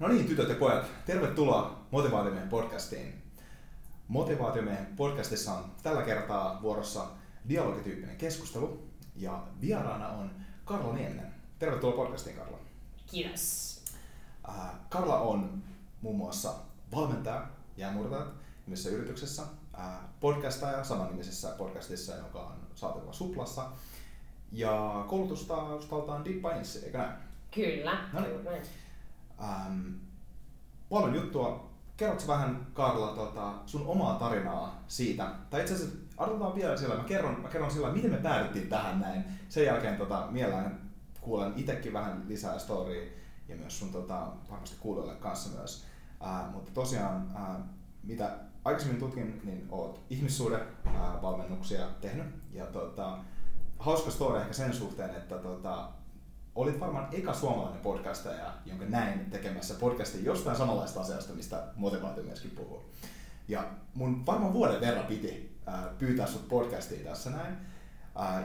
No niin, tytöt ja pojat, tervetuloa Motivaatiomiehen podcastiin. Motivaatiomiehen podcastissa on tällä kertaa vuorossa dialogityyppinen keskustelu ja vieraana on Karla Nieminen. Tervetuloa podcastiin, Karla. Kiitos. Äh, Karla on muun muassa valmentaja jäämurtajat nimisessä yrityksessä, äh, podcastaja samannimisessä podcastissa, joka on saatavilla Suplassa. Ja koulutusta uskaltaan Dippa Inssi, eikö näin? Kyllä. No niin. Ähm, paljon juttua. Kerrotko vähän, Karla, tota, sun omaa tarinaa siitä? Tai itse asiassa aloitetaan vielä sillä, mä kerron, mä kerron sillä, miten me päädyttiin tähän näin. Sen jälkeen tota, mielellään kuulen itsekin vähän lisää storya ja myös sun tota, varmasti kuulijoille kanssa myös. Äh, mutta tosiaan, äh, mitä aikaisemmin tutkin, niin oot ihmissuhdevalmennuksia tehnyt. Ja tota, hauska story ehkä sen suhteen, että tota, olit varmaan eka suomalainen podcastaja, jonka näin tekemässä podcastin jostain samanlaista asiasta, mistä motivaatio myöskin puhuu. Ja mun varmaan vuoden verran piti ää, pyytää sut podcastiin tässä näin.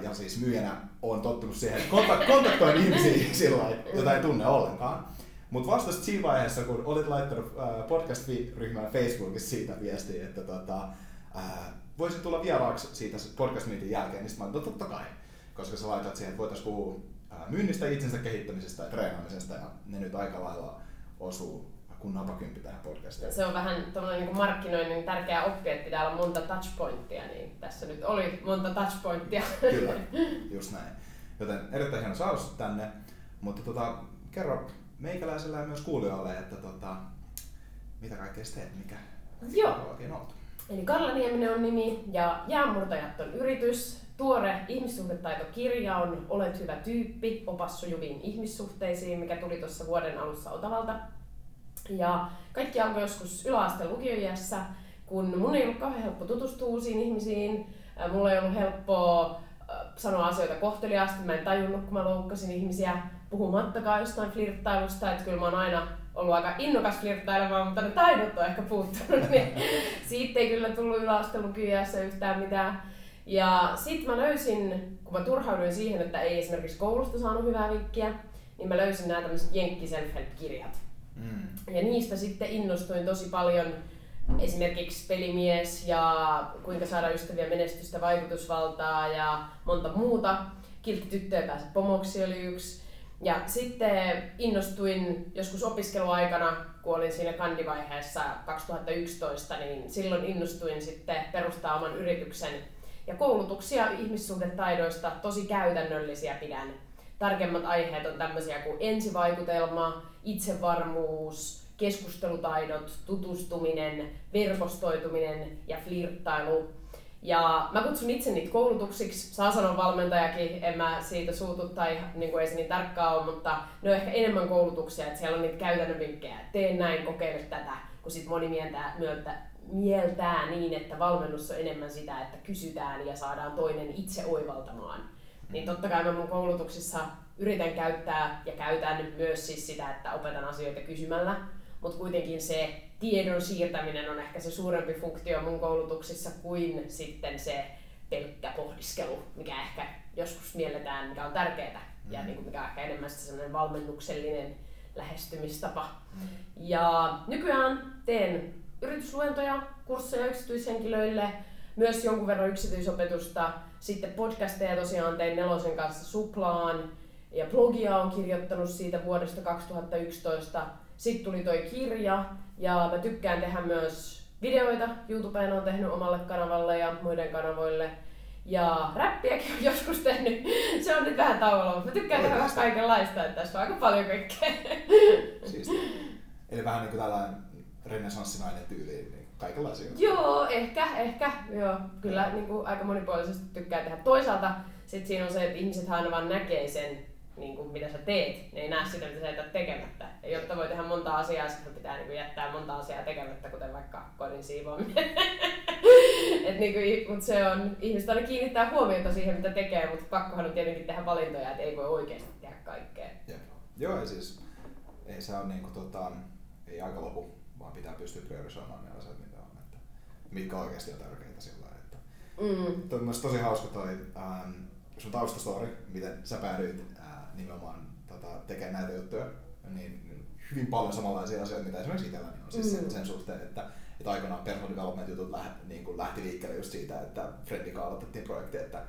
Ja siis myyjänä on tottunut siihen, että kontak- kontaktoin ihmisiä sillä jota ei tunne ollenkaan. Mutta vasta siinä vaiheessa, kun olit laittanut ää, podcast-ryhmään Facebookissa siitä viestiä, että tota, voisit tulla vieraaksi siitä podcast jälkeen, niin mä olin, no totta kai. Koska sä laitat siihen, että voitaisiin puhua myynnistä, itsensä kehittämisestä ja treenaamisesta, ja ne nyt aika lailla osuu kun napakymppi tähän podcastiin. Se on vähän niin markkinoinnin tärkeä oppi, että pitää olla monta touchpointtia, niin tässä nyt oli monta touchpointtia. Kyllä, just näin. Joten erittäin hieno saada sut tänne, mutta tota, kerro meikäläisellä ja myös kuulijoille, että tota, mitä kaikkea teet, mikä Joo. on oikein. Eli Karla Nieminen on nimi ja Jäänmurtajat on yritys. Tuore ihmissuhdetaitokirja on Olet hyvä tyyppi, opas sujuviin ihmissuhteisiin, mikä tuli tuossa vuoden alussa Otavalta. Ja kaikki alkoi joskus yläasteen lukioiässä, kun mun ei ollut kauhean helppo tutustua uusiin ihmisiin. Mulla ei ollut helppoa ää, sanoa asioita kohteliaasti. Mä en tajunnut, kun mä loukkasin ihmisiä puhumattakaan jostain flirttailusta. Että kyllä mä oon aina ollut aika innokas flirttailemaan, mutta ne taidot on ehkä puuttunut. Niin siitä ei kyllä tullut yläasteen lukioiässä yhtään mitään. Ja sit mä löysin, kun mä turhauduin siihen, että ei esimerkiksi koulusta saanut hyvää vikkiä, niin mä löysin nämä tämmöiset Jenkki Self-Help-kirjat. Mm. Ja niistä sitten innostuin tosi paljon esimerkiksi pelimies ja kuinka saada ystäviä menestystä, vaikutusvaltaa ja monta muuta. Kiltti tyttö ei pääse pomoksi oli yksi. Ja sitten innostuin joskus opiskeluaikana, kun olin siinä kandivaiheessa 2011, niin silloin innostuin sitten perustaa oman yrityksen. Ja koulutuksia ihmissuhdetaidoista tosi käytännöllisiä pidän. Tarkemmat aiheet on tämmöisiä kuin ensivaikutelma, itsevarmuus, keskustelutaidot, tutustuminen, verkostoituminen ja flirttailu. Ja mä kutsun itse niitä koulutuksiksi, saa sanoa valmentajakin, en mä siitä suutu tai niin kuin ei se niin tarkkaa ole, mutta ne on ehkä enemmän koulutuksia, että siellä on niitä käytännön vinkkejä, tee näin, kokeile tätä, kun sit moni mieltää, mieltää niin, että valmennus on enemmän sitä, että kysytään ja saadaan toinen itse oivaltamaan. Niin totta kai mä mun koulutuksissa yritän käyttää ja käytän myös siis sitä, että opetan asioita kysymällä, mutta kuitenkin se tiedon siirtäminen on ehkä se suurempi funktio mun koulutuksissa kuin sitten se pelkkä pohdiskelu, mikä ehkä joskus mielletään, mikä on tärkeää ja Mm. niin kuin mikä on ehkä enemmän sellainen valmennuksellinen lähestymistapa. Ja nykyään teen yritysluentoja, kursseja yksityishenkilöille, myös jonkun verran yksityisopetusta, sitten podcasteja tosiaan tein Nelosen kanssa Suplaan, ja blogia on kirjoittanut siitä vuodesta 2011. Sitten tuli toi kirja, ja mä tykkään tehdä myös videoita. YouTubeen on tehnyt omalle kanavalle ja muiden kanavoille. Ja räppiäkin on joskus tehnyt. Se on nyt vähän tauolla, mutta mä tykkään tehdä vähän kaikenlaista, että tässä on aika paljon kaikkea. Siistiä. Eli vähän niin kuin tällainen renessanssinainen tyyli, niin kaikenlaisia. Joo, ehkä, ehkä. Joo, kyllä niin kuin aika monipuolisesti tykkää tehdä. Toisaalta sit siinä on se, että ihmiset aina vaan näkee sen, niin kuin mitä sä teet. Ne ei näe sitä, mitä sä jätät tekemättä. Ja jotta voi tehdä monta asiaa, sitten pitää niin kuin jättää monta asiaa tekemättä, kuten vaikka kodin siivoaminen. Et niin kuin, mut se on, ihmiset aina kiinnittää huomiota siihen, mitä tekee, mutta pakkohan on tietenkin tehdä valintoja, että ei voi oikeasti tehdä kaikkea. Jep. Joo, ja siis ei se on niinku tota, ei aika lopu, vaan pitää pystyä priorisoimaan ne asiat, mitä on, että mitkä oikeasti on tärkeitä sillä lailla, että Mm. Toi on myös tosi hauska toi ähm, sun taustastory, miten sä päädyit äh, nimenomaan tota, tekemään näitä juttuja. Niin, niin hyvin paljon samanlaisia asioita, mitä esimerkiksi itselläni on. Siis Mm. sen, sen suhteen, että, että aikanaan personal development jutut läh, niin kuin lähti liikkeelle just siitä, että Freddy aloitettiin projekti, että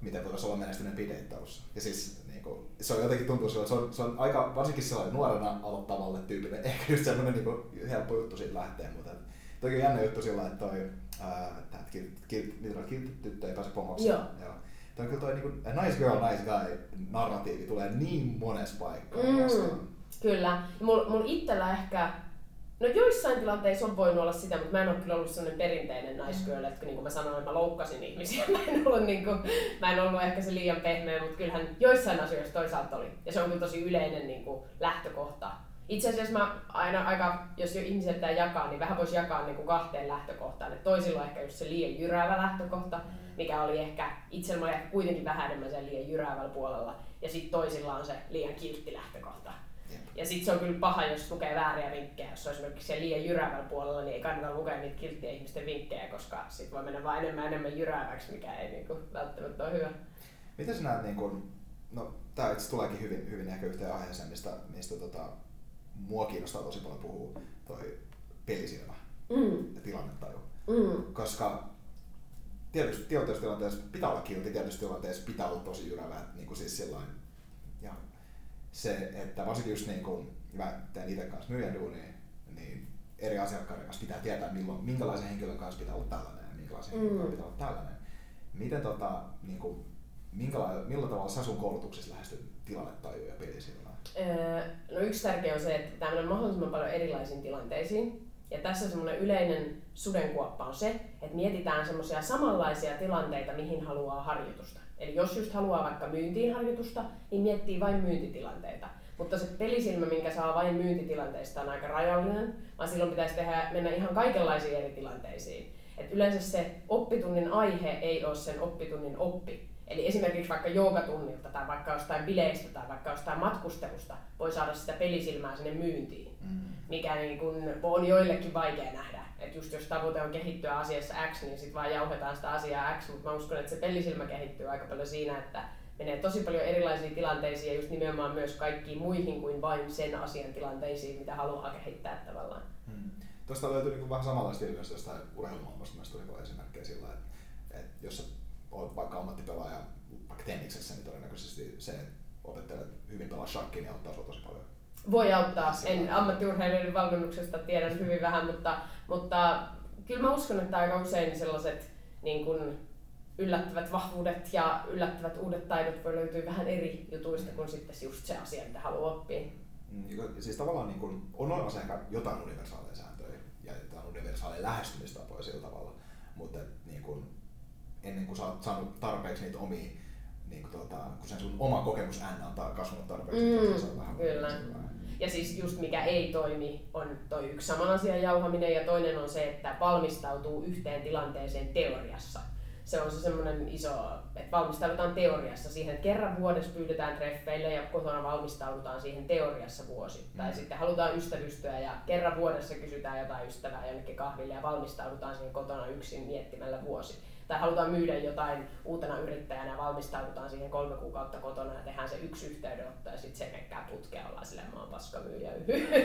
miten voitaisiin olla menestyneempi deittaus. Ja siis niin kuin, se on jotenkin tuntuu sillä, että se on, se on aika, varsinkin sellainen nuorena aloittavalle tyypille, ehkä just semmoinen niin kuin, helppo juttu siitä lähteä, mutta toki on jännä juttu sillä, että toi, ää, kiltti, tyttö ei pääse pomoksi. Joo. Joo. Toi kyllä toi niin kuin, nice girl, nice guy narratiivi tulee niin monessa paikkaa Mm. vastaan. Kyllä. Mulla mul itsellä ehkä, no joissain tilanteissa on voinut olla sitä, mutta mä en ole kyllä ollut sellainen perinteinen nice girl, että niin kuin mä sanoin, että mä loukkasin ihmisiä. Mä en ollut, niin kuin, mä en ollut ehkä se liian pehmeä, mutta kyllähän joissain asioissa toisaalta oli. Ja se on kyllä tosi yleinen niin kuin, lähtökohta. Itse asiassa mä aina aika, jos jo ihmisiä pitää jakaa, niin vähän voisi jakaa niin kuin kahteen lähtökohtaan. Et toisilla on ehkä just se liian jyräävä lähtökohta, mikä oli ehkä, itsellä oli ehkä kuitenkin vähän enemmän sen liian jyräävällä puolella. Ja sitten toisilla on se liian kiltti lähtökohta. Ja sitten se on kyllä paha, jos lukee vääriä vinkkejä. Jos on esimerkiksi siellä liian jyräävällä puolella, niin ei kannata lukea niitä kilttiä ihmisten vinkkejä, koska sitten voi mennä vain enemmän enemmän jyrääväksi, mikä ei niinku välttämättä ole hyvä. Miten sä näet, niin kun, no tää itse tuleekin hyvin, hyvin ehkä yhteen aiheeseen, mistä, mistä tota, mua kiinnostaa tosi paljon puhua, toi pelisilmä Mm, ja tilannetaju. mm, Koska tietysti, tietyissä tilanteissa pitää olla kilti, tietyissä tilanteissa pitää olla tosi jyrävä, niin kuin siis sillain, ja se, että varsinkin just niin kuin mä teen itse kanssa myyjän duunia, niin eri asiakkaiden kanssa pitää tietää, milloin, minkälaisen henkilön kanssa pitää olla tällainen ja minkälaisen Mm. henkilön kanssa pitää olla tällainen. Miten tota, niin minkäla- millä tavalla sä sun koulutuksessa lähestyt tilannetaju ja pelisilmää? Öö, No yksi tärkeä on se, että tämmöinen mahdollisimman paljon erilaisiin tilanteisiin. Ja tässä semmoinen yleinen sudenkuoppa on se, että mietitään semmoisia samanlaisia tilanteita, mihin haluaa harjoitusta. Eli jos just haluaa vaikka myyntiin harjoitusta, niin miettii vain myyntitilanteita. Mutta se pelisilmä, minkä saa vain myyntitilanteista, on aika rajallinen, vaan silloin pitäisi tehdä, mennä ihan kaikenlaisiin eri tilanteisiin. Et yleensä se oppitunnin aihe ei ole sen oppitunnin oppi. Eli esimerkiksi vaikka joogatunnilta tai vaikka jostain bileistä tai vaikka jostain matkustelusta voi saada sitä pelisilmää sinne myyntiin, Mm. mikä niin kun on joillekin vaikea nähdä. Et just jos tavoite on kehittyä asiassa X, niin sitten vaan jauhetaan sitä asiaa X, mutta mä uskon, että se pelisilmä kehittyy aika paljon siinä, että menee tosi paljon erilaisiin tilanteisiin ja just nimenomaan myös kaikkiin muihin kuin vain sen asian tilanteisiin, mitä haluaa kehittää tavallaan. Mm. Tuosta löytyy niin vähän samanlaista ilmiöstä jostain urheilumaailmasta, myös tuli esimerkkejä sillä, että, että jos sä olet vaikka ammattipelaaja vaikka tenniksessä, niin todennäköisesti se, että opettelet hyvin pelaa shakkiin, niin auttaa sua tosi paljon. Voi auttaa. En ammattiurheilijoiden valmennuksesta tiedän hyvin vähän, mutta, mutta kyllä mä uskon, että aika usein sellaiset niin kuin yllättävät vahvuudet ja yllättävät uudet taidot voi löytyä vähän eri jutuista kuin sitten just se asia, mitä haluaa oppia. Mm, Siis tavallaan niin kuin, on olemassa ehkä jotain universaaleja sääntöjä ja jotain universaaleja lähestymistapoja sillä tavalla, mutta niin kuin, ennen kuin sä oot saanut tarpeeksi niitä omia, niin kuin, tota, kun sen sun oma kokemus N on tar- kasvanut tarpeeksi, Mm, niin se on vähän kyllä. sellainen. Ja siis just mikä ei toimi on toi yksi saman asian jauhaminen ja toinen on se, että valmistautuu yhteen tilanteeseen teoriassa. Se on se semmoinen iso, että valmistaudutaan teoriassa siihen, että kerran vuodessa pyydetään treffeille ja kotona valmistaudutaan siihen teoriassa vuosi. Mm. Tai sitten halutaan ystävystyä ja kerran vuodessa kysytään jotain ystävää jonnekin kahville ja valmistaudutaan siihen kotona yksin miettimällä vuosi. Tai halutaan myydä jotain uutena yrittäjänä ja valmistaudutaan siihen kolme kuukautta kotona ja tehdään se yksi yhteydenotto ja sitten se mekkää putkea ollaan silleen, mä oon paska myyjä.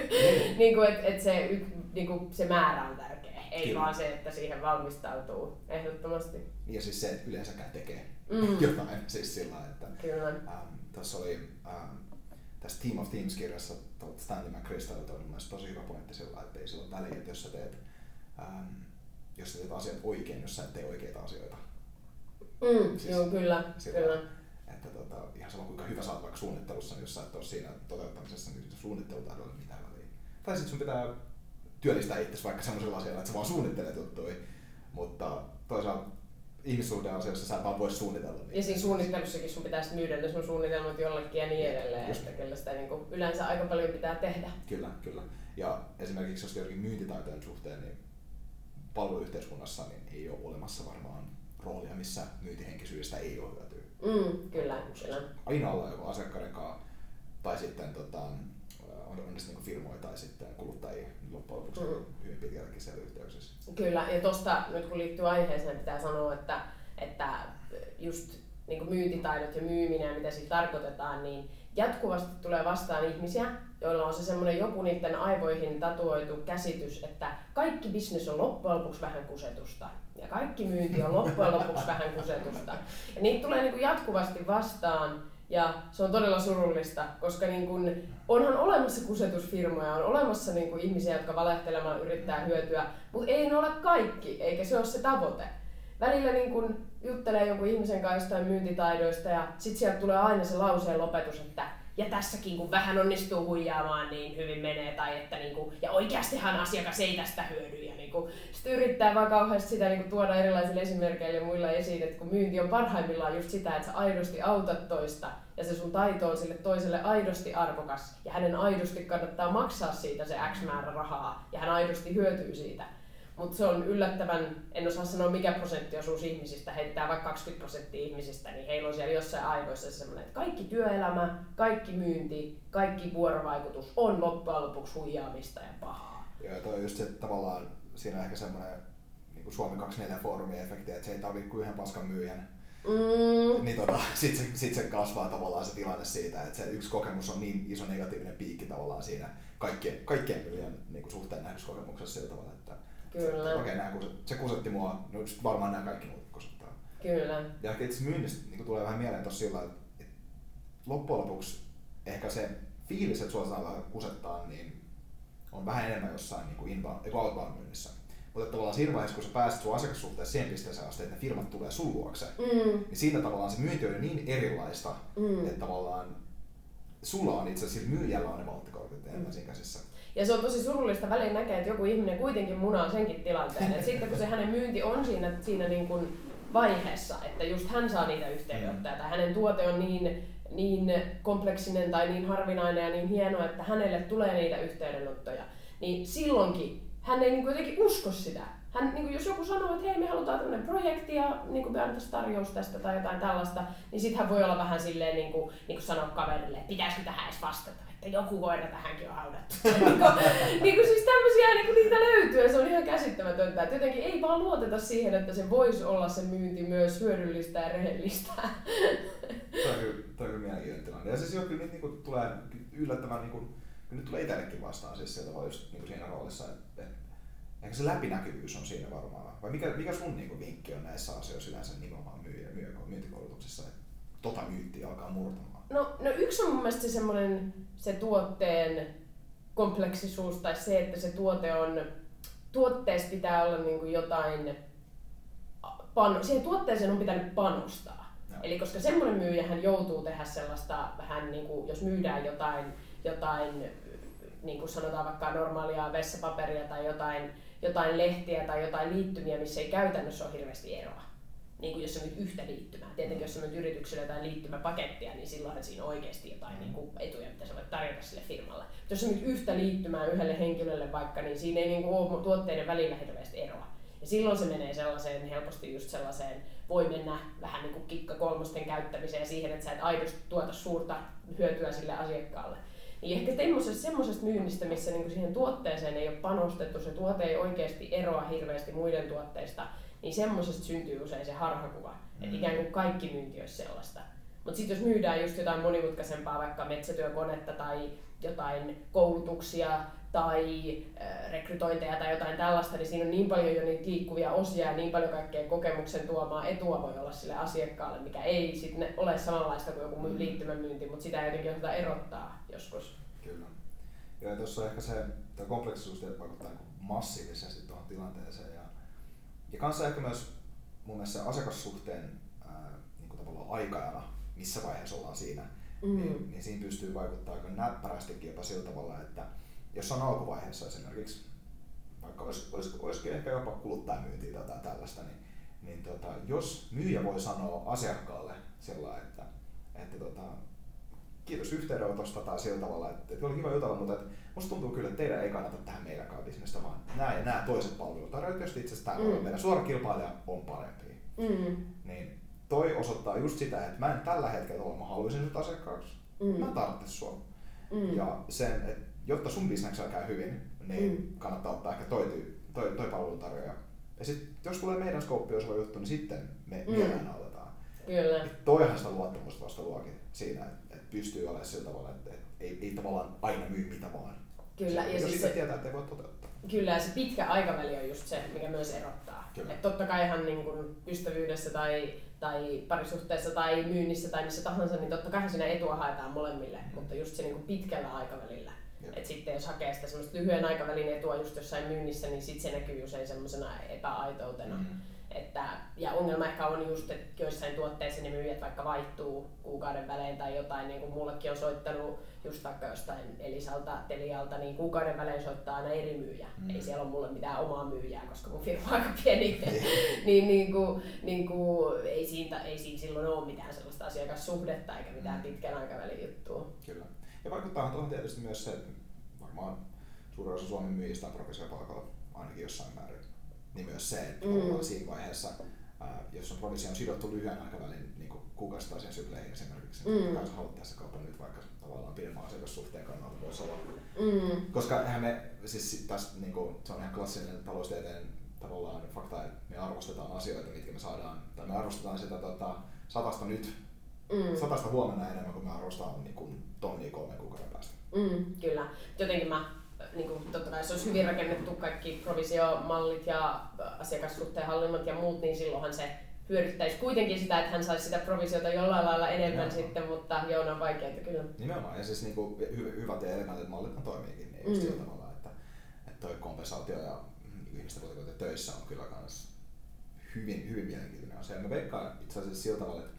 niin kuin, et, et se, y, niin kuin, se määrä on tärkeä, ei Kyllä. vaan se, että siihen valmistautuu ehdottomasti. Ja siis se, että yleensäkään tekee Mm. jotain, siis sillä että Kyllä. ähm, tässä oli ähm, tässä Team of Teams-kirjassa Stanley McChrystal on mielestä tosi hyvä pointti sillä että ei sillä ole väliä, että jos sä teet, ähm, jos sä teet asiat oikein, jos sä et tee oikeita asioita. Mm, Siis joo, kyllä, sillä kyllä. Että tota, ihan sama kuinka hyvä sä oot vaikka suunnittelussa, niin jos sä et ole siinä toteuttamisessa, niin suunnittelutaidolla ei ole mitään väliä. Tai sitten sun pitää työllistää itse vaikka sellaisella asialla, että sä vaan suunnittelet juttuja, mutta toisaalta ihmissuhdeasioissa sä et vaan voi suunnitella niitä. Ja siinä suunnittelussakin sun pitäisi myydä ne sun suunnitelmat jollekin ja niin edelleen, Just että kyllä sitä niin kuin yleensä aika paljon pitää tehdä. Kyllä, kyllä. Ja esimerkiksi jos jotenkin myyntitaitojen suhteen, niin palveluyhteiskunnassa niin ei ole olemassa varmaan roolia, missä myyntihenkisyydestä ei ole hyötyä. Mm, kyllä, kyllä. Aina ollaan joko asiakkaiden kanssa tai sitten tota, on, on niin firmoja tai sitten kuluttajia niin loppujen lopuksi Mm. hyvin pitkälläkin siellä yhteyksissä. Kyllä, ja tuosta nyt kun liittyy aiheeseen, pitää sanoa, että, että just niin kuin myyntitaidot ja myyminen ja mitä sillä tarkoitetaan, niin jatkuvasti tulee vastaan ihmisiä, joilla on se semmoinen joku niiden aivoihin tatuoitu käsitys, että kaikki bisnes on loppujen lopuksi vähän kusetusta. Ja kaikki myynti on loppujen lopuksi vähän kusetusta. Ja niitä tulee niin kuin jatkuvasti vastaan. Ja se on todella surullista, koska niin kun, onhan olemassa kusetusfirmoja, on olemassa niin kun ihmisiä, jotka valehtelemaan yrittää hyötyä, mutta ei ne ole kaikki, eikä se ole se tavoite. Välillä niin kun juttelee joku ihmisen kanssa jostain myyntitaidoista ja sitten sieltä tulee aina se lauseen lopetus, että ja tässäkin kun vähän onnistuu huijaamaan, niin hyvin menee, tai että niinku, ja oikeastihan asiakas ei tästä hyödy. Ja niinku, sitten yrittää vaan kauheasti sitä niinku, tuoda erilaisilla esimerkkeillä ja muilla esiin, että kun myynti on parhaimmillaan just sitä, että sä aidosti autat toista, ja se sun taito on sille toiselle aidosti arvokas, ja hänen aidosti kannattaa maksaa siitä se X määrä rahaa, ja hän aidosti hyötyy siitä mutta se on yllättävän, en osaa sanoa mikä prosenttiosuus ihmisistä, heittää vaikka 20 prosenttia ihmisistä, niin heillä on siellä jossain aivoissa semmoinen, että kaikki työelämä, kaikki myynti, kaikki vuorovaikutus on loppujen lopuksi huijaamista ja pahaa. Joo, toi on just se, että tavallaan siinä on ehkä semmoinen niin kuin Suomi 24 foorumi efekti, että se ei tarvitse kuin yhden paskan myyjän. Mm. Niin tota, sit se, sit se kasvaa tavallaan se tilanne siitä, että se yksi kokemus on niin iso negatiivinen piikki tavallaan siinä kaikkien, kaikkien myyjän niin kuin suhteen nähdys kokemuksessa sillä tavalla, Kyllä. Okei, okay, kuset, se kusetti mua, no varmaan nämä kaikki muut kusettaa. Kyllä. Ja ehkä itse myynnistä niin tulee vähän mieleen tuossa sillä, että, että loppujen lopuksi ehkä se fiilis, että sua saa kusettaa, niin on vähän enemmän jossain niin kuin inbound, outbound myynnissä. Mutta tavallaan siinä vaiheessa, kun sä pääset sun asiakassuhteessa siihen pisteeseen asti, että ne firmat tulee sun luokse, mm. niin siinä tavallaan se myynti on niin erilaista, mm. että tavallaan sulla on itse asiassa myyjällä on ne valttikortit enemmän mm. siinä käsissä. Ja se on tosi surullista väliin näkee, että joku ihminen kuitenkin munaa senkin tilanteen. Että sitten kun se hänen myynti on siinä, siinä niin kuin vaiheessa, että just hän saa niitä yhteydenottoja tai hänen tuote on niin, niin kompleksinen tai niin harvinainen ja niin hieno, että hänelle tulee niitä yhteydenottoja, niin silloinkin hän ei niin kuin jotenkin usko sitä hän, niin kuin jos joku sanoo, että hei me halutaan tämmöinen projekti ja niin kuin me antaisi tarjous tästä tai jotain tällaista, niin sitten hän voi olla vähän silleen niin kuin, niin kuin sanoa kaverille, että pitäisikö tähän edes vastata, joku koira tähänkin on haudattu. niin, kuin, niin kuin siis tämmöisiä niin kuin niitä löytyy ja se on ihan käsittämätöntä. Että jotenkin ei vaan luoteta siihen, että se voisi olla se myynti myös hyödyllistä ja rehellistä. toi on kyllä, toi on kyllä mielenkiintoinen tilanne. Ja siis jo kyllä nyt niin kuin, tulee yllättävän, niin kuin, nyt tulee itsellekin vastaan siis sieltä vaan just niin kuin siinä roolissa, että, että Ehkä se läpinäkyvyys on siinä varmaan. Vai mikä, mikä sun niin vinkki on näissä asioissa yleensä nimenomaan myyjä, myyjä, myyntikoulutuksessa, että tota myyttiä alkaa murtamaan? No, no yksi on mun mielestä se semmoinen se tuotteen kompleksisuus tai se, että se tuote on, tuotteessa pitää olla niin kuin jotain, pano, siihen tuotteeseen on pitänyt panostaa. No. Eli koska semmoinen myyjähän joutuu tehdä sellaista vähän niin kuin, jos myydään jotain, jotain niin kuin sanotaan vaikka normaalia vessapaperia tai jotain jotain lehtiä tai jotain liittymiä, missä ei käytännössä ole hirveästi eroa. Niin kuin jos sä nyt yhtä liittymää. Tietenkin jos sä nyt yritykselle jotain liittymäpakettia, niin silloin siinä on oikeasti jotain niin kuin etuja, mitä sä voit tarjota sille firmalle. Mutta jos sä nyt yhtä liittymää yhdelle henkilölle vaikka, niin siinä ei niin kuin ole tuotteiden välillä hirveästi eroa. Ja silloin se menee sellaiseen, helposti just sellaiseen, voi mennä vähän niin kuin kikka kolmosten käyttämiseen siihen, että sä et aidosti tuota suurta hyötyä sille asiakkaalle. Niin ehkä semmoisesta myynnistä, missä niinku siihen tuotteeseen ei ole panostettu, se tuote ei oikeasti eroa hirveästi muiden tuotteista, niin semmoisesta syntyy usein se harhakuva, mm. että ikään kuin kaikki myynti olisi sellaista. Mutta sitten jos myydään just jotain monimutkaisempaa, vaikka metsätyökonetta tai jotain koulutuksia tai rekrytointeja tai jotain tällaista, niin siinä on niin paljon jo niitä liikkuvia osia ja niin paljon kaikkea kokemuksen tuomaa etua voi olla sille asiakkaalle, mikä ei sitten ole samanlaista kuin joku mm. liittymämyynti, mutta sitä jotenkin osata erottaa joskus. Kyllä. Ja tuossa ehkä se tämä kompleksisuus vaikuttaa massiivisesti tuohon tilanteeseen. Ja, kanssa ehkä myös mun mielestä asiakassuhteen ää, niin kuin tavallaan aikajana, missä vaiheessa ollaan siinä, mm. niin, niin siinä pystyy vaikuttaa aika näppärästikin jopa sillä tavalla, että jos on alkuvaiheessa esimerkiksi, vaikka olisi, olisi, olisikin ehkä jopa kuluttajamyyntiä tai tällaista, niin, niin tota, jos myyjä voi sanoa asiakkaalle sillä että, että tota, kiitos yhteydenotosta tai sillä tavalla, että, että oli kiva jutella, mutta että musta tuntuu kyllä, että teidän ei kannata tähän meidänkaan bisnestä, vaan nämä ja nämä toiset palvelutarjoajat, joista itse asiassa tämä mm. meidän suora kilpailija on parempi. Mm. Niin toi osoittaa just sitä, että mä en tällä hetkellä ole, mä haluaisin sut asiakkaaksi, mm. mä tarvitsen sua. Mm. Ja sen, että jotta sun bisneksellä käy hyvin, niin mm. kannattaa ottaa ehkä toi, toi, toi palveluntarjoaja. Ja sitten jos tulee meidän skooppi juttu, niin sitten me mm. mielellään autetaan. Kyllä. Et toihan sitä luottamusta vasta luokin siinä, että et pystyy olemaan sillä tavalla, että et ei, ei tavallaan aina myy mitä vaan. Kyllä, se, ja siis se, tietää, että ei voi toteuttaa. kyllä, ja se pitkä aikaväli on just se, mikä myös erottaa. Kyllä. Et totta kai ihan niin kun ystävyydessä tai, tai parisuhteessa tai myynnissä tai missä tahansa, niin totta kai siinä etua haetaan molemmille, Mm. mutta just se niin kun pitkällä aikavälillä. Et sitten jos hakee sitä semmoista lyhyen aikavälin etua just jossain myynnissä, niin sit se näkyy usein semmoisena epäaitoutena. Mm. Että, ja ongelma ehkä on just, että joissain tuotteissa ne myyjät vaikka vaihtuu kuukauden välein tai jotain, niin kuin mullekin on soittanut just vaikka jostain Elisalta, Telialta, niin kuukauden välein soittaa aina eri myyjä. Mm. Ei siellä ole mulle mitään omaa myyjää, koska mun firma on aika pieni. niin, niin, kuin, niin kuin, ei, siinä, ei siinä silloin ole mitään sellaista asiakassuhdetta eikä mitään Mm. pitkän aikavälin juttua. Kyllä. Ja vaikuttaa tuohon tietysti myös se, että varmaan suurin osa Suomen myyjistä on provisiopalkalla ainakin jossain määrin. Niin myös se, että Mm. mm. siinä vaiheessa, ää, jos on provisio on sidottu lyhyen aikavälin niin kuukausittaisiin sykleihin esimerkiksi, Mm. niin mm. haluat tässä kaupan nyt vaikka tavallaan pidemmän asiakassuhteen kannalta voisi olla. Mm. Koska eihän me, siis tässä niin kuin, se on ihan klassinen taloustieteen tavallaan fakta, että me arvostetaan asioita, mitkä me saadaan, tai me arvostetaan sitä tota, satasta nyt, Mm. satasta huomenna enemmän kuin me arvostetaan niin kuin, tonnia kolmen kuukauden päästä. Mm, kyllä. Jotenkin mä, niin kuin, totta kai se olisi hyvin rakennettu kaikki provisiomallit ja asiakassuhteen hallinnot ja muut, niin silloinhan se hyödyttäisi kuitenkin sitä, että hän saisi sitä provisiota jollain lailla enemmän Joo. sitten, mutta joo, on vaikeita kyllä. Nimenomaan, ja siis niinku hy- hyvät ja elegantit mallit toimiikin niin just Mm. sillä tavalla, että, että toi kompensaatio ja ihmisten kotikoita töissä on kyllä kans hyvin, hyvin mielenkiintoinen asia. Ja mä veikkaan itse asiassa sillä tavalla, että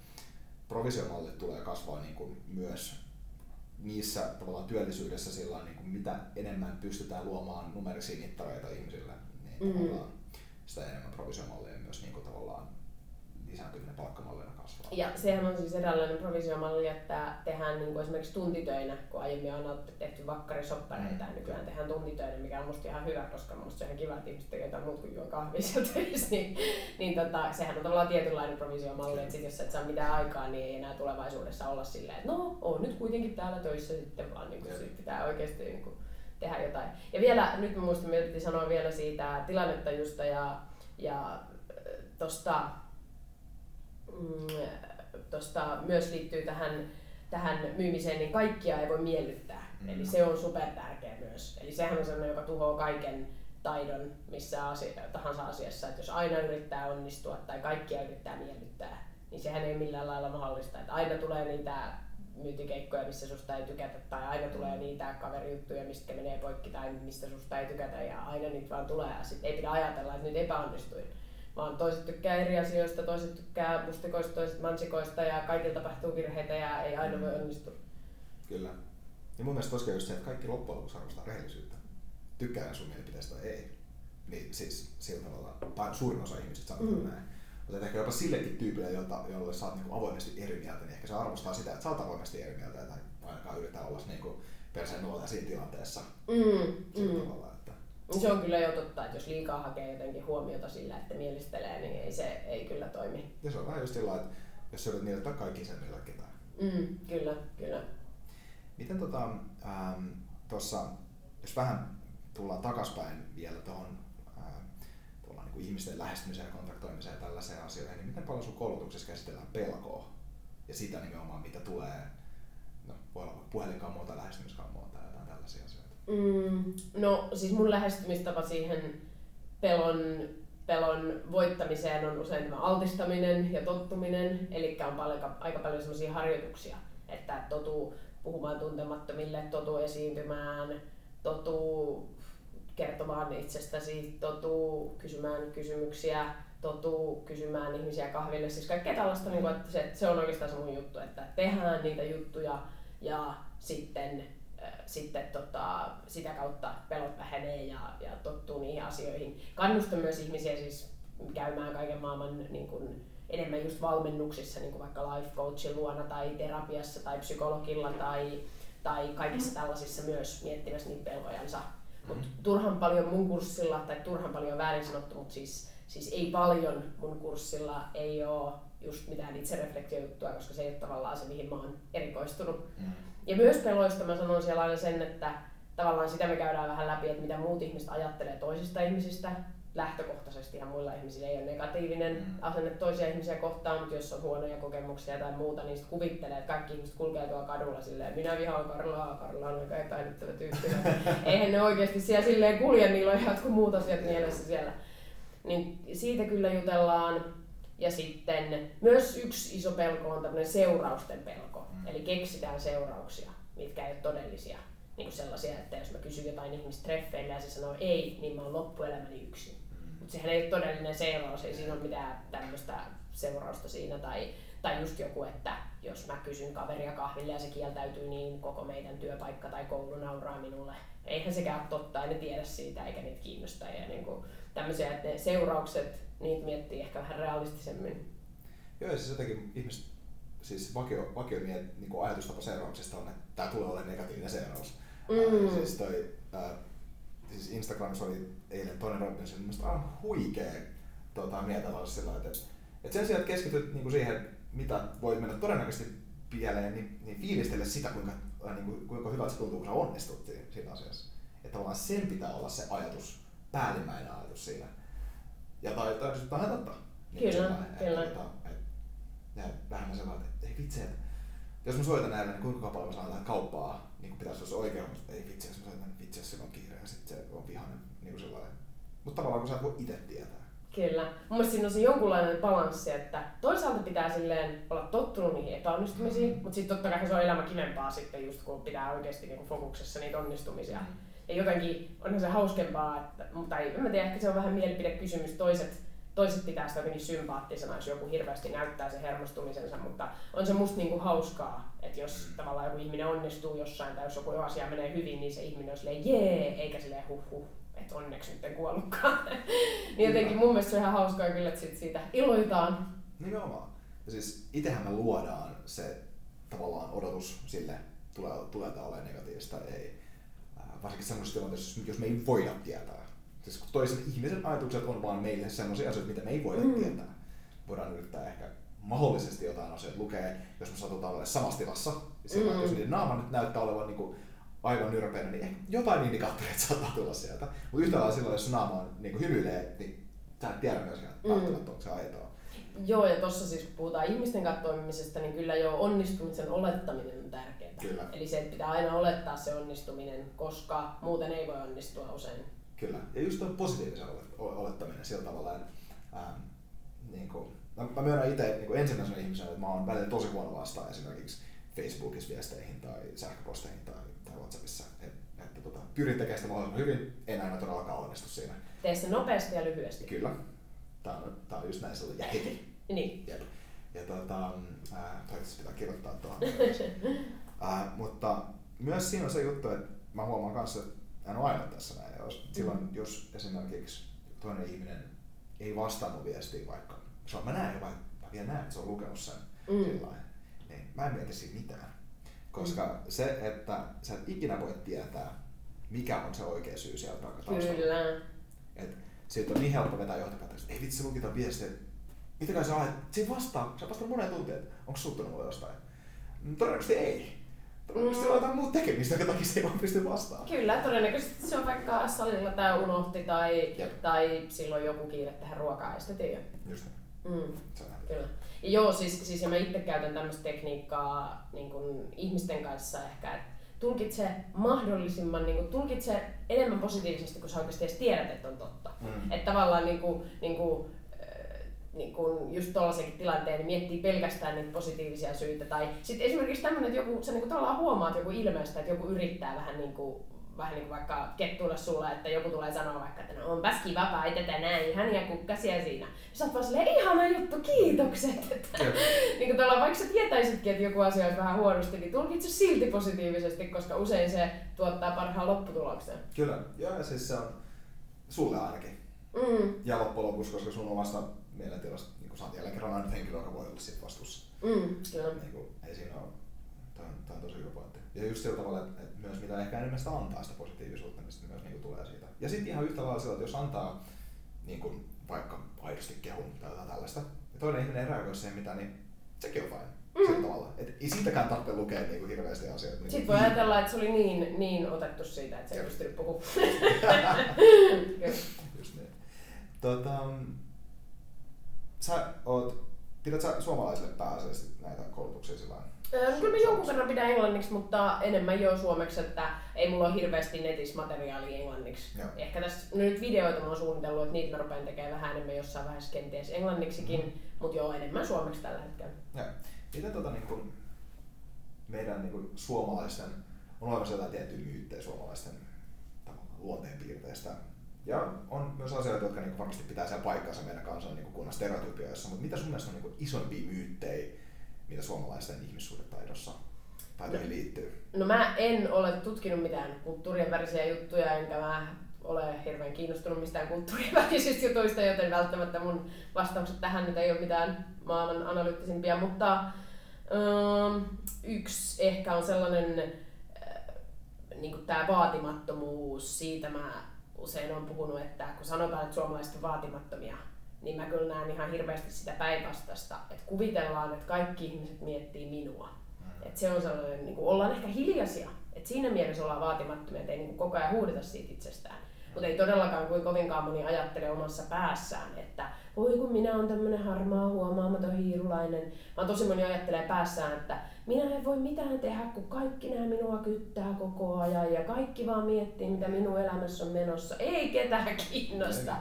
provisiomallit tulee kasvaa niin kuin myös niissä tavallaan työllisyydessä sillä niin kuin mitä enemmän pystytään luomaan numerisia mittareita ihmisille, niin Mm. tavallaan sitä enemmän provisiomalleja myös niin kuin tavallaan lisääntyminen palkkamallina kasvaa. Ja sehän on siis eräänlainen provisiomalli, että tehdään niin kuin esimerkiksi tuntitöinä, kun aiemmin on tehty vakkarisoppareita, Mm. ja nykyään tehdään tuntitöinä, mikä on musta ihan hyvä, koska musta se on ihan kiva, että ihmiset tekee jotain muuta kuin juo kahvia siellä töissä, niin, niin tota, sehän on tavallaan tietynlainen provisiomalli, että sit jos et saa mitään aikaa, niin ei enää tulevaisuudessa olla silleen, että no, on nyt kuitenkin täällä töissä sitten, vaan niin kuin, sit pitää oikeasti niin kuin, tehdä jotain. Ja vielä, nyt mä muistan, me piti sanoa vielä siitä tilannetajusta ja, ja tuosta mm, tosta myös liittyy tähän, tähän myymiseen, niin kaikkia ei voi miellyttää. Mm. Eli se on super tärkeä myös. Eli sehän on sellainen, joka tuhoaa kaiken taidon missä asia, tahansa asiassa. Että jos aina yrittää onnistua tai kaikkia yrittää miellyttää, niin sehän ei millään lailla mahdollista. Että aina tulee niitä myyntikeikkoja, missä susta ei tykätä, tai aina tulee niitä kaverijuttuja, mistä menee poikki, tai mistä susta ei tykätä, ja aina niitä vaan tulee, ja sit ei pidä ajatella, että nyt epäonnistuin vaan toiset tykkää eri asioista, toiset tykkää mustikoista, toiset mansikoista ja kaikilla tapahtuu virheitä ja ei aina voi onnistua. Kyllä. Ja mun mielestä tosiaan just se, että kaikki loppujen lopuksi arvostaa rehellisyyttä. Tykkää sun mielipiteestä tai ei. Niin siis sillä tavalla, tai suurin osa ihmisistä sanoo Mm. mm. näin. Mutta ehkä jopa sillekin tyypille, jota, jolle sä oot niinku avoimesti eri mieltä, niin ehkä se arvostaa sitä, että sä oot avoimesti eri mieltä, tai ainakaan yrittää olla niinku perseen nuolta siinä tilanteessa. Mm, Sillä mm. tavalla, Se on kyllä jo totta, että jos liikaa hakee jotenkin huomiota sillä, että mielistelee, niin ei se ei kyllä toimi. ja se on vähän just sillä että jos sä yrität miellyttää kaikki sen, niin ketään. Mm, kyllä, kyllä. Miten tota, ähm, tossa, jos vähän tullaan takaspäin vielä tuohon äh, niin ihmisten lähestymiseen ja kontaktoimiseen ja tällaiseen asioihin, niin miten paljon sun koulutuksessa käsitellään pelkoa ja sitä nimenomaan, mitä tulee, no, voi olla puhelinkammoa tai lähestymiskammoa tai jotain tällaisia asioita. Mm, no siis mun lähestymistapa siihen pelon, pelon voittamiseen on usein tämä altistaminen ja tottuminen. Eli on paljon, aika paljon sellaisia harjoituksia, että totuu puhumaan tuntemattomille, totuu esiintymään, totuu kertomaan itsestäsi, totuu kysymään kysymyksiä, totuu kysymään ihmisiä kahville. Siis kaikkea tällaista, niin kuin, että se, se on oikeastaan se mun juttu, että tehdään niitä juttuja ja sitten sitten tota, sitä kautta pelot vähenee ja, ja tottuu niihin asioihin. Kannustan myös ihmisiä siis käymään kaiken maailman niin kuin, enemmän just valmennuksissa, niin kuin vaikka life coachin luona tai terapiassa tai psykologilla tai, tai kaikissa tällaisissa myös miettimässä niitä pelkojansa. Mutta turhan paljon mun kurssilla, tai turhan paljon väärin sanottu, mutta siis, siis ei paljon mun kurssilla ei ole just mitään itsereflektiojuttua, koska se ei ole tavallaan se, mihin mä oon erikoistunut. Mm. Ja myös peloista mä sanon siellä aina sen, että tavallaan sitä me käydään vähän läpi, että mitä muut ihmiset ajattelee toisista ihmisistä. lähtökohtaisesti ihan muilla ihmisillä ei ole negatiivinen Mm. asenne toisia ihmisiä kohtaan, mutta jos on huonoja kokemuksia tai muuta, niin sit kuvittelee, että kaikki ihmiset kulkee tuolla kadulla silleen, minä vihaan Karlaa, Karla on aika epäilyttävä tyyppi. Eihän ne oikeasti siellä silleen kulje, niillä on jotkut muut asiat mielessä siellä. Niin siitä kyllä jutellaan. Ja sitten myös yksi iso pelko on tämmöinen seurausten pelko. Eli keksitään seurauksia, mitkä ei ole todellisia. Niin kuin sellaisia, että jos mä kysyn jotain ihmistä treffeillä ja se sanoo ei, niin mä oon loppuelämäni yksin. Mm. Mutta sehän ei ole todellinen seuraus, ei siinä ole mitään tämmöistä seurausta siinä. Tai, tai just joku, että jos mä kysyn kaveria kahville ja se kieltäytyy, niin koko meidän työpaikka tai koulu nauraa minulle. Eihän sekään ole totta, ei ne tiedä siitä eikä niitä kiinnosta. Ja niin kuin tämmöisiä, että ne seuraukset, niitä miettii ehkä vähän realistisemmin. Joo, siis jotenkin ihmiset, siis vakio, vakio miet, niin kuin ajatustapa seurauksista on, että tämä tulee olemaan negatiivinen seuraus. Mm. Ää, siis toi, ää, siis Instagramissa oli eilen toinen Robinson, mun mielestä aivan huikea tota, mietelaus sillä että, että sen sijaan, että keskityt niin kuin siihen, mitä voi mennä todennäköisesti pieleen, niin, niin fiilistele sitä, kuinka, niin kuin, kuinka hyvältä se tuntuu, kun sä onnistut siinä, asiassa. Että tavallaan sen pitää olla se ajatus, päällimmäinen ajatus siinä. Ja tai, tai siis vähän totta. Kyllä, sellainen, kyllä. Että, että, että, ja vähän sellainen, että ei vitsi, että jos mä soitan näille, niin kuinka paljon mä saan tähän kauppaa, niin kuin pitäisi olla oikea, mutta ei vitsi, jos mä soitan, niin vitsi, jos sillä on kiire ja sitten se on vihainen. Niin kuin sellainen. Mutta tavallaan kun sä et voi itse tietää. Kyllä. Mun mielestä siinä on se jonkunlainen balanssi, että toisaalta pitää silleen olla tottunut niihin epäonnistumisiin, Mm. mutta sitten totta kai se on elämä kivempaa sitten just kun pitää oikeasti niinku fokuksessa niitä onnistumisia. Ja jotenkin onhan se hauskempaa, että, tai en mä tiedä, ehkä se on vähän mielipidekysymys, toiset, toiset pitää sitä jotenkin sympaattisena, jos joku hirveästi näyttää sen hermostumisensa, mutta on se musta niinku hauskaa, että jos Mm. tavallaan joku ihminen onnistuu jossain tai jos joku asia menee hyvin, niin se ihminen on silleen jee, eikä silleen huh huh, että onneksi nyt en kuollutkaan. niin jotenkin mun mielestä se on ihan hauskaa kyllä, että sit siitä iloitaan. Nimenomaan. Ja siis itsehän me luodaan se tavallaan odotus sille, tulee, tulee olemaan negatiivista ei. Varsinkin semmoisessa tilanteessa, jos me ei voida tietää. Siis kun toisen ihmisen ajatukset on vaan meille semmoisia asioita, mitä me ei voida Mm. tietää. Voidaan yrittää ehkä mahdollisesti jotain asioita lukea, jos me satutaan olemaan samassa tilassa. Mm. Jos niiden naama nyt näyttää olevan niin kuin aivan nyrpeinen, niin ehkä jotain indikaattoreita saattaa tulla sieltä. Mutta yhtä lailla silloin, jos naama on, niin kuin hymyilee, niin sä et tiedä myöskään Mm. välttämättä, onko se aitoa. Joo, ja tuossa siis kun puhutaan ihmisten kanssa toimimisesta, niin kyllä jo onnistumisen olettaminen on tärkeää. Kyllä. Eli se, että pitää aina olettaa se onnistuminen, koska muuten ei voi onnistua usein. Kyllä. Ja just tuo positiivisen olettaminen sillä tavalla, että ähm, niin kuin, mä, mä myönnän itse niin kuin ensimmäisenä ihmisenä, että mä oon välillä tosi huono vastaan esimerkiksi Facebookissa viesteihin tai sähköposteihin tai, tai Whatsappissa. Et, että tota, pyrin tekemään sitä mahdollisimman hyvin, en aina todellakaan onnistu siinä. Tee se nopeasti ja lyhyesti. Kyllä. Tää on, tää on just näin sellainen ja heti. Niin. Jep. Ja tota, ää, toivottavasti pitää kirjoittaa tuohon. ää, mutta myös siinä on se juttu, että mä huomaan kanssa, että en ole aina tässä näin. Jos, silloin, Mm. jos esimerkiksi toinen ihminen ei vastannut viestiin vaikka, se on, mä näen jo, vaikka mä vielä näen, että se on lukenut sen Mm. sillain, niin mä en mieti siitä mitään. Koska se, että sä et ikinä voi tietää, mikä on se oikea syy siellä taustalla. Kyllä. Et siitä on niin helppo vetää johtopäätökset, ei vitsi luki tämän viestin, että mitä kai sä ajat, se vastaa, sä vastaa moneen tuntiin, että onko suuttunut mulle jostain. Mm, Todennäköisesti ei. Todennäköisesti Mm. on jotain muuta tekemistä, jonka takia se ei vaan pysty vastaamaan. Kyllä, todennäköisesti se on vaikka salilla tai unohti tai, Jep. tai silloin joku kiire tehdä ruokaa, ei sitä tiedä. Just Mm. se Kyllä. Ja joo, siis, siis ja mä itse käytän tämmöistä tekniikkaa niin kuin ihmisten kanssa ehkä, että tulkitse mahdollisimman, niin kuin, tulkitse enemmän positiivisesti, kun sä oikeasti edes tiedät, että on totta. Mm. Että tavallaan niin kuin, niin kuin, niin kuin just tollaisenkin tilanteen, niin miettii pelkästään niitä positiivisia syitä. Tai sitten esimerkiksi tämmöinen, että joku, sä niin tavallaan huomaat joku ilmeistä, että joku yrittää vähän niin kuin, vähän niin kuin vaikka kettuilla sulla, että joku tulee sanoa vaikka, että no onpas kiva paiteta näin, ihania kukkasia siinä. Ja sä oot vaan silleen, ihana juttu, kiitokset. Että, niin kuin tavallaan, vaikka sä tietäisitkin, että joku asia olisi vähän huonosti, niin tulkitse silti positiivisesti, koska usein se tuottaa parhaan lopputuloksen. Kyllä, joo ja siis se on sulle ainakin. Mm, Ja loppujen lopuksi, koska sun omasta mielentilasta, niin oot jälleen kerran ainut henkilö, joka voi olla siitä vastuussa. mm, kyllä. Niin kuin, ei siinä ole, tämä on, tää on tosi hyvä pointti. Ja just sillä tavalla, että, että myös mitä ehkä enemmän sitä antaa sitä positiivisuutta, niin sitten myös niin kuin tulee siitä. Ja sitten ihan yhtä lailla sillä, että jos antaa niin kuin, vaikka aidosti kehun tai jotain tällaista, ja toinen ihminen ei reagoi siihen mitään, niin sekin on fine. Mm. Sillä tavalla. Et ei siitäkään tarvitse lukea niin kuin hirveästi asioita. Niin Sitten voi ajatella, että se oli niin, niin otettu siitä, että se ei pystynyt puhumaan. Just niin. Tota, sä oot, pidät sä suomalaisille pääasiallisesti näitä koulutuksia sillä Öö, Kyllä mä jonkun verran pidän englanniksi, mutta enemmän jo suomeksi, että ei mulla ole hirveästi netissä materiaalia englanniksi. Joo. Ehkä tässä nyt videoita mä oon suunnitellut, että niitä mä rupean tekemään vähän enemmän jossain vaiheessa kenties englanniksikin, mm. mutta joo, enemmän suomeksi tällä hetkellä. Joo. Miten tota, niin kun, meidän niin kun, suomalaisten, on olemassa jotain tiettyjä myyttejä suomalaisten luonteenpiirteistä. Ja on myös asioita, jotka niin varmasti pitää siellä paikkansa meidän kansan niin kunnan stereotypioissa. Mutta mitä sun mielestä on niin isoimpia myyttejä, mitä suomalaisten ihmissuhdetaidossa taitoihin liittyy? No mä en ole tutkinut mitään kulttuurien värisiä juttuja, enkä mä ole hirveän kiinnostunut mistään kulttuurien värisistä jutuista, joten välttämättä mun vastaukset tähän nyt ei ole mitään maailman analyyttisimpia, mutta um, yksi ehkä on sellainen äh, niin tämä vaatimattomuus, siitä mä usein on puhunut, että kun sanotaan, että suomalaiset on vaatimattomia, niin mä kyllä näen ihan hirveästi sitä päinvastasta, että kuvitellaan, että kaikki ihmiset miettii minua. Mm. Että se on sellainen, niin kuin ollaan ehkä hiljaisia, että siinä mielessä ollaan vaatimattomia, että ei niin kuin koko ajan huudeta siitä itsestään. Mutta ei todellakaan kuin kovinkaan moni ajattele omassa päässään, että voi kun minä olen tämmöinen harmaa, huomaamaton hiirulainen. Vaan tosi moni ajattelee päässään, että minä en voi mitään tehdä, kun kaikki nämä minua kyttää koko ajan ja kaikki vaan miettii, mitä minun elämässä on menossa. Ei ketään kiinnosta.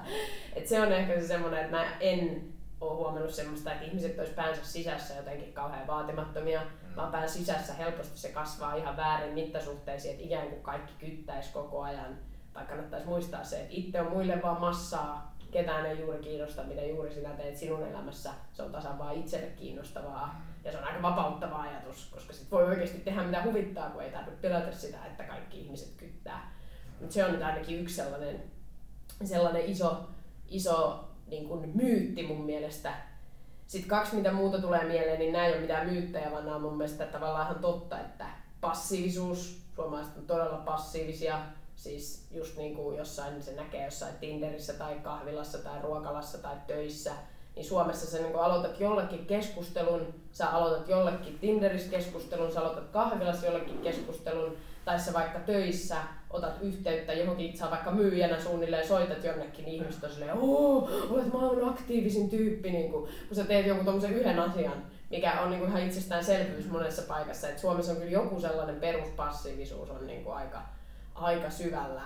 Et se on ehkä se semmoinen, että mä en ole huomannut semmoista, että ihmiset olisi päänsä sisässä jotenkin kauhean vaatimattomia, mm. vaan pään sisässä helposti se kasvaa ihan väärin mittasuhteisiin, että ikään kuin kaikki kyttäisi koko ajan. Tai kannattaisi muistaa se, että itse on muille vaan massaa, ketään ei juuri kiinnosta, mitä juuri sinä teet sinun elämässä. Se on tasan vaan itselle kiinnostavaa. Ja se on aika vapauttava ajatus, koska sit voi oikeasti tehdä mitä huvittaa, kun ei tarvitse pelätä sitä, että kaikki ihmiset kyttää. Mutta se on nyt ainakin yksi sellainen, sellainen iso, iso niin kuin myytti mun mielestä. Sitten kaksi, mitä muuta tulee mieleen, niin nämä ei ole mitään myyttejä, vaan nämä on mun mielestä tavallaan ihan totta, että passiivisuus, suomalaiset on todella passiivisia, Siis just niin kuin jossain se näkee jossain Tinderissä tai kahvilassa tai ruokalassa tai töissä, niin Suomessa sä niin aloitat jollekin keskustelun, sä aloitat jollekin Tinderissä keskustelun, sä aloitat kahvilassa jollekin keskustelun, tai sä vaikka töissä otat yhteyttä johonkin, sä vaikka myyjänä suunnilleen soitat jonnekin, niin ihmiset silleen, ooo, olet maailman aktiivisin tyyppi, niin kuin, kun sä teet jonkun tommosen yhden asian, mikä on niin kuin ihan itsestäänselvyys monessa paikassa. Et Suomessa on kyllä joku sellainen peruspassiivisuus on niin kuin aika, aika syvällä.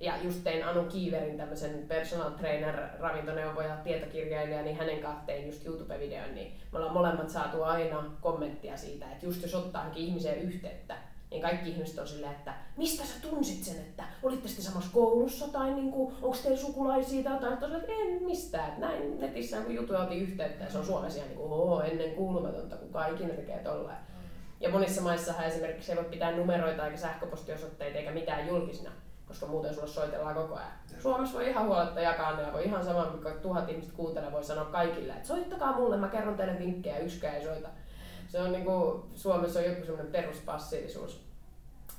Ja just tein Anu Kiiverin tämmöisen personal trainer, ravintoneuvoja, tietokirjailija, niin hänen kanssa tein just YouTube-videon, niin me ollaan molemmat saatu aina kommenttia siitä, että just jos ottaa ihmiseen yhteyttä, niin kaikki ihmiset on silleen, että mistä sä tunsit sen, että olitte sitten samassa koulussa tai niin kuin, onko teillä sukulaisia tai jotain, että en mistään, että näin netissä kun jutuja otin yhteyttä ja se on Suomessa ihan niin kuin, ennen kuulumatonta, kuka ikinä tekee tolleen. Ja monissa maissahan esimerkiksi ei voi pitää numeroita eikä sähköpostiosoitteita eikä mitään julkisina, koska muuten sulle soitellaan koko ajan. Suomessa voi ihan huoletta jakaa ne ja voi ihan sama, mikä tuhat ihmistä kuuntelee, voi sanoa kaikille, että soittakaa mulle, mä kerron teille vinkkejä, yksikään ei soita. Se on niinku, Suomessa on joku semmoinen peruspassiivisuus.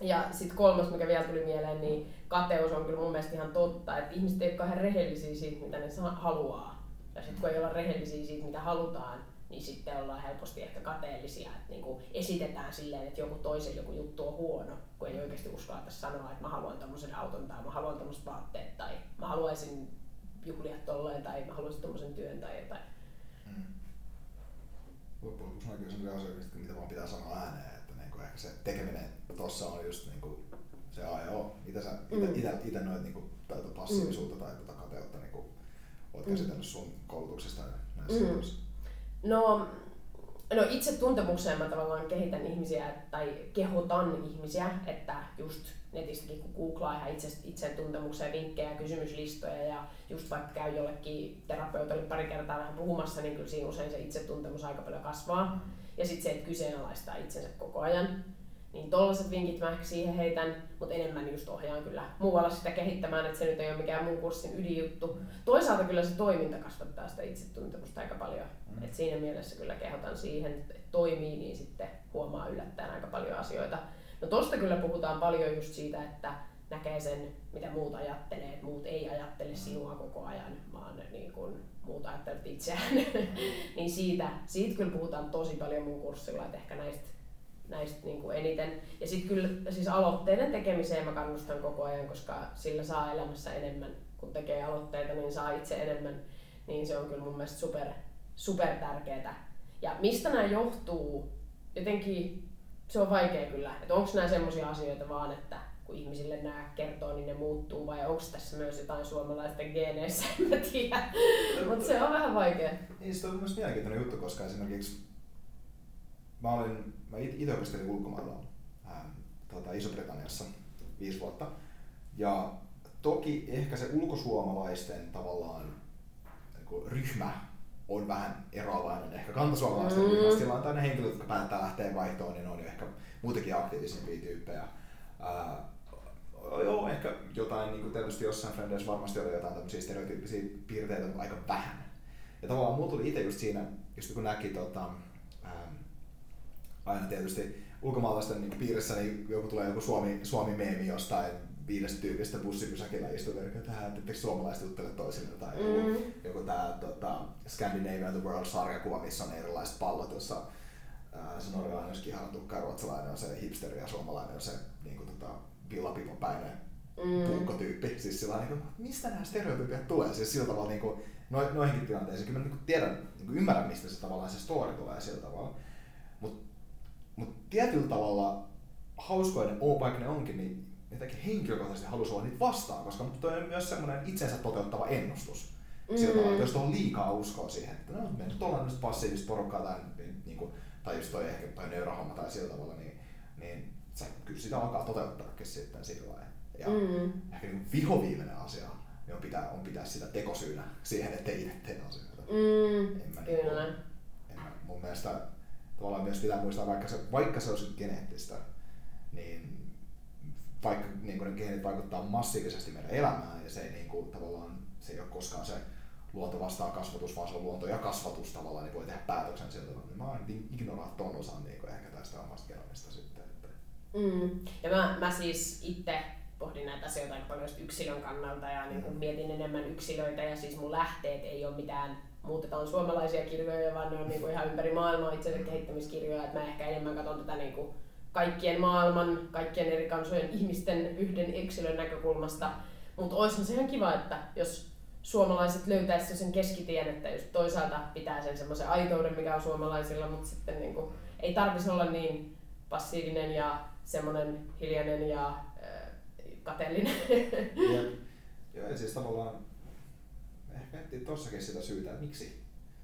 Ja sitten kolmas, mikä vielä tuli mieleen, niin kateus on kyllä mun mielestä ihan totta, että ihmiset eivät ole ihan rehellisiä siitä, mitä ne haluaa. Ja sitten kun ei olla rehellisiä siitä, mitä halutaan, niin sitten ollaan helposti ehkä kateellisia, että niin kuin esitetään silleen, että joku toisen joku juttu on huono, kun ei oikeasti uskalleta sanoa, että mä haluan tämmöisen auton tai mä haluan tämmöiset vaatteet tai mä haluaisin juhlia tolleen tai mä haluaisin tämmöisen työn tai jotain. Mm. Loppujen lopuksi näkyy sellaisia asioita, mitä vaan pitää sanoa ääneen, että niin kuin ehkä se tekeminen tuossa on just niin kuin se A ja O. Mitä sä itse mm. noit niin tätä passiivisuutta mm. tai tätä kateutta niin kuin, oot mm. käsitellyt sun koulutuksesta näissä mm. No, no itse tuntemukseen mä tavallaan kehitän ihmisiä tai kehotan ihmisiä, että just netistäkin kun googlaa ihan itse, itsen tuntemukseen vinkkejä, kysymyslistoja ja just vaikka käy jollekin terapeutille pari kertaa vähän puhumassa, niin kyllä siinä usein se itsetuntemus aika paljon kasvaa. Ja sitten se, että kyseenalaistaa itsensä koko ajan. Niin tollaset vinkit mä ehkä siihen heitän, mutta enemmän just ohjaan kyllä muualla sitä kehittämään, että se nyt ei ole mikään mun kurssin ydinjuttu. Toisaalta kyllä se toiminta kasvattaa sitä itsetuntemusta aika paljon. Mm. Et siinä mielessä kyllä kehotan siihen, että toimii, niin sitten huomaa yllättäen aika paljon asioita. No tosta kyllä puhutaan paljon just siitä, että näkee sen, mitä muut ajattelee, että muut ei ajattele sinua koko ajan, vaan niin kuin muut ajattelevat itseään. niin siitä, siitä kyllä puhutaan tosi paljon mun kurssilla, että ehkä näistä näistä niin kuin eniten. Ja sitten kyllä siis aloitteiden tekemiseen mä kannustan koko ajan, koska sillä saa elämässä enemmän. Kun tekee aloitteita, niin saa itse enemmän. Niin se on kyllä mun mielestä super, super tärkeää. Ja mistä nämä johtuu? Jotenkin se on vaikea kyllä. Että onko nämä sellaisia asioita vaan, että kun ihmisille nämä kertoo, niin ne muuttuu, vai onko tässä myös jotain suomalaisten geeneissä, en mä tiedä. Mutta se on vähän vaikea. Niin, se on myös mielenkiintoinen juttu, koska esimerkiksi mä, olin, mä itse opiskelin ulkomailla ää, tuota, Iso-Britanniassa viisi vuotta. Ja toki ehkä se ulkosuomalaisten tavallaan niin ryhmä on vähän eroavainen ehkä kantasuomalaisten mm. ryhmästä. Sillä on ne henkilöt, jotka päättää lähteä vaihtoon, niin ne on ehkä muutenkin aktiivisempia tyyppejä. Ää, joo, ehkä jotain, niin kuin tietysti jossain Frendeissä varmasti oli jotain tämmöisiä stereotyyppisiä piirteitä aika vähän. Ja tavallaan mulla tuli itse just siinä, just kun näki tota, aina tietysti ulkomaalaisten niin piirissä niin joku tulee joku Suomi, Suomi-meemi jostain viidestä tyypistä bussipysäkillä että tähän, että suomalaiset juttelee toisilleen tai mm. joku, joku tämä tota, Scandinavia the World-sarjakuva, missä on erilaiset pallot, jossa ää, se norjalainen on kihantukka ja ruotsalainen on se hipsteri ja suomalainen on se niin kuin, tota, villapipopäinen mm. Siis sillä niin kuin, mistä nämä stereotypiat tulee? Siis sillä tavalla niin kuin, no, noihinkin tilanteisiin. Kyllä mä niin kuin tiedän, niin kuin ymmärrän, mistä se tavallaan se story tulee sillä tavalla. Mutta mut tietyllä tavalla hauskoinen, vaikka ne onkin, niin jotenkin henkilökohtaisesti halusi olla niitä vastaan, koska toi on myös semmoinen itsensä toteuttava ennustus. Mm. Sillä tavalla, että jos tuohon liikaa uskoa siihen, että no, me nyt ollaan nyt passiivista porukkaa tai, niin kuin, tai just toi ehkä toi nöyrähomma tai sillä tavalla, niin, niin sä kyllä sitä alkaa toteuttaakin sitten sillä lailla. Ja mm. ehkä niin vihoviimeinen asia niin on pitää, on pitää sitä tekosyynä siihen, ettei itse tee asioita. Mm. En mä, niin kyllä. en mä, mun mielestä tavallaan myös pitää muistaa, vaikka se, vaikka se olisi geneettistä, niin vaikka niin kuin ne geenit vaikuttaa massiivisesti meidän elämään ja se ei niin kuin, tavallaan se ei ole koskaan se luonto vastaa kasvatus, vaan se on luonto ja kasvatus tavallaan, niin voi tehdä päätöksen sieltä. Mä oon ignoraa ton osan niin ehkä tästä omasta genomista sitten. Että... Mm. Ja mä, mä siis itse pohdin näitä asioita aika paljon yksilön kannalta ja niin kuin mietin enemmän yksilöitä ja siis mun lähteet ei ole mitään muutetaan suomalaisia kirjoja, vaan ne on niin kuin ihan ympäri maailmaa itsensä kehittämiskirjoja, että mä ehkä enemmän katson tätä niin kuin kaikkien maailman, kaikkien eri kansojen ihmisten yhden yksilön näkökulmasta. Mutta olisihan se ihan kiva, että jos suomalaiset löytäisivät sen keskitien, että just toisaalta pitää sen semmoisen aitouden, mikä on suomalaisilla, mutta sitten niin kuin, ei tarvitsisi olla niin passiivinen ja semmoinen hiljainen ja kateellinen. Ja, joo, ja siis tavallaan ehkä miettii tossakin sitä syytä, että miksi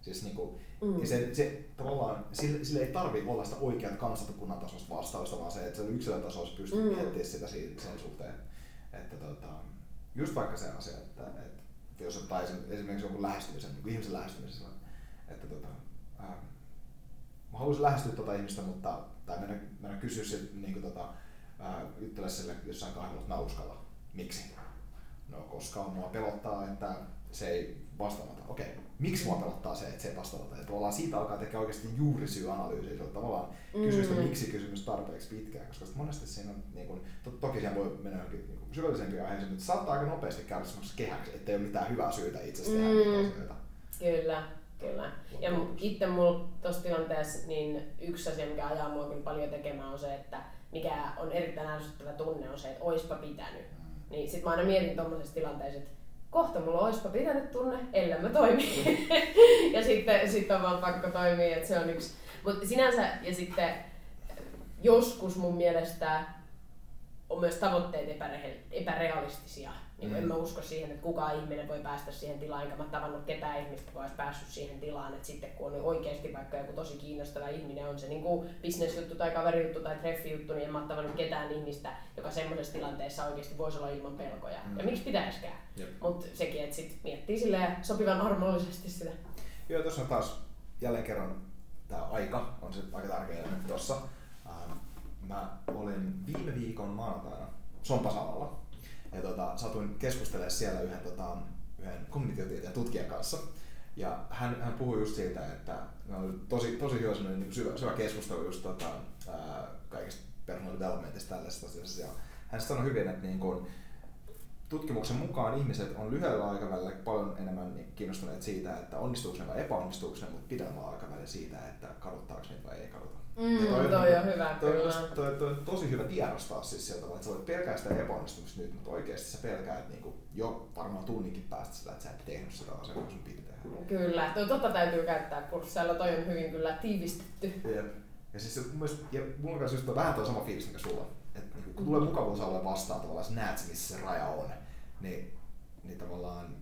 Siis niinku, mm. se, se, tavallaan, sille, sille ei tarvi olla sitä oikeat kansakunnan tasosta vastausta, vaan se, että se yksilötasossa pystyy mm. miettimään sitä sen suhteen. Että tota, just vaikka se asia, että, että jos ottaa esimerkiksi jonkun lähestymisen, niin ihmisen lähestymisessä, että tota, ää, mä haluaisin lähestyä tota ihmistä, mutta, tai mennä, mennä kysyä sit, niin kuin, tota, sille jossain kahvilla, että mä uskalla. Miksi? No koska mua pelottaa, että se ei vastaamata. Okei, okay. miksi mua pelottaa se, että se ei vastaamata? Ja tavallaan siitä alkaa tehdä oikeasti juurisyyanalyysejä. Se on tavallaan mm. kysyä sitä miksi kysymys tarpeeksi pitkään, koska monesti siinä on, niin kuin, to, toki siellä voi mennä johonkin niin kuin syvällisempiin aiheisiin, mutta saattaa aika nopeasti käydä semmoisessa kehäksi, ettei ole mitään hyvää syytä itse asiassa tehdä mm. niitä asioita. Kyllä, kyllä. Ja itse mulla tuossa tilanteessa niin yksi asia, mikä ajaa mua kyllä paljon tekemään on se, että mikä on erittäin ärsyttävä tunne on se, että oispa pitänyt. Niin sit mä aina mietin tuommoisessa tilanteessa, että kohta mulla olisipa pitänyt tunne, ellei mä toimi. ja sitten sit on vaan pakko toimia, että se on yksi. Mutta sinänsä, ja sitten joskus mun mielestä on myös tavoitteet epäre- epärealistisia. Niin mm. En mä usko siihen, että kukaan ihminen voi päästä siihen tilaan, enkä mä tavannut ketään ihmistä, joka olisi päässyt siihen tilaan. Että sitten kun on oikeasti vaikka joku tosi kiinnostava ihminen, on se niin kuin bisnesjuttu tai kaverijuttu tai treffijuttu, niin en mä tavannut ketään ihmistä, joka semmoisessa tilanteessa oikeasti voisi olla ilman pelkoja. Mm. Ja miksi pitäisikään? Mutta sekin, että sit miettii sopivan armollisesti sitä. Joo, tuossa on taas jälleen kerran tämä aika on se aika tärkeä elementti tuossa. Ähm, mä olin viime viikon maanantaina Sompasalalla ja tota, satuin keskustelemaan siellä yhden, tota, yhden kommunikaatiotieteen tutkijan kanssa. Ja hän, hän puhui just siitä, että oli tosi, tosi hyvä, niin syvä, syvä keskustelu just tota, ää, kaikista personal developmentista tällaisesta asiasta. Ja hän sanoi hyvin, että niin kun, tutkimuksen mukaan ihmiset on lyhyellä aikavälillä paljon enemmän niin kiinnostuneet siitä, että onnistuuko ne vai epäonnistuuko ne, mutta pidemmällä aikavälillä siitä, että kaduttaako niitä vai ei kaduta. Mm, toi, toi on hyvä, toi, kyllä. Toi, toi, toi, on tosi hyvä tiedostaa siis sieltä, että sä voit pelkää sitä epäonnistumista nyt, mutta oikeasti sä pelkäät niin kuin jo varmaan tunninkin päästä sitä, että sä et tehnyt sitä asiaa, kun sun piti tehdä. Kyllä, toi totta täytyy käyttää kursseilla, toi on hyvin kyllä tiivistetty. Jep. Ja siis mun mielestä, ja mulla kanssa just on vähän tuo sama fiilis, mikä sulla. Että niin kun tulee mukavuusalue vastaan tavallaan, sä näet missä se raja on, niin, niin tavallaan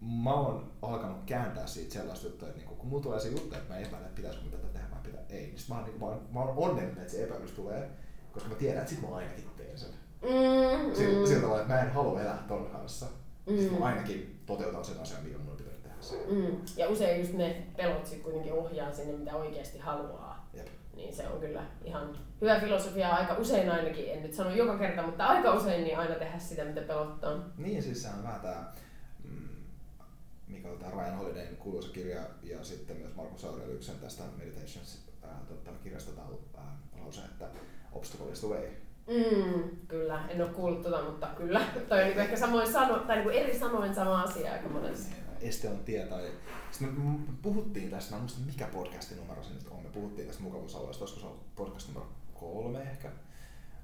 mä oon alkanut kääntää siitä sellaista juttua, että niinku, kun mulla tulee se juttu, että mä epäilen, että pitäisikö tätä pitää, ei, niin sit mä oon, niinku, mä oon, mä oon onnellinen, että se epäilys tulee, koska mä tiedän, että sit mä ainakin teen sen. Mm, Sillä, mm, sillä tavalla, että mä en halua elää ton kanssa. Mm. Sit Mm. mä ainakin toteutan sen asian, mikä mun pitänyt tehdä mm. Ja usein just ne pelot sit kuitenkin ohjaa sinne, mitä oikeasti haluaa. Jep. Niin se on kyllä ihan hyvä filosofia aika usein ainakin, en nyt sano joka kerta, mutta aika usein niin aina tehdä sitä, mitä pelottaa. Niin, siis sehän on vähän tää, mm, mikä on tää Ryan Holidayn kuuluisa kirja ja sitten myös Markus Aureliuksen tästä Meditations tota, kirjasta tää ää, lause, että obstacle is the way. Mm, kyllä, en ole kuullut tota, mutta kyllä. Toi on niinku ehkä samoin sano, tai niinku eri sanoin sama asia aika monessa. Este on tie tai... Sitten me puhuttiin tästä, mä en muista mikä podcastin numero se nyt on, me puhuttiin tästä mukavuusalueesta, olisiko se ollut podcast numero kolme ehkä.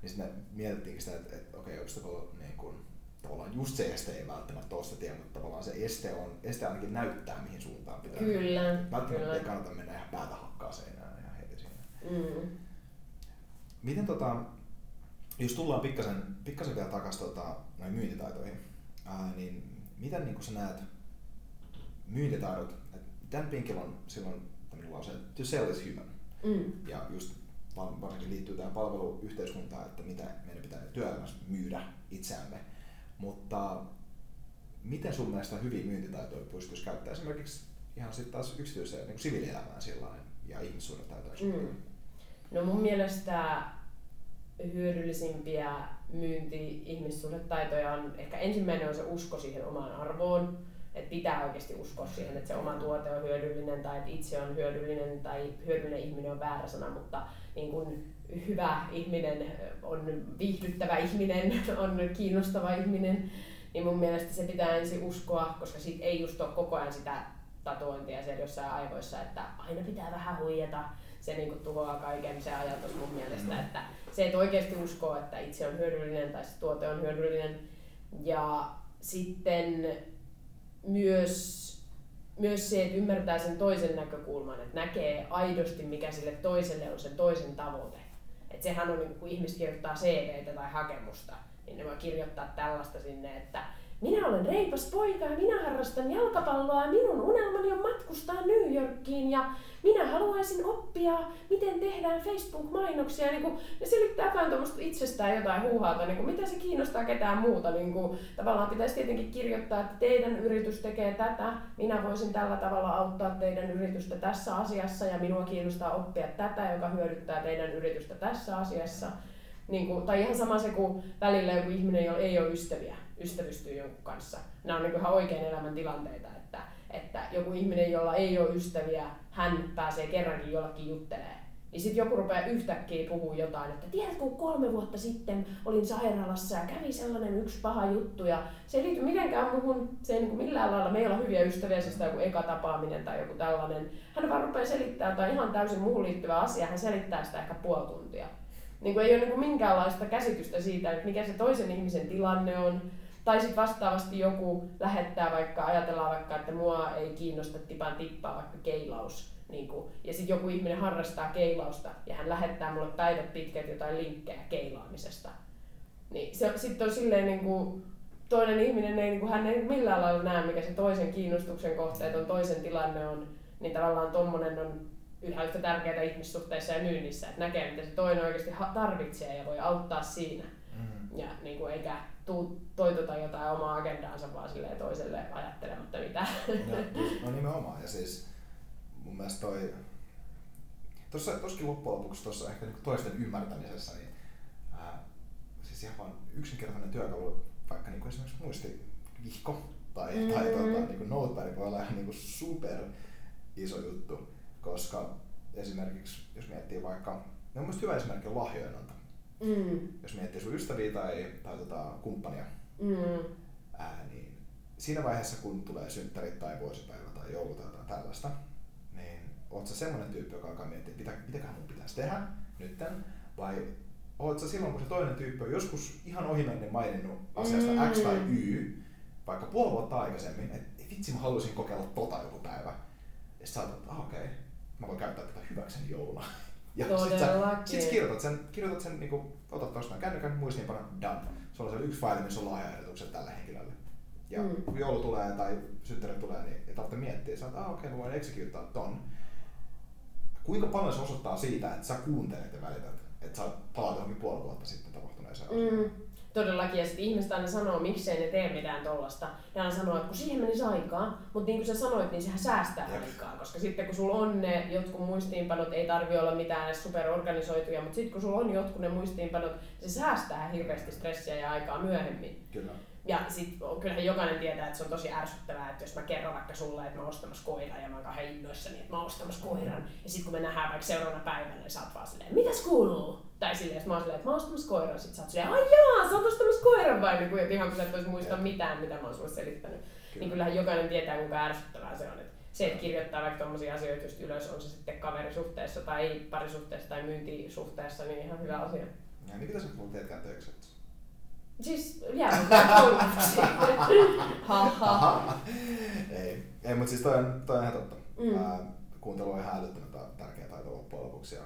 Niin sitten me mietittiinkin sitä, että, että okei, obstacle niin kun, tavallaan just se este ei välttämättä ole se tie, mutta tavallaan se este, on, este ainakin näyttää mihin suuntaan pitää. Kyllä, Välttämättä kyllä. ei kannata mennä ihan päätä hakkaa seinään. Mm. Miten tota, jos tullaan pikkasen, pikkasen vielä takaisin tota, noihin myyntitaitoihin, ää, niin miten niin sä näet myyntitaidot, että Dan Pinkillä on silloin tämmöinen lause, että to sell is human. Mm. Ja just var- varsinkin liittyy tähän palveluyhteiskuntaan, että mitä meidän pitää työelämässä myydä itseämme. Mutta miten sun mielestä hyviä myyntitaitoja pystyisi käyttämään esimerkiksi ihan sitten taas yksityiseen niin siviilielämään sillä ja ihmissuhdetaitoja? Mm. No mun mielestä hyödyllisimpiä myynti-ihmissuhdetaitoja on, ehkä ensimmäinen on se usko siihen omaan arvoon, että pitää oikeasti uskoa siihen, että se oma tuote on hyödyllinen tai että itse on hyödyllinen tai hyödyllinen ihminen on väärä sana, mutta niin kuin hyvä ihminen on viihdyttävä ihminen, on kiinnostava ihminen, niin mun mielestä se pitää ensin uskoa, koska siitä ei just ole koko ajan sitä tatuointia siellä jossain aivoissa, että aina pitää vähän huijata, se niin kuin tuhoaa kaiken se ajatus mun mielestä, Mm. että se, että oikeasti uskoo, että itse on hyödyllinen tai se tuote on hyödyllinen. Ja sitten myös, myös se, että ymmärtää sen toisen näkökulman, että näkee aidosti, mikä sille toiselle on sen toisen tavoite. Että sehän on, niin kun ihmiset kirjoittaa CVtä tai hakemusta, niin ne voi kirjoittaa tällaista sinne, että minä olen reipas poika ja minä harrastan jalkapalloa ja minun unelmani on matkustaa New Yorkiin ja minä haluaisin oppia, miten tehdään Facebook-mainoksia. Niin kuin, ne selittää vain tuommoista itsestään jotain huuhaata, niin kuin, mitä se kiinnostaa ketään muuta. Niin kuin, tavallaan pitäisi tietenkin kirjoittaa, että teidän yritys tekee tätä, minä voisin tällä tavalla auttaa teidän yritystä tässä asiassa ja minua kiinnostaa oppia tätä, joka hyödyttää teidän yritystä tässä asiassa. Niin kuin, tai ihan sama se, kun välillä joku ihminen, jolla ei ole ystäviä, ystävystyy jonkun kanssa. Nämä on niin ihan oikein elämän tilanteita, että, että joku ihminen, jolla ei ole ystäviä, hän pääsee kerrankin jollekin juttelee. Niin sitten joku rupeaa yhtäkkiä puhua jotain, että tiedätkö, kun kolme vuotta sitten olin sairaalassa ja kävi sellainen yksi paha juttu ja se ei liity mitenkään muuhun, se ei niin millään lailla, me ei olla hyviä ystäviä, siis joku eka tapaaminen tai joku tällainen. Hän vaan rupeaa selittämään jotain ihan täysin muuhun liittyvää asiaa, hän selittää sitä ehkä puoli tuntia. Niin kuin ei ole niin kuin minkäänlaista käsitystä siitä, että mikä se toisen ihmisen tilanne on, tai sitten vastaavasti joku lähettää vaikka, ajatellaan vaikka, että mua ei kiinnosta tipan tippaa vaikka keilaus. Niin kuin, ja sitten joku ihminen harrastaa keilausta ja hän lähettää mulle päivät pitkät jotain linkkejä keilaamisesta. Niin se sitten on silleen niin kuin, toinen ihminen ei, niin kuin, hän ei millään lailla näe, mikä se toisen kiinnostuksen kohteet on, toisen tilanne on, niin tavallaan tommonen on yhä yhtä tärkeää ihmissuhteissa ja myynnissä, että näkee, mitä se toinen oikeasti tarvitsee ja voi auttaa siinä. Mm. Ja niin kuin, eikä tuu toitota jotain omaa agendaansa vaan silleen toiselle ajattelematta mitään. No, no nimenomaan, ja siis mun mielestä toi, tuossa tossakin loppujen lopuksi tuossa ehkä niinku toisten ymmärtämisessä, niin ää, siis ihan vaan yksinkertainen työkalu, vaikka niinku esimerkiksi muistivihko tai, mm. tai tota, niinku notepad voi olla ihan niinku super iso juttu, koska esimerkiksi jos miettii vaikka, no mun hyvä esimerkki on lahjojen Mm. jos miettii sun ystäviä tai, tai tota, kumppania, Mm. Ää, niin siinä vaiheessa, kun tulee synttärit tai vuosipäivä tai joulu tai jotain tällaista, niin oot sä semmoinen tyyppi, joka alkaa miettiä, mitä, mitäköhän mun pitäisi tehdä nytten, vai oot sä silloin, kun se toinen tyyppi on joskus ihan ohimennen maininnut asiasta mm. X tai Y, vaikka puoli vuotta aikaisemmin, että vitsi mä haluaisin kokeilla tota joku päivä. Ja sä että ah, okei, okay, mä voin käyttää tätä hyväkseni jouluna. Ja sit sä, sit kirjoitat sen, kirjoitat sen niinku, otat tuosta kännykän muistiinpano, done. Se on se yksi faili, missä on lahjaehdotukset tälle henkilölle. Ja mm. kun joulu tulee tai synttärit tulee, niin ei tarvitse miettiä. Sä että ah, okei, okay, mä voin executea ton. Kuinka paljon se osoittaa siitä, että sä kuuntelet ja välität, että sä palaat johonkin puoli vuotta sitten tapahtuneeseen mm. Todellakin, ja sitten ihmiset aina sanoo, miksei ne tee mitään tollasta. Ja aina sanoo, että kun siihen menisi aikaa, mutta niin kuin sä sanoit, niin sehän säästää Jep. aikaa. Koska sitten kun sulla on ne jotkut muistiinpanot, ei tarvi olla mitään superorganisoituja, mutta sitten kun sulla on jotkut ne muistiinpanot, se säästää hirveästi stressiä ja aikaa myöhemmin. Kyllä. Ja sit kyllähän jokainen tietää, että se on tosi ärsyttävää, että jos mä kerron vaikka sulle, että mä oon ostamassa koiran ja mä oon kauhean innoissani, että mä oon ostamassa koiran. Ja sitten kun me nähdään vaikka seuraavana päivänä, niin sä oot vaan silleen, mitäs kuuluu? Tai silleen, että mä oon silleen, että mä oon ostamassa koiran. Sitten sä oot silleen, ai jaa, sä oot ostamassa koiran vai? Niin kuin, ihan kun sä et vois muistaa mitään, mitä mä oon sulle selittänyt. Kyllä. Niin kyllähän jokainen tietää, kuinka ärsyttävää se on. Että se, että kirjoittaa vaikka tommosia asioita just ylös, on se sitten kaverisuhteessa tai parisuhteessa tai myyntisuhteessa, niin ihan hyvä asia. Ja niin pitäisi mulla teet töiksi? Siis jäämättä Haha. ei, ei mutta siis toi on, toi on ihan totta. Mm. Ää, kuuntelu on ihan älyttömän tärkeä taito loppujen lopuksi. Ja,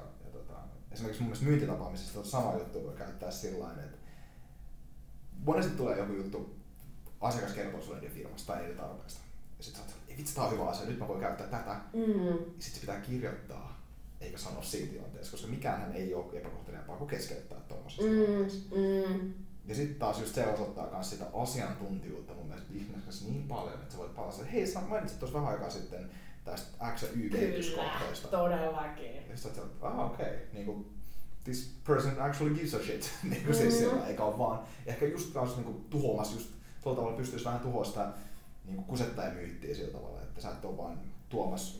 esimerkiksi mun mielestä myyntitapaamisesta on sama juttu voi käyttää sillä tavalla, että monesti tulee joku juttu, asiakas kertoo sulle firmasta tai niiden tarpeesta. Ja sit sä oot, ei vitsi, tää on hyvä asia, nyt mä voin käyttää tätä. Mm. Sitten se pitää kirjoittaa, eikä sanoa siinä tilanteessa, koska mikään ei ole epäkohteleempaa kuin keskeyttää tuommoisessa mm. tilanteessa. Mm. Ja sitten taas just se osoittaa myös sitä asiantuntijuutta mun mielestä ihmisessä niin paljon, että sä voit palata, että hei sä mainitsit tuossa vähän aikaa sitten tästä X ja Y kehityskohteesta. todellakin. Ja sitten sä että ah okei, okay. niin kuin, this person actually gives a shit. niin kuin siis mm-hmm. siellä, eikä ole vaan, ehkä just taas niin kuin, tuhoamassa just tuolla tavalla pystyisi vähän tuhoa sitä niin kusettajan myyttiä sillä tavalla, että sä et ole vaan tuomassa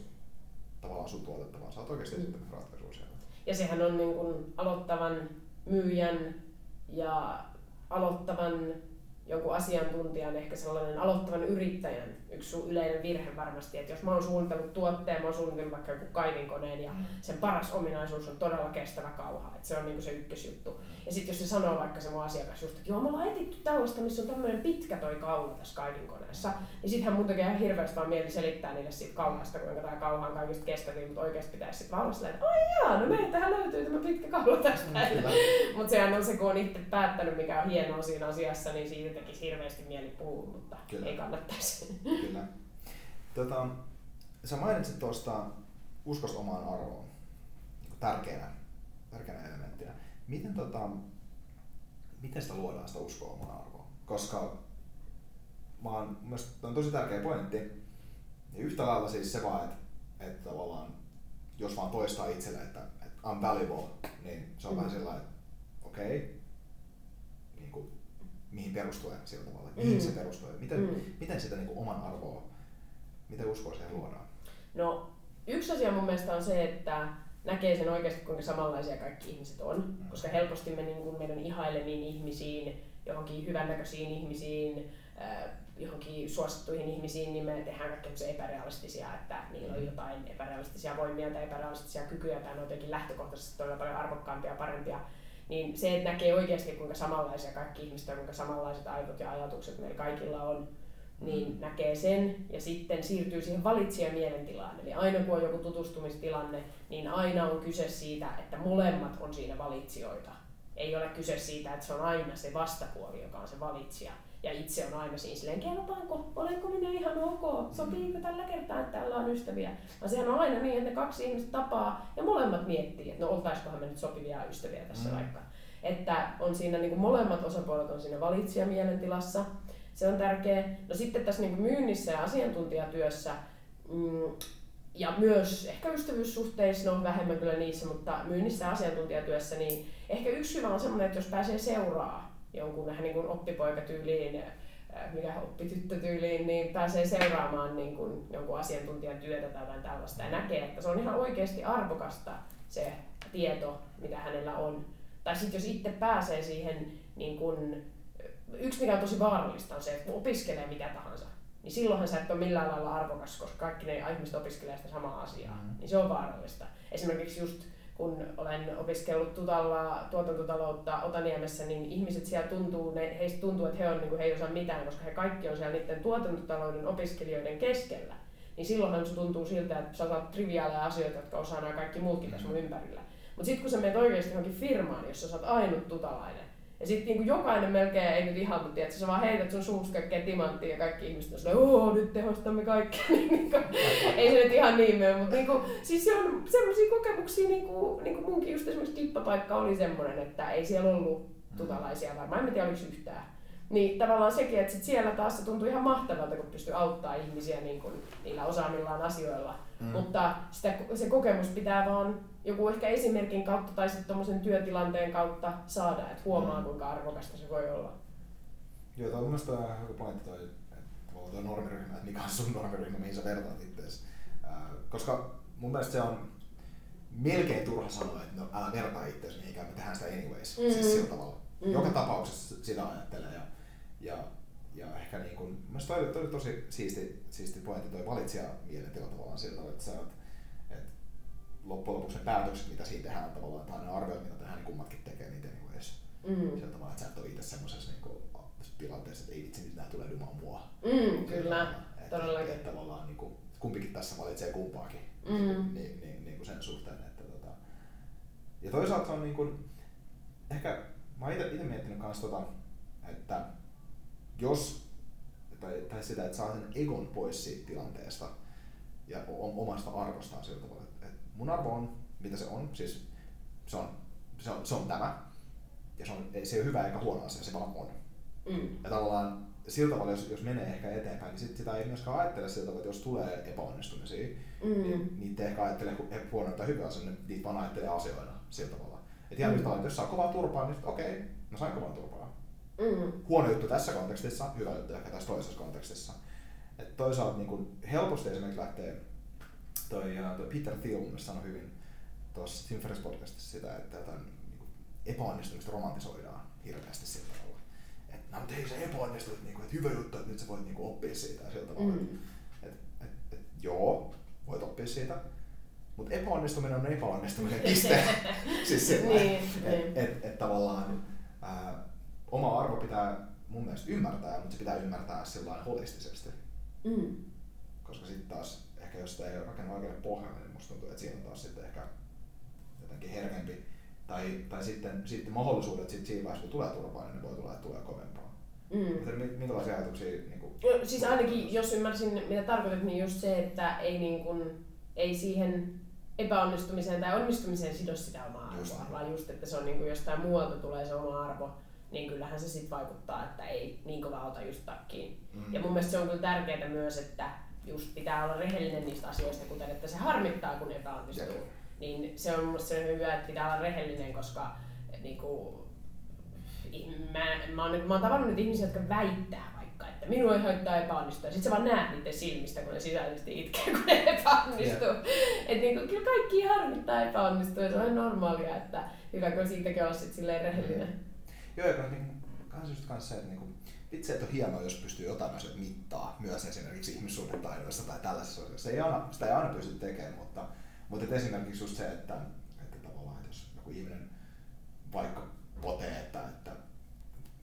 tavallaan sun tuotetta, vaan sä oot oikeasti mm. esittänyt ratkaisua siellä. Ja sehän on niin kuin aloittavan myyjän ja aloittavan jonkun asiantuntijan, ehkä sellainen aloittavan yrittäjän yksi yleinen virhe varmasti, että jos mä oon suunnitellut tuotteen, mä oon suunnitellut vaikka joku kaivinkoneen ja mm. sen paras ominaisuus on todella kestävä kauha, että se on niinku se ykkösjuttu. Ja sitten jos se sanoo vaikka se mun asiakas just, että joo me ollaan etitty tällaista, missä on tämmöinen pitkä toi kaula tässä kaivinkoneessa, niin sittenhän mun tekee ihan hirveästi vaan mieli selittää niille siitä kauhasta, kuinka tämä kauha on kaikista kestävin, mutta oikeasti pitäisi sitten vaan olla että ai jaa, no meiltähän löytyy tämä pitkä kaula tästä. Mm, mutta sehän on se, kun on itse päättänyt, mikä on hienoa siinä asiassa, niin siitä tekisi hirveästi mieli puhua, mutta Kyllä. ei kannattaisi. Kyllä. Tota, sä mainitsit tuosta uskosta omaan arvoon niin tärkeänä, tärkeänä elementtinä. Miten, tota, miten sitä luodaan sitä uskoa omaan arvoon? Koska mä oon, on tosi tärkeä pointti. Ja yhtä lailla siis se vaan, että, että tavallaan jos vaan toistaa itselle, että, että I'm valuable, niin se on mm. vähän sellainen, että okei, okay, mihin perustuu sillä tavalla, mihin mm. se perustuu, miten, mm. miten sitä niin kuin, oman arvoa Miten uskoa siihen luodaan? No, yksi asia mun mielestä on se, että näkee sen oikeasti, kuinka samanlaisia kaikki ihmiset on. Mm. Koska helposti me niin kuin meidän ihailemiin ihmisiin, johonkin hyvännäköisiin ihmisiin, johonkin suosittuihin ihmisiin, niin me tehdään kaikkea epärealistisia, että niillä on mm. jotain epärealistisia voimia tai epärealistisia kykyjä tai ne on jotenkin lähtökohtaisesti todella paljon arvokkaampia ja parempia. Niin se, että näkee oikeasti kuinka samanlaisia kaikki ihmiset on, kuinka samanlaiset aivot ja ajatukset meillä kaikilla on, niin mm. näkee sen ja sitten siirtyy siihen valitsijan mielentilaan. Eli aina kun on joku tutustumistilanne, niin aina on kyse siitä, että molemmat on siinä valitsijoita. Ei ole kyse siitä, että se on aina se vastapuoli, joka on se valitsija. Ja itse on aina siinä silleen, kelpaanko, olenko minä ihan ok, sopiiko tällä kertaa, että täällä on ystäviä. Vaan sehän on aina niin, että ne kaksi ihmistä tapaa ja molemmat miettii, että no oltaiskohan me nyt sopivia ystäviä tässä mm. vaikka. Että on siinä niin kuin molemmat osapuolet on siinä valitsijamielentilassa. mielentilassa se on tärkeä. No sitten tässä niin myynnissä ja asiantuntijatyössä mm, ja myös ehkä ystävyyssuhteissa, no vähemmän kyllä niissä, mutta myynnissä ja asiantuntijatyössä, niin ehkä yksi hyvä on semmoinen, että jos pääsee seuraa jonkun vähän niin kuin oppipoikatyyliin, äh, mikä oppityttötyyliin, niin pääsee seuraamaan niin kuin jonkun asiantuntijan työtä tai jotain tällaista ja näkee, että se on ihan oikeasti arvokasta se tieto, mitä hänellä on. Tai sitten jos itse pääsee siihen niin kuin yksi mikä on tosi vaarallista on se, että kun opiskelee mitä tahansa, niin silloinhan sä et ole millään lailla arvokas, koska kaikki ne ihmiset opiskelee sitä samaa asiaa. Mm. Niin se on vaarallista. Esimerkiksi just kun olen opiskellut tutalla, tuotantotaloutta Otaniemessä, niin ihmiset siellä tuntuu, ne, heistä tuntuu, että he, on, niin kuin, he ei osaa mitään, koska he kaikki on siellä niiden tuotantotalouden opiskelijoiden keskellä. Niin silloinhan se tuntuu siltä, että sä osaat triviaaleja asioita, jotka osaa nämä kaikki muutkin tässä mun ympärillä. Mutta sitten kun sä menet oikeasti johonkin firmaan, jossa sä oot ainut tutalainen, ja sitten niinku jokainen melkein, ei nyt ihan, mutta tiedät, sä vaan heität sun suusta kaikkea timanttia ja kaikki ihmiset on silleen, oo nyt tehostamme kaikki. niinku, ei se nyt ihan niin mene, mutta niinku, siis se on semmoisia kokemuksia, niinku, niinku munkin just esimerkiksi kippapaikka oli semmoinen, että ei siellä ollut tutalaisia varmaan, en tiedä oliko yhtään. Niin tavallaan sekin, että sit siellä taas se tuntui ihan mahtavalta, kun pystyy auttaa ihmisiä niin kuin, niillä osaamillaan asioilla. Mm. Mutta sitä, se kokemus pitää vaan joku ehkä esimerkin kautta tai sitten tuommoisen työtilanteen kautta saada, että huomaa mm. kuinka arvokasta se voi olla. Joo, tämä on mielestäni joku pointti toi, että tuo normiryhmä, että mikä on sun normiryhmä, mihin sä vertaat itseäsi. Koska mun mielestä se on melkein turha sanoa, että no älä vertaa itseäsi mihinkään, me tehdään sitä anyways. Mm-hmm. Siis sillä tavalla. Mm-hmm. Joka tapauksessa sitä ajattelee. Ja, ja, ja ehkä niin kuin, toi, toi oli tosi siisti, siisti pointti toi valitsija mielentila tavallaan sillä tavalla, että sä oot loppujen lopuksi ne päätökset, mitä siinä tehdään tavallaan, tai ne arviot, mitä tehdään, niin kummatkin tekee niitä niin edes. Mm. Sillä tavalla, että sä et ole itse semmoisessa niin kuin, tilanteessa, että ei vitsi, nyt nämä tulee lymaan mua. Mm, kyllä, että, todellakin. Että, että tavallaan niin kuin, kumpikin tässä valitsee kumpaakin mm. niin, niin, niin, niin kuin sen suhteen. Että, tota. Ja toisaalta on niin kuin, ehkä, mä oon itse miettinyt kanssa tota, että jos, tai, tai sitä, että saa sen egon pois siitä tilanteesta ja omasta arvostaan sillä tavalla, mun arvo on, mitä se on, siis se on, se on, se on tämä. Ja se, on, se ei ole hyvä eikä huono asia, se vaan on. Mm. Ja tavallaan sillä tavalla, jos, jos menee ehkä eteenpäin, niin sit sitä ei myöskään ajattele sillä tavalla, että jos tulee epäonnistumisia, mm. niin niitä ei ehkä ajattele huono tai hyvä asia, niitä vaan ajattelee asioina sillä tavalla. Että ihan mm. yhtä lailla, jos saa kovaa turpaa, niin okei, okay, mä sain kovaa turpaa. Mm. Huono juttu tässä kontekstissa, hyvä juttu ehkä tässä toisessa kontekstissa. Et toisaalta niin kun helposti esimerkiksi lähtee toi, toi Peter Thiel mun sanoi hyvin tuossa Ferriss podcastissa sitä, että jotain niin epäonnistumista romantisoidaan hirveästi sillä tavalla. Että no, mutta ei se epäonnistu, että, niinku, että hyvä juttu, että nyt sä voit niinku, oppia siitä ja sillä tavalla. Mm. Että et, et, joo, voit oppia siitä, mutta epäonnistuminen on epäonnistuminen, piste. siis sillä, niin, että niin. et, et, et, tavallaan ää, oma arvo pitää mun mielestä ymmärtää, mutta se pitää ymmärtää sillä holistisesti. Mm. Koska sitten taas ehkä jos sitä ei rakenna oikealle pohjalle, niin musta tuntuu, että siinä on taas sitten ehkä jotenkin herkempi. Tai, tai sitten, sitten mahdollisuudet sit siinä vaiheessa, kun tulee turpaa, niin ne voi tulla, että tulee kovempaa. Mm. Minkälaisia ajatuksia? Niin kuin, no, siis ainakin, jos ymmärsin mitä tarkoitat, niin just se, että ei, niin kuin, ei siihen epäonnistumiseen tai onnistumiseen sido sitä omaa arvoa, just. vaan just, että se on niin kuin jostain muualta tulee se oma arvo, niin kyllähän se sitten vaikuttaa, että ei niin kovaa ota just takkiin. Mm. Ja mun mielestä se on kyllä tärkeää myös, että just pitää olla rehellinen niistä asioista, kuten että se harmittaa, kun epäonnistuu. Yeah. Niin se on mun se hyvä, että pitää olla rehellinen, koska niin kuin, mä, mä, oon, mä oon tavannut nyt ihmisiä, jotka väittää vaikka, että minua ei haittaa epäonnistua. Sitten sä vaan näet niiden silmistä, kun ne sisäisesti itkee, kun ne epäonnistuu. Yeah. Et niin kuin, kyllä kaikki harmittaa epäonnistua ja se on normaalia, että hyvä kyllä siitäkin olla sit silleen rehellinen. Mm. Joo, ja niin, kans just kanssa se, että niin kuin, itse, että on hienoa, jos pystyy jotain asioita mittaa myös esimerkiksi ihmissuhdetaidoissa tai tällaisissa asioissa. Ei aina, sitä ei aina pysty tekemään, mutta, mutta esimerkiksi just se, että, että tavallaan, että jos joku ihminen vaikka potee, että, että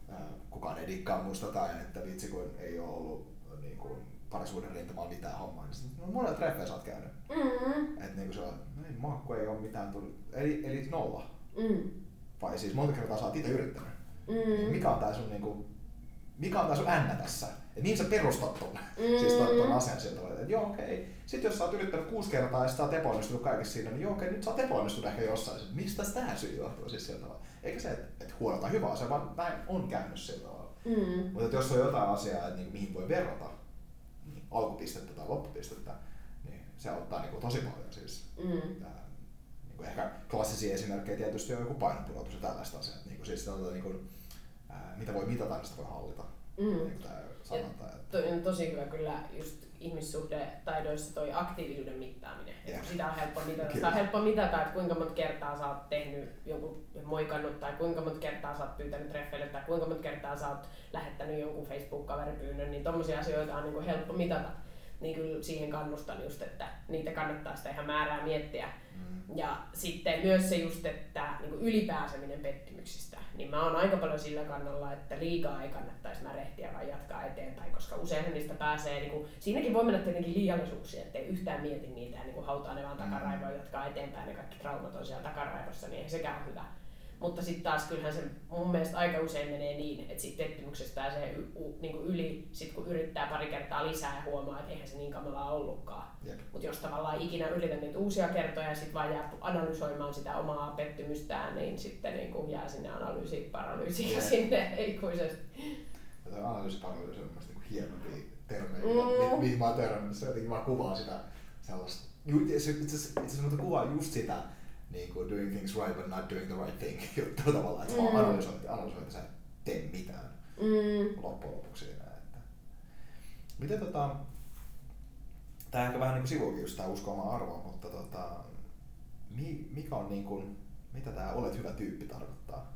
ää, kukaan ei dikkaa musta tai että vitsi kun ei ole ollut niin kuin, parisuuden rintamalla mitään hommaa, niin no, monella treffeillä sä oot käynyt. Mm-hmm. Että niin kuin se on, no ei Maakku ei ole mitään tullut, eli, eli nolla. Mm. Vai siis monta kertaa sä oot itse yrittänyt. Mm. Mikä on tää sun niin kuin, mikä on tää sun ännä tässä? Et niin sä perustat ton, mm. siis ton, ton asian sieltä, että joo okei. Okay. Sitten jos sä oot yrittänyt kuusi kertaa ja sä oot epäonnistunut kaikessa siinä, niin joo okei, okay, nyt sä oot epäonnistunut ehkä jossain. Sitten, mistä tää syy johtuu siis sieltä tavalla? Eikä se, että et huono tai hyvä asia, vaan näin on käynyt sillä tavalla. Mm. Mutta jos on jotain asiaa, että niin, mihin voi verrata, niin alkupistettä tai loppupistettä, niin se auttaa niin kuin tosi paljon siis. Mm. Tää, niin kuin ehkä klassisia esimerkkejä tietysti on joku painonpudotus ja tällaista asiaa. Niin kuin siis niin kuin, ää, mitä voi mitata, niin sitä voi hallita. mm. niin tämä sanonta. Että... To, on tosi hyvä kyllä just ihmissuhdetaidoissa toi aktiivisuuden mittaaminen. Yeah. Sitä on helppo mitata. Sitä on helppo mitata, että kuinka monta kertaa sä oot tehnyt jonkun moikannut tai kuinka monta kertaa sä oot pyytänyt treffeille tai kuinka monta kertaa sä oot lähettänyt jonkun Facebook-kaveripyynnön, niin tommosia asioita on niin kuin helppo mitata. Niin kyllä siihen kannustan just, että niitä kannattaa sitä ihan määrää miettiä. Mm. Ja sitten myös se just, että niin kuin ylipääseminen pettymyksistä niin mä oon aika paljon sillä kannalla, että liikaa ei kannattaisi märehtiä vaan jatkaa eteenpäin, koska useinhan niistä pääsee, niin kuin, siinäkin voi mennä tietenkin liiallisuuksia, ettei yhtään mieti niitä ja niin kuin hautaa ne vaan takaraivoon ja jatkaa eteenpäin ja kaikki traumat on siellä takaraivossa, niin ei sekään ole hyvä. Mutta sitten taas kyllähän se mun mielestä aika usein menee niin, että siitä pettymyksestä pääsee y, y, niin yli, sit kun yrittää pari kertaa lisää ja huomaa, että eihän se niin kamalaa ollutkaan. Mutta jos tavallaan ikinä yritän niitä uusia kertoja ja sitten vaan jää analysoimaan sitä omaa pettymystään, niin sitten niin kuin jää sinne analyysiparalyysiin ja sinne ikuisesti. Tämä analyysiparalyysi on mielestäni niin hienompia termejä, mm. mihin mä oon törmännyt. Se jotenkin vaan kuvaa sitä sellaista. Itse asiassa kuvaa just sitä, niin kuin doing things right but not doing the right thing juttu tavallaan, että mm. vaan analysoit, analysoit sä tee mitään mm. loppujen lopuksi siinä. Että. Miten tota, tää ehkä vähän niin kuin just tää usko omaa arvoa, mutta tota, mikä on niin kuin, mitä tää olet hyvä tyyppi tarkoittaa?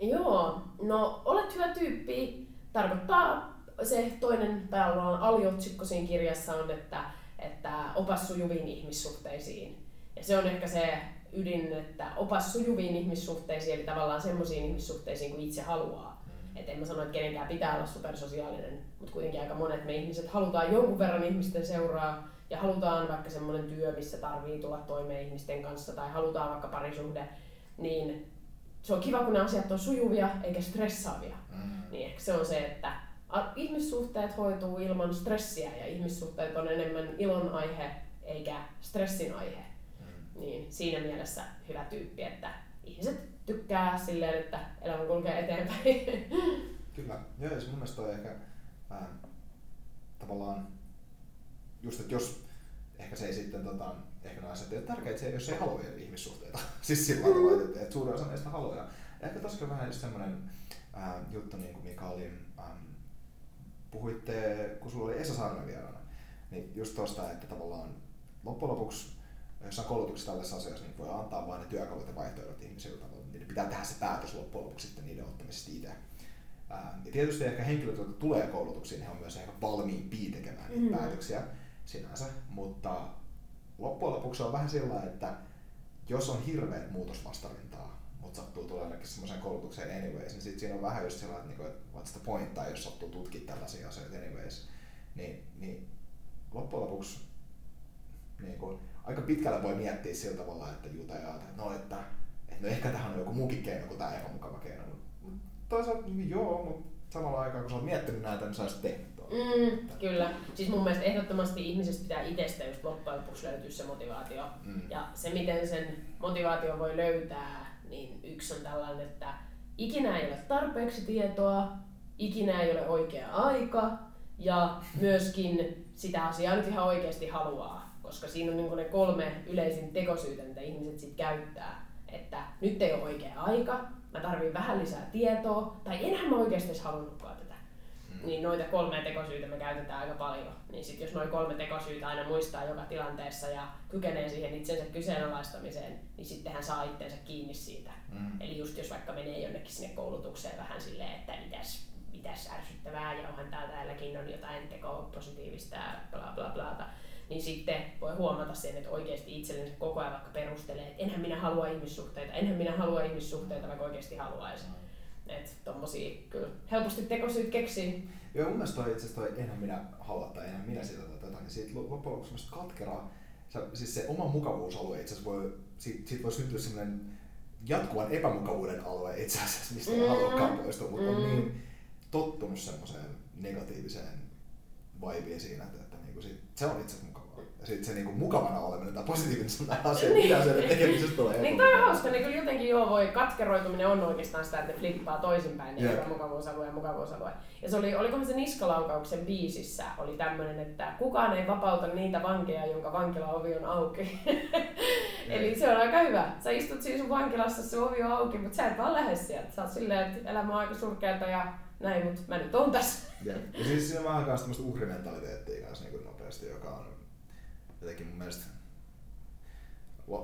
Joo, no olet hyvä tyyppi tarkoittaa se toinen, tai aliotsikko siinä kirjassa on, että, että opas sujuviin ihmissuhteisiin. Ja se on ehkä se ydin, että opas sujuviin ihmissuhteisiin, eli tavallaan semmoisiin ihmissuhteisiin kuin itse haluaa. Mm. Et en mä sano, että kenenkään pitää olla supersosiaalinen, mutta kuitenkin aika monet me ihmiset halutaan jonkun verran ihmisten seuraa ja halutaan vaikka semmoinen työ, missä tarvii tulla toimeen ihmisten kanssa tai halutaan vaikka parisuhde, niin se on kiva, kun ne asiat on sujuvia eikä stressaavia. Mm. Niin ehkä se on se, että ihmissuhteet hoituu ilman stressiä ja ihmissuhteet on enemmän ilon aihe eikä stressin aihe niin siinä mielessä hyvä tyyppi, että ihmiset tykkää silleen, että elämä kulkee eteenpäin. Kyllä, joo, ja mun mielestä on ehkä vähän tavallaan just, että jos ehkä se ei sitten, tota, ehkä asiat ei ole tärkeitä, se, jos ei halua ihmissuhteita. siis sillä tavalla, että, että suurin osa meistä haluaa. Ja ehkä tässä on vähän just semmoinen äh, juttu, niin kuin mikä oli, ähm, puhuitte, kun sulla oli Esa Saarinen vieraana, niin just tosta, että tavallaan loppujen lopuksi jossain koulutuksessa tällaisessa asiassa niin voi antaa vain ne työkalut ja vaihtoehdot ihmisille, niin pitää tehdä se päätös loppujen lopuksi sitten niiden ottamisesta itse. Ja tietysti ehkä henkilöt, jotka tulee koulutuksiin, he on myös ehkä valmiimpia tekemään niitä mm. päätöksiä sinänsä, mutta loppujen lopuksi on vähän sillä että jos on hirveät muutosvastarintaa, mutta sattuu tulemaan ainakin semmoiseen koulutukseen anyways, niin sit siinä on vähän just sellainen, että niinku, what's the point, tai jos sattuu tutkimaan tällaisia asioita anyways, niin, niin loppujen lopuksi niin kuin, aika pitkällä voi miettiä sillä tavalla, että juta ja no, että, että no ehkä tähän on joku muukin keino kuin tämä epämukava keino. Mutta toisaalta niin joo, mutta samalla aikaa kun sä oot miettinyt näitä, niin sä olisit tehnyt Mm, kyllä. Siis mun mielestä ehdottomasti ihmisestä pitää itsestä just loppujen lopuksi löytyä se motivaatio. Mm. Ja se, miten sen motivaatio voi löytää, niin yksi on tällainen, että ikinä ei ole tarpeeksi tietoa, ikinä ei ole oikea aika ja myöskin sitä asiaa nyt ihan oikeasti haluaa koska siinä on niin ne kolme yleisin tekosyytä, mitä ihmiset sitten käyttää. Että nyt ei ole oikea aika, mä tarvin vähän lisää tietoa, tai enhän mä oikeasti edes halunnutkaan tätä. Mm. Niin noita kolme tekosyytä me käytetään aika paljon. Niin sit jos noin kolme tekosyytä aina muistaa joka tilanteessa ja kykenee siihen itsensä kyseenalaistamiseen, niin sitten hän saa itsensä kiinni siitä. Mm. Eli just jos vaikka menee jonnekin sinne koulutukseen vähän silleen, että mitäs, mitäs ärsyttävää ja onhan täälläkin on jotain tekoa positiivista ja bla bla bla niin sitten voi huomata sen, että oikeasti itsellensä koko ajan vaikka perustelee, että enhän minä halua ihmissuhteita, enhän minä halua ihmissuhteita, vaikka oikeasti haluaisi. Mm. Että tommosia kyllä helposti tekosyyt keksii. Joo, mun mielestä toi itse toi enhän minä halua tai enhän minä sitä tai tätä, niin siitä loppujen lopuksi katkeraa. Sä, siis se oma mukavuusalue itse asiassa voi, siitä, siitä voi syntyä sellainen jatkuvan epämukavuuden alue itse asiassa, mistä mm. ei haluakaan poistua, mutta mm. on niin tottunut semmoiseen negatiiviseen vibeen siinä, että, että niinku sit, se on itse asiassa ja sitten se niinku mukavana oleminen tai positiivinen asia, niin. mitä se tekemisestä tulee. niin toi on hauska, niin kyllä jotenkin joo voi, katkeroituminen on oikeastaan sitä, että ne flippaa toisinpäin, niin yeah. mukavuusalue ja mukavuusalue. Ja se oli, olikohan se Niskalaukauksen biisissä, oli tämmöinen, että kukaan ei vapauta niitä vankeja, jonka vankilaovi on auki. Eli se on aika hyvä. Sä istut siinä sun vankilassa, se ovi on auki, mutta sä et vaan lähde sieltä. Sä oot silleen, että elämä on aika surkeata ja näin, mutta mä nyt oon tässä. Ja, ja siis siinä on vähän myös tämmöistä uhrimentaliteettia kanssa niin nopeasti, joka on jotenkin mun mielestä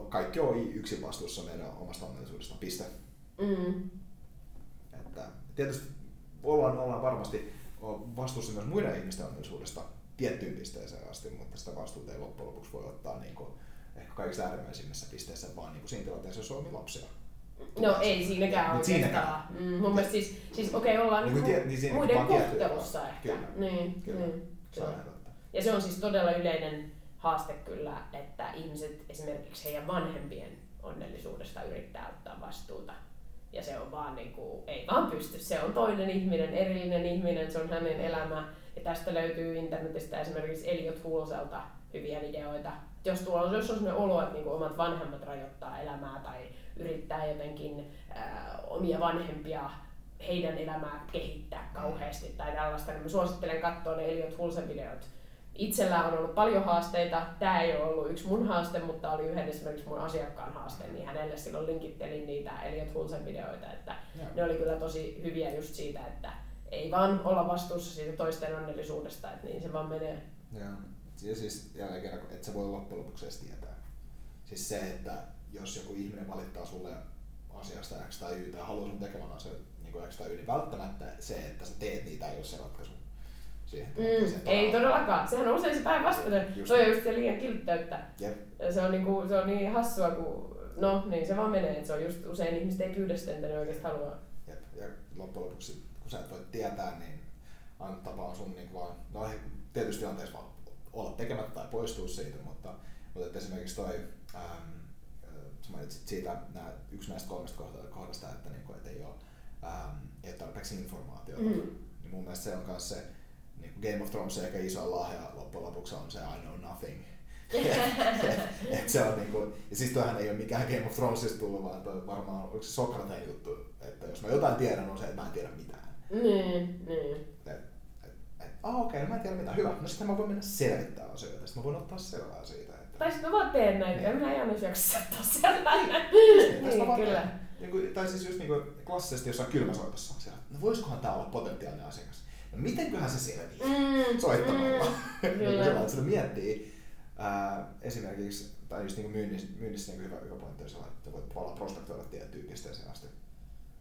kaikki on yksin vastuussa meidän omasta onnellisuudesta, piste. Mm. Että tietysti ollaan, ollaan varmasti vastuussa myös muiden ihmisten onnellisuudesta tiettyyn pisteeseen asti, mutta sitä vastuuta ei loppujen lopuksi voi ottaa niin kuin, ehkä kaikista äärimmäisimmissä pisteissä, vaan niin kuin siinä tilanteessa, jos on lapsia. No ei siinäkään Mut siinäkään. Mm, mun mielestä siis, siis okei, okay, ollaan niin tie, niin muiden kohtelussa ehkä. Kyllä. Niin, kyllä. niin, se on Ja se on siis todella yleinen haaste kyllä, että ihmiset esimerkiksi heidän vanhempien onnellisuudesta yrittää ottaa vastuuta. Ja se on vaan niin kuin, ei vaan pysty. Se on toinen ihminen, erillinen ihminen, se on hänen elämä. Ja tästä löytyy internetistä esimerkiksi Eliot Hulselta hyviä videoita. Jos, tuolla, jos on sellainen olo, että niin kuin omat vanhemmat rajoittaa elämää tai yrittää jotenkin ää, omia vanhempia heidän elämää kehittää kauheasti tai tällaista, niin mä suosittelen katsoa ne Eliot Hulsen videot itsellä on ollut paljon haasteita. Tämä ei ole ollut yksi mun haaste, mutta oli yhden esimerkiksi mun asiakkaan haaste, niin hänelle silloin linkittelin niitä Elliot Hulsen videoita, että ja. ne oli kyllä tosi hyviä just siitä, että ei vaan olla vastuussa siitä toisten onnellisuudesta, että niin se vaan menee. Ja, ja siis jälleen kerran, että se voi loppujen lopuksi edes tietää. Siis se, että jos joku ihminen valittaa sulle asiasta X tai Y tai haluaa sun tekemään asioita niin X tai Y, niin välttämättä se, että sä teet niitä, ei ole se ratkaisu siihen. Mm, ei todellakaan. Sehän on usein se päinvastainen. Se on just se liian kiltteyttä. Yep. Se on, niinku, se on niin hassua, kun no niin se vaan menee. Se on just usein ihmiset ei pyydä sitä, mitä ne oikeasti haluaa. Jep. Ja loppujen lopuksi, kun sä et voi tietää, niin aina tapa on sun niin vaan, no tietysti tilanteessa vaan olla tekemättä tai poistua siitä, mutta, mutta että esimerkiksi toi, ähm, sä mainitsit siitä nää, yksi näistä kolmesta kohdasta, että, niin kuin, että ei ole, ähm, ei ole tarpeeksi informaatiota, mm. niin mun mielestä se on myös se, niin Game of Thrones eikä iso lahja loppujen lopuksi on se I know nothing. et se on niinku, ja siis toihan ei ole mikään Game of Thronesista tullut, vaan toi varmaan onko se Sokrateen juttu, että jos mä jotain tiedän, on se, että mä en tiedä mitään. Niin, niin. Et, et, et, ah, okei, okay, no mä en tiedä mitään. Hyvä, no sitten mä voin mennä selvittää asioita, sitten mä voin ottaa selvää siitä. Että... Tai sitten mä vaan teen näin, niin. mä en aina jaksa ottaa selvää. niin, niin kyllä. Niin kuin, tai siis just niin kuin klassisesti jossain kylmäsoitossa, siellä, no voisikohan tää olla potentiaalinen asiakas? Mitenköhän se selvii mm, soittamalla. Mm, kyllä. Sillä, että miettii ää, esimerkiksi, tai just niin myynnissä, myynnissä niin hyvä, hyvä pointti on että voit tavallaan prospektoida tiettyyn pisteeseen asti,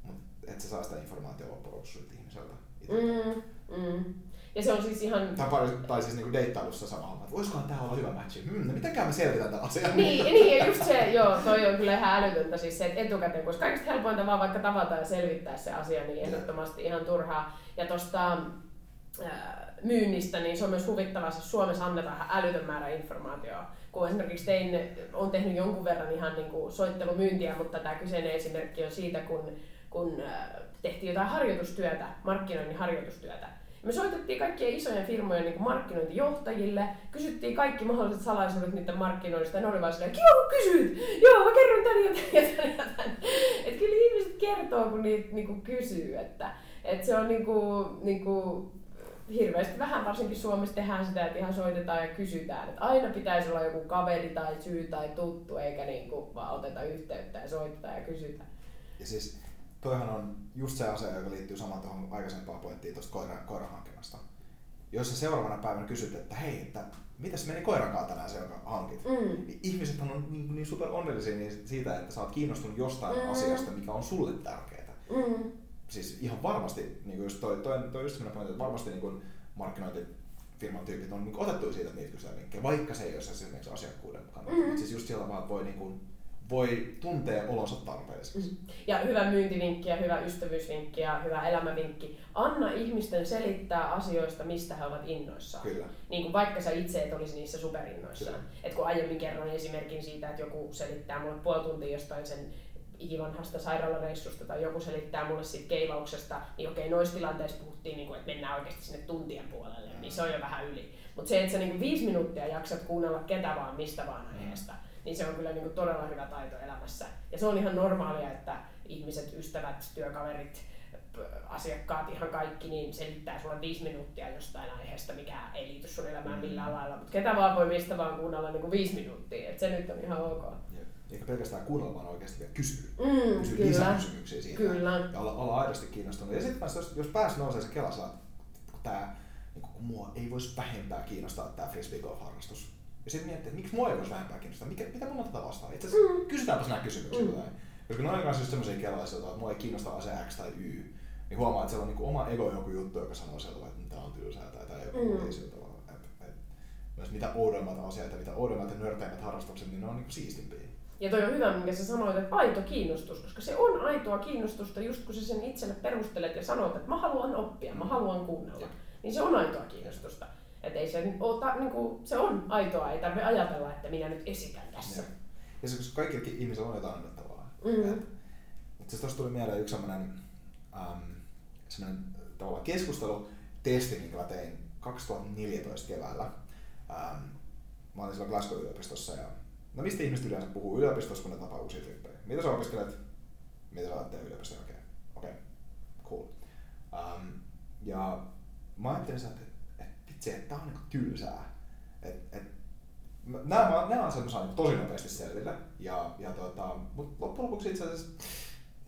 mutta et sä saa sitä informaatiota loppujen lopuksi ihmiseltä mm, mm. Ja se on siis ihan... Tai, tai siis niinku deittailussa sama homma, että voisikohan tää olla hyvä matchi? Hmm, no mitenkään me selvitään tätä asiaa? Niin, niin, ja just se, joo, toi on kyllä ihan älytöntä siis se, että etukäteen, koska kaikista helpointa vaan vaikka tavata ja selvittää se asia, niin ehdottomasti ihan turhaa. Ja tosta myynnistä, niin se on myös huvittavaa, että Suomessa annetaan älytön määrä informaatiota. Kun esimerkiksi tein, on tehnyt jonkun verran ihan niin kuin soittelumyyntiä, mutta tämä kyseinen esimerkki on siitä, kun, kun tehtiin jotain harjoitustyötä, markkinoinnin harjoitustyötä. Me soitettiin kaikkien isojen firmojen niin markkinointijohtajille, kysyttiin kaikki mahdolliset salaisuudet niiden markkinoinnista, ja ne oli vaan silleen, kiva kun kysyt, joo mä kerron tän ja tän ja tän. Et kyllä ihmiset kertoo, kun niitä niin kuin kysyy, että, että se on niin kuin, niin kuin hirveästi vähän varsinkin Suomessa tehdään sitä, että ihan soitetaan ja kysytään. Että aina pitäisi olla joku kaveri tai syy tai tuttu, eikä niin kuin vaan oteta yhteyttä ja soitetaan ja kysytä. Ja siis toihan on just se asia, joka liittyy samaan tuohon aikaisempaan pointtiin tuosta koiran, koiran hankinnasta. Jos sä seuraavana päivänä kysyt, että hei, että mitäs meni koiran kanssa tänään se, jonka hankit? Mm. Niin ihmiset on niin, niin super onnellisia siitä, että sä oot kiinnostunut jostain mm. asiasta, mikä on sulle tärkeää. Mm siis ihan varmasti, niin kuin just toi, toi, toi just sellainen pointti, että varmasti niin kuin markkinointifirman tyypit on niin otettu siitä, että niitä kysytään vinkkejä, vaikka se ei ole esimerkiksi asiakkuuden kannalta. Mm-hmm. Siis just siellä vaan voi, niin kuin, voi tuntea olonsa tarpeelliseksi. Mm-hmm. Ja hyvä myyntivinkki ja hyvä ystävyysvinkki ja hyvä elämävinkki. Anna ihmisten selittää asioista, mistä he ovat innoissaan. Kyllä. Niin kuin vaikka sä itse et olisi niissä superinnoissaan. Et kun aiemmin kerroin esimerkin siitä, että joku selittää mulle puoli tuntia jostain sen ikivanhasta sairaalareissusta tai joku selittää mulle siitä keilauksesta, niin okei, noissa tilanteissa puhuttiin, niin kuin, että mennään oikeasti sinne tuntien puolelle, niin se on jo vähän yli. Mutta se, että sä niin viisi minuuttia jaksat kuunnella ketä vaan, mistä vaan aiheesta, niin se on kyllä niin kuin todella hyvä taito elämässä. Ja se on ihan normaalia, että ihmiset, ystävät, työkaverit, asiakkaat, ihan kaikki, niin selittää sulle viisi minuuttia jostain aiheesta, mikä ei liity sun elämään millään lailla. Mutta ketä vaan voi mistä vaan kuunnella niin kuin viisi minuuttia, että se nyt on ihan ok. eikä pelkästään kuunnella, vaan oikeasti vielä kysyä. Mm, Kysyä kyllä. lisäkysymyksiä siitä. Kyllä. Ja olla, olla aidosti kiinnostunut. Ja sitten jos, jos pääs nousee se kelasa, että tää, niin kun mua ei voisi vähempää kiinnostaa tämä frisbee golf harrastus. Ja sitten miettii, että miksi mua ei voisi vähempää kiinnostaa, mikä, mitä mun on tätä vastaan. Itse asiassa Mm. kysytäänpäs nämä kysymykset. Mm. Mm. Koska ne on kanssa just semmoisia kelaisia, että mua ei kiinnosta asia X tai Y. Niin huomaa, että siellä on niinku oma ego joku juttu, joka sanoo sieltä, että tämä on tylsää tai tämä joku Mm. mm. ei et, myös mitä oudommat asiat ja mitä oudommat ja nörteimmät harrastukset, niin ne on niinku siistimpiä. Ja toi on hyvä, minkä sä sanoit, että aito kiinnostus, koska se on aitoa kiinnostusta just kun sä sen itselle perustelet ja sanot, että mä haluan oppia, mä haluan kuunnella. Niin se on aitoa kiinnostusta. Et ei se, ole, ta, niin kuin, se on aitoa, ei tarvitse ajatella, että minä nyt esitän tässä. Ja, ja se, koska kaikillekin ihmisillä on jotain annettavaa. Mm. Et, asiassa tuossa tuli mieleen yksi sellainen, ähm, sellainen tavallaan keskustelutesti, minkä mä tein 2014 keväällä. Ähm, mä olin silloin Glasgow-yliopistossa ja no mistä ihmiset yleensä puhuu yliopistossa, kun ne tapaa uusia tyyppejä? Mitä sä opiskelet? Mitä sä olet yliopistossa? Okei, okay. okei, okay. cool. Ähm, ja mä ajattelin, että, vitsi, että tää on niinku tylsää. Et, et, mä- nämä, nämä mä saan niinku tosi nopeasti selville. Ja, ja tota, mutta loppujen lopuksi itse asiassa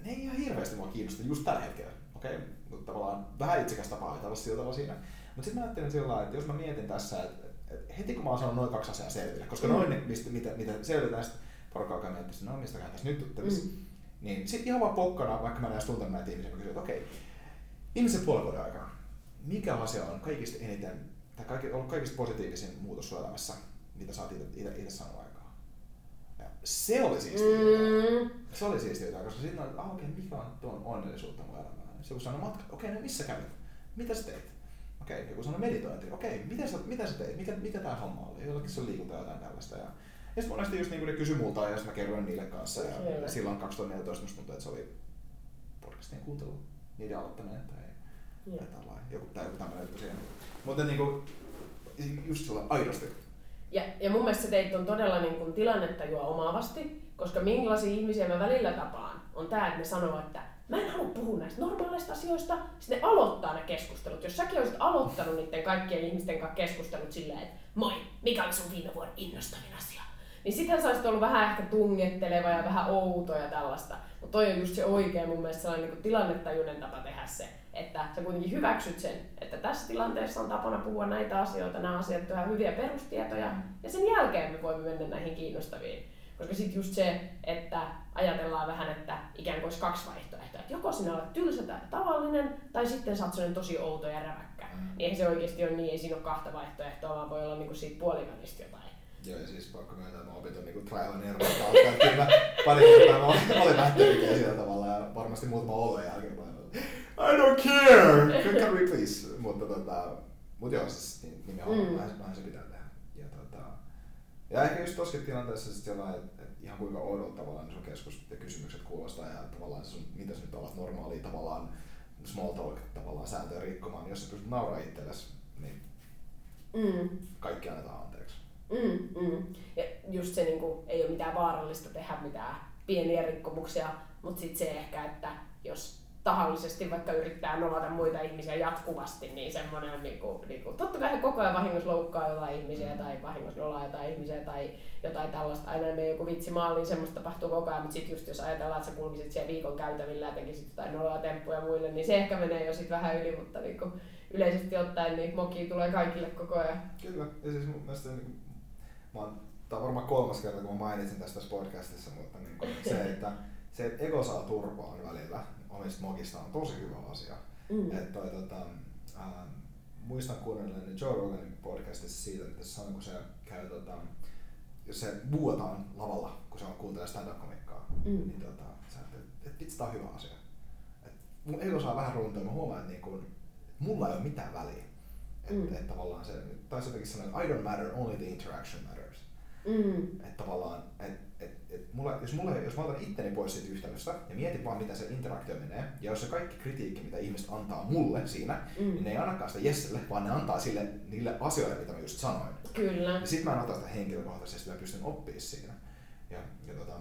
ne ei ihan hirveästi mua kiinnosta just tällä hetkellä. Okei, okay? mutta tavallaan vähän itsekäs tapa ajatella sillä tavalla siinä. Mutta sitten mä ajattelin sillä lailla, että jos mä mietin tässä, että, että heti kun mä oon saanut noin kaksi asiaa selville, koska Mm. noin, ne, mistä, mitä, mitä selvitetään, sitten porukka alkaa miettiä, että no mistäköhän tässä nyt juttelisi. Mm. Niin sitten ihan vaan pokkana, vaikka mä en edes tuntenut näitä ihmisiä, mä kysyin, että okei, ihmisen puolen vuoden aikana, mikä asia on kaikista eniten, tai kaikki, ollut kaikista positiivisin muutos sun elämässä, mitä sä oot itse saanut aikaa? Ja se oli siistiä. Mm. Se oli siistiä koska sitten on, ah, okei, mikä on tuon onnellisuutta mun elämään. Se kun sanoo matka, okei, no missä kävit? Mitä sä teit? Okei, joku sanoo meditointi, okei, mitä sä, mitä sä teit? Mikä, mikä tää homma oli? Jollakin se on liikunta jotain tällaista. Ja, ja sitten monesti just niin kuin ne kysyi multa ja mä kerroin niille kanssa. Ja, Kyllä. ja silloin 2014 musta tuntui, että se oli podcastien kuuntelu, niiden aloittaminen tai, tai, joku, tai joku tämmöinen juttu siihen. Mutta niin kuin, just sillä aidosti. Ja, ja mun mielestä sä teit on todella niin kuin tilannetajua omaavasti, koska millaisia ihmisiä mä välillä tapaan, on tää, että ne sanoo, että mä en halua puhua näistä normaaleista asioista, sitten ne aloittaa ne keskustelut. Jos säkin olisit aloittanut niiden kaikkien ihmisten kanssa keskustelut silleen, että moi, mikä oli sun viime vuoden innostavin asia? Niin sittenhän sä olisit ollut vähän ehkä tungetteleva ja vähän outo ja tällaista. Mutta toi on just se oikea mun mielestä sellainen niin tilannetajuinen tapa tehdä se, että sä kuitenkin hyväksyt sen, että tässä tilanteessa on tapana puhua näitä asioita, nämä asiat on ihan hyviä perustietoja, ja sen jälkeen me voimme mennä näihin kiinnostaviin. Koska sitten just se, että ajatellaan vähän, että ikään kuin olisi kaksi vaihtoehtoa, että joko sinä olet tylsä tai tavallinen, tai sitten sä oot tosi outo ja räväkkä. Mm. Niin eihän se oikeasti ole niin, ei siinä ole kahta vaihtoehtoa, vaan voi olla niinku siitä puolivälistä jotain. Joo, ja siis pakko myöntää, että mä opin niinku trial and error kautta. että Kyllä mä pari kertaa mä olin, vähän sillä tavalla ja varmasti muutama oluen jälkeen I don't care! Can, can we please? Mutta tota, mut joo, siis niin- nimenomaan Mm. vähän, vähän se pitää tehdä. Ja, tota, ja ehkä just tossakin tilanteessa sit sellainen, että, että ihan kuinka oudolta tavallaan ne sun keskus ja kysymykset kuulostaa ja tavallaan sun, mitä sä nyt olet normaalia tavallaan small talk tavallaan sääntöjä rikkomaan, niin jos sä pystyt nauraa itsellesi, niin Mm. kaikki annetaan anteeksi. Mm, mm. Ja just se niinku, ei ole mitään vaarallista tehdä mitään pieniä rikkomuksia, mutta sitten se ehkä, että jos tahallisesti vaikka yrittää nolata muita ihmisiä jatkuvasti, niin semmoinen on niinku, niinku, totta kai he koko ajan vahingossa loukkaa jotain ihmisiä tai vahingossa nolaa jotain ihmisiä tai jotain tällaista. Aina menee joku vitsi maaliin, semmoista tapahtuu koko ajan, mutta sitten just jos ajatellaan, että sä kulkisit siellä viikon käytävillä ja tekisit jotain noloa temppuja muille, niin se ehkä menee jo sitten vähän yli, mutta niinku, yleisesti ottaen niin mokia tulee kaikille koko ajan. Kyllä, ja siis mun mielestä niin, mä oon, tää on varmaan kolmas kerta, kun mä mainitsin tästä podcastissa, mutta niin kuin, se, että se, että ego saa turpaan välillä omista mogista on tosi hyvä asia. Mm. Et toi, tota, ää, muistan kuunnelleeni Joe Roganin podcastissa siitä, että se sanoi, kun se käy, tota, jos se buuataan lavalla, kun se on kuuntelee stand-up-komikkaa, Mm. niin tota, sä että et vitsi, tää on hyvä asia. Et mun ego saa vähän runtoa, mä huomaan, että niin kun, mulla ei ole mitään väliä. Että Mm. et tavallaan se, taisi jotenkin sanoa, että I don't matter, only the interaction matters. Mm. Että tavallaan, et, et, mulla, jos, mulla, jos mä otan itteni pois siitä yhtälöstä ja mietin vaan, miten se interaktio menee, ja jos se kaikki kritiikki, mitä ihmiset antaa mulle siinä, Mm. niin ne ei annakaan sitä Jesselle, vaan ne antaa sille, niille asioille, mitä mä just sanoin. Kyllä. Ja sit mä en ota sitä henkilökohtaisesti, mä pystyn oppimaan siinä. Ja, ja tota,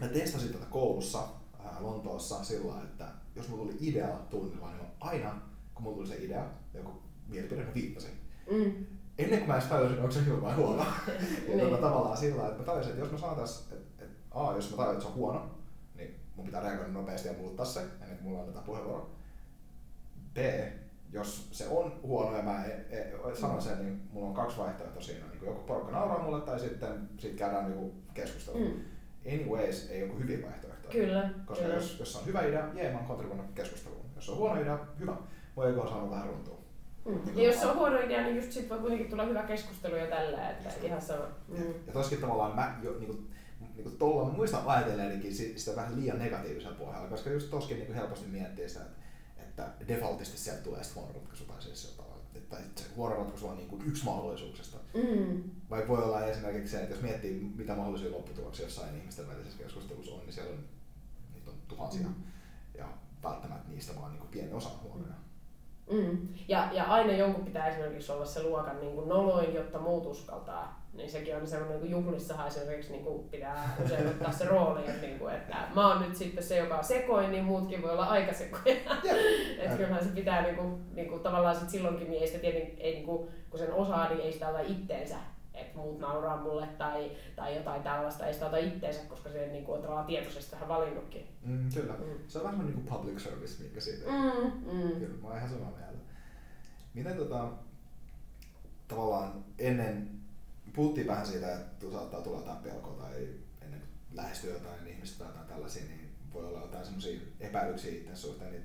mä testasin tätä koulussa ää, Lontoossa sillä että jos mulla tuli idea tunnilla, niin aina, kun mulla tuli se idea, joku mielipide, mä viittasin. Mm. Ennen kuin mä edes tajusin, onko se hyvä vai huono. ja Niin. tota, tavallaan sillä että mä tajusin, että jos mä saatais, että et, A, jos mä tajun, että se on huono, niin mun pitää reagoida nopeasti ja muuttaa se, ennen kuin mulla annetaan puheenvuoro. B, jos se on huono ja mä e, e, sanon sen, niin mulla on kaksi vaihtoehtoa siinä. Niin joku porukka nauraa mulle tai sitten sit käydään joku keskustelu. Mm. Anyways, ei joku hyviä vaihtoehtoja. Kyllä. Koska kyllä. Jos, jos on hyvä idea, jee, mä oon kontribuoinut keskusteluun. Jos on huono idea, hyvä. Voi joku on saanut vähän runtua. Mm. Ja jos se on huono idea, niin just sit voi kuitenkin tulla hyvä keskustelu jo tällä, että just ihan sama. Mm. Ja toskin tavallaan mä jo niinku, niinku tuolla mä muistan ajatelleenikin sitä vähän liian negatiivisella pohjalla, koska just toskin niinku helposti miettii sitä, että, että defaultisti sieltä tulee sitten huono ratkaisu tai siis jotain. Että se huono ratkaisu on niinku yksi mahdollisuuksista. Mm. Vaikka voi olla esimerkiksi se, että jos miettii mitä mahdollisia lopputuloksia jossain ihmisten välisessä keskustelussa on, niin siellä on, niitä on tuhansia. Mm. Ja välttämättä niistä vaan niinku pieni osa huonoja. Mm. Ja, ja aina jonkun pitää esimerkiksi olla se luokan niin kuin noloin, jotta muut uskaltaa. Niin sekin on semmoinen, niin juhlissahan esimerkiksi niin kuin pitää usein ottaa se rooli, että, niin kuin, että mä oon nyt sitten se, joka on sekoin, niin muutkin voi olla aika sekoja. että kyllähän se pitää niin kuin, niin kuin, tavallaan sit silloinkin, niin ei sitä tiedä, ei, niin kuin, kun sen osaa, niin ei sitä ota itteensä että muut nauraa mulle tai, tai jotain tällaista, ei sitä ota itteensä, koska se niin kuin, on tavallaan tietoisesti tähän valinnutkin. Mm, kyllä. Mm. Se on vähän niin kuin public service, minkä siitä. Mm, mm. Kyllä, mä oon ihan samaa mieltä. Miten tota, tavallaan ennen, puhuttiin vähän siitä, että saattaa tulla jotain pelkoa tai ennen kuin lähestyy jotain ihmistä tai jotain tällaisia, niin voi olla jotain semmoisia epäilyksiä itse suhteen, niin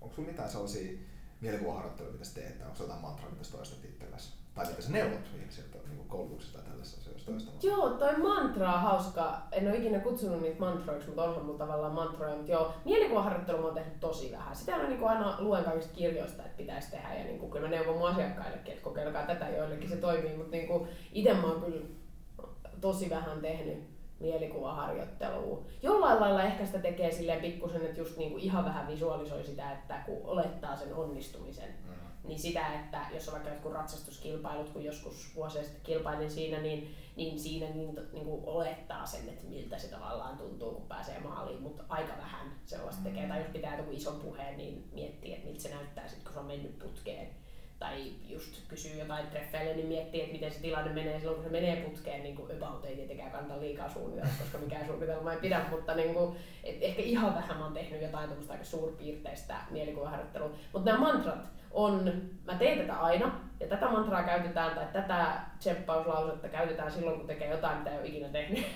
onko sulla mitään sellaisia mielikuvaharjoitteluja, mitä sä teet, onko jotain mantraa, mitä sä toistat itsellesi? Tai mitä sä neuvot ihmisiltä niin koulutuksessa tai tällaisessa asioissa toistamaan? Joo, toi mantra on hauska. En ole ikinä kutsunut niitä mantroiksi, mutta onhan mulla tavallaan mantroja. Mutta joo, mielikuvaharjoittelu mä oon tehnyt tosi vähän. Sitä mä niin aina luen kaikista kirjoista, että pitäisi tehdä. Ja niin kuin, kyllä mä neuvon mun asiakkaillekin, että kokeilkaa tätä, joillekin se toimii. Mutta niin kuin, itse mä oon kyllä tosi vähän tehnyt mielikuvaharjoittelua. Jollain lailla ehkä sitä tekee silleen pikkusen, että just niinku ihan vähän visualisoi sitä, että kun olettaa sen onnistumisen. Mm niin sitä, että jos on vaikka jotkut ratsastuskilpailut, kun joskus vuosia sitten kilpailin siinä, niin, niin siinä niin, niin kuin olettaa sen, että miltä se tavallaan tuntuu, kun pääsee maaliin, mutta aika vähän sellaista tekee. Tai jos pitää joku ison puheen, niin miettii, että miltä se näyttää sitten, kun se on mennyt putkeen. Tai just kysyy jotain treffeille, niin miettii, että miten se tilanne menee silloin, kun se menee putkeen. Niin kuin about ei tietenkään kannata liikaa suunnitella, koska mikään suunnitelma ei pidä, mutta niin kuin, et ehkä ihan vähän mä oon tehnyt jotain aika suurpiirteistä mielikuvaharjoittelua. Mutta nämä mantrat, on, mä teen tätä aina, ja tätä mantraa käytetään, tai tätä tseppauslausetta käytetään silloin, kun tekee jotain, mitä ei ole ikinä tehnyt.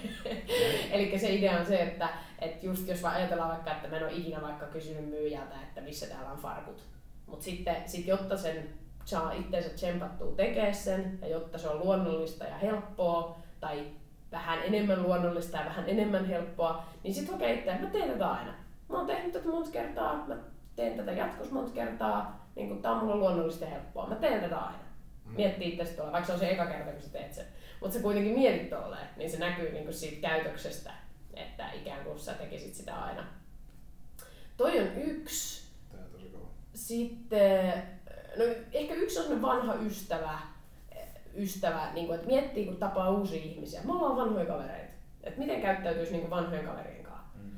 Eli se idea on se, että, että just jos ajatellaan vaikka, että mä en ole ikinä vaikka kysynyt myyjältä, että missä täällä on farkut. Mutta sitten, sit jotta sen saa itseensä tsempattua tekee sen, ja jotta se on luonnollista ja helppoa, tai vähän enemmän luonnollista ja vähän enemmän helppoa, niin sitten okei, okay, että mä teen tätä aina. Mä oon tehnyt tätä monta kertaa, mä teen tätä jatkossa monta kertaa, niin kun, tää on mulle luonnollista ja helppoa. Mä teen tätä aina. Mm. Miettii itse tuolla, vaikka se on se eka kerta, kun sä teet sen. Mutta sä kuitenkin mietit tolleen, niin se näkyy niin siitä käytöksestä, että ikään kuin sä tekisit sitä aina. Toi on yksi. Tää on tosi kova. Sitten, no ehkä yksi on vanha ystävä, ystävä niin kuin, että miettii kun tapaa uusia ihmisiä. Me ollaan vanhoja kavereita. Että miten käyttäytyisi niin kuin vanhojen kaverien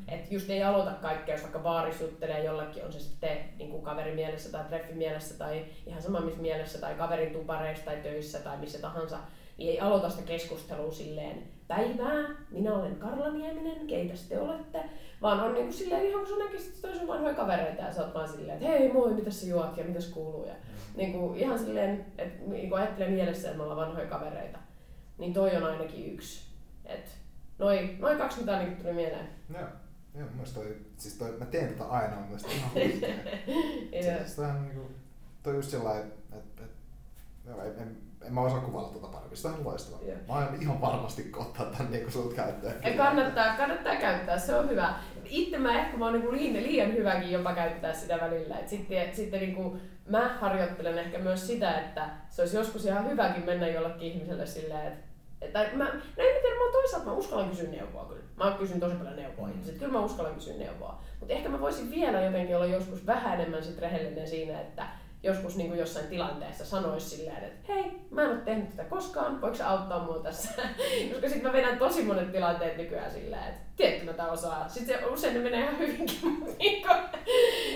että just ei aloita kaikkea, jos vaikka baarissa juttelee jollakin, on se sitten niin kuin kaverin mielessä tai treffin mielessä tai ihan sama missä mielessä tai kaverin tupareissa tai töissä tai missä tahansa, niin ei aloita sitä keskustelua silleen päivää, minä olen Karla Nieminen, keitä te olette, vaan on niin kuin silleen ihan kun sä näkisit toisen vanhoja kavereita ja sä oot vaan silleen, että hei moi, mitä sä juot ja mitä kuuluu ja mm. niin kuin ihan silleen, että niin kuin ajattelee mielessä, että me ollaan vanhoja kavereita, niin toi on ainakin yksi. Et noin noi kaksi mitä niin tuli mieleen. Joo. Joo, mun toi, siis toi, mä teen tätä aina, mun mielestä ihan huikea. siis toi on niinku, toi just sellainen, että et, et, joo, en, en, en, mä osaa kuvailla tuota paremmin, se on loistavaa. Yeah. Mä aion ihan varmasti ottaa tän niinku sulta käyttöön. Ja kannattaa, kannattaa käyttää, se on hyvä. Itse mä ehkä mä oon niinku liian, liian hyväkin jopa käyttää sitä välillä. Et sitten sitten niinku, mä harjoittelen ehkä myös sitä, että se olisi joskus ihan hyväkin mennä jollekin ihmiselle silleen, että tai mä, no en tiedä, mä toisaalta mä uskallan kysyä neuvoa kyllä. Mä kysyn tosi paljon neuvoa mm. kyllä mä uskallan kysyä neuvoa. Mutta ehkä mä voisin vielä jotenkin olla joskus vähän enemmän sit rehellinen siinä, että joskus niin kuin jossain tilanteessa sanoisi silleen, että hei, mä en ole tehnyt tätä koskaan, voiko auttaa mua tässä? Koska sitten mä vedän tosi monet tilanteet nykyään silleen, että tiedätkö mä tämän osaa. Sitten se usein ne menee ihan hyvinkin, mutta niin kuin,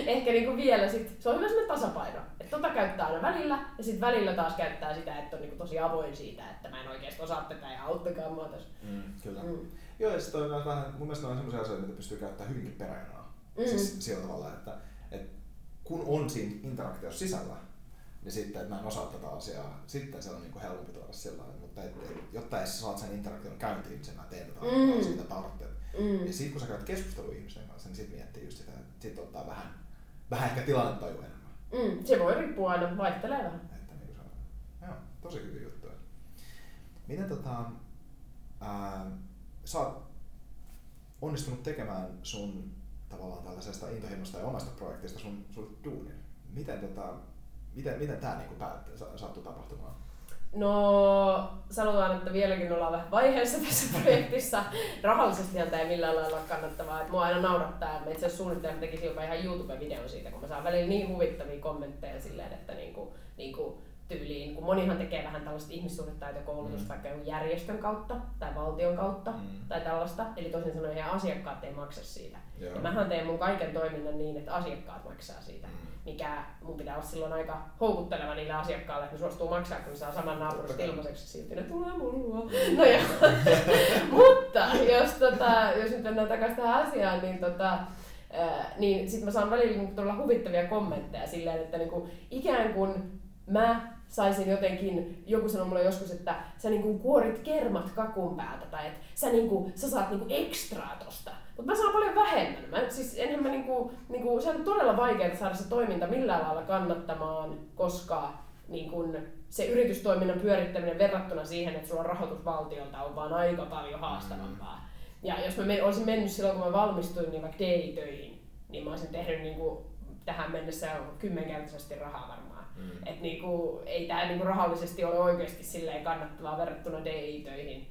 ehkä niin kuin vielä sit, se on hyvä sellainen tasapaino. Että tota käyttää aina välillä ja sitten välillä taas käyttää sitä, että on niin kuin tosi avoin siitä, että mä en oikeasti osaa tätä ja auttakaa mua tässä. Mm, kyllä. Mm. Joo, ja sitten on vähän, mun mielestä ne on sellaisia asioita, mitä pystyy käyttämään hyvinkin peräjanaa. Mm. Siis sillä tavalla, että kun on siinä interaktiossa sisällä, niin sitten, että mä en osaa tätä asiaa, sitten se on niin kuin helpompi tuoda sillä mutta et, et, jotta sä saat sen interaktion käyntiin, niin sen mä teen tätä mm. siitä tarvitset. Mm. Ja sitten kun sä käyt keskustelua ihmisten kanssa, niin sitten miettii just sitä, että sitten ottaa vähän, vähän ehkä tilannetaju enemmän. Mm. Se voi riippua aina, vaihtelee vähän. Että niin on. Joo, tosi hyviä juttuja. Miten tota, ää, sä oot onnistunut tekemään sun tavallaan tällaisesta intohimosta ja omasta projektista sun, sun duunin. Miten, tota, miten, miten tämä niinku päättyi, sattui tapahtumaan? No sanotaan, että vieläkin ollaan vähän vaiheessa tässä projektissa. Rahallisesti tämä ei millään lailla ole kannattavaa. Et mua aina naurattaa, että itse asiassa suunnittelemme tekisi jopa ihan YouTube-videon siitä, kun mä saan välillä niin huvittavia kommentteja silleen, että niinku, niinku, tyyliin, kun monihan tekee vähän tällaista ihmissuhdetaitokoulutusta mm. vaikka jonkun järjestön kautta tai valtion kautta mm. tai tällaista. Eli toisin sanoen heidän asiakkaat ei maksa siitä. Joo. Ja mähän teen mun kaiken toiminnan niin, että asiakkaat maksaa siitä. Mm. Mikä mun pitää olla silloin aika houkutteleva niille asiakkaille, että ne suostuu maksaa, kun ne saa saman naapurista ilmaiseksi silti, ne tulee mulla. No joo. Mutta jos, tota, jos nyt mennään takaisin tähän asiaan, niin tota, niin sitten mä saan välillä niin todella huvittavia kommentteja silleen, että niin kuin, ikään kuin mä saisin jotenkin, joku sanoi mulle joskus, että sä niinku kuorit kermat kakun päältä tai että sä, niinku, sä saat niinku ekstraa tosta. Mutta mä saan paljon vähemmän. Mä, siis enhän mä niinku, niinku, se on todella vaikeaa saada se toiminta millään lailla kannattamaan, koska niinku, se yritystoiminnan pyörittäminen verrattuna siihen, että sulla on rahoitus valtiolta, on vaan aika paljon haastavampaa. Mm. Ja jos mä men, olisin mennyt silloin, kun mä valmistuin niin vaikka DI-töihin, niin mä olisin tehnyt niinku, tähän mennessä kymmenkertaisesti rahaa varmaan Mm. Että niinku, ei tämä niinku rahallisesti ole oikeasti silleen kannattavaa verrattuna DI-töihin.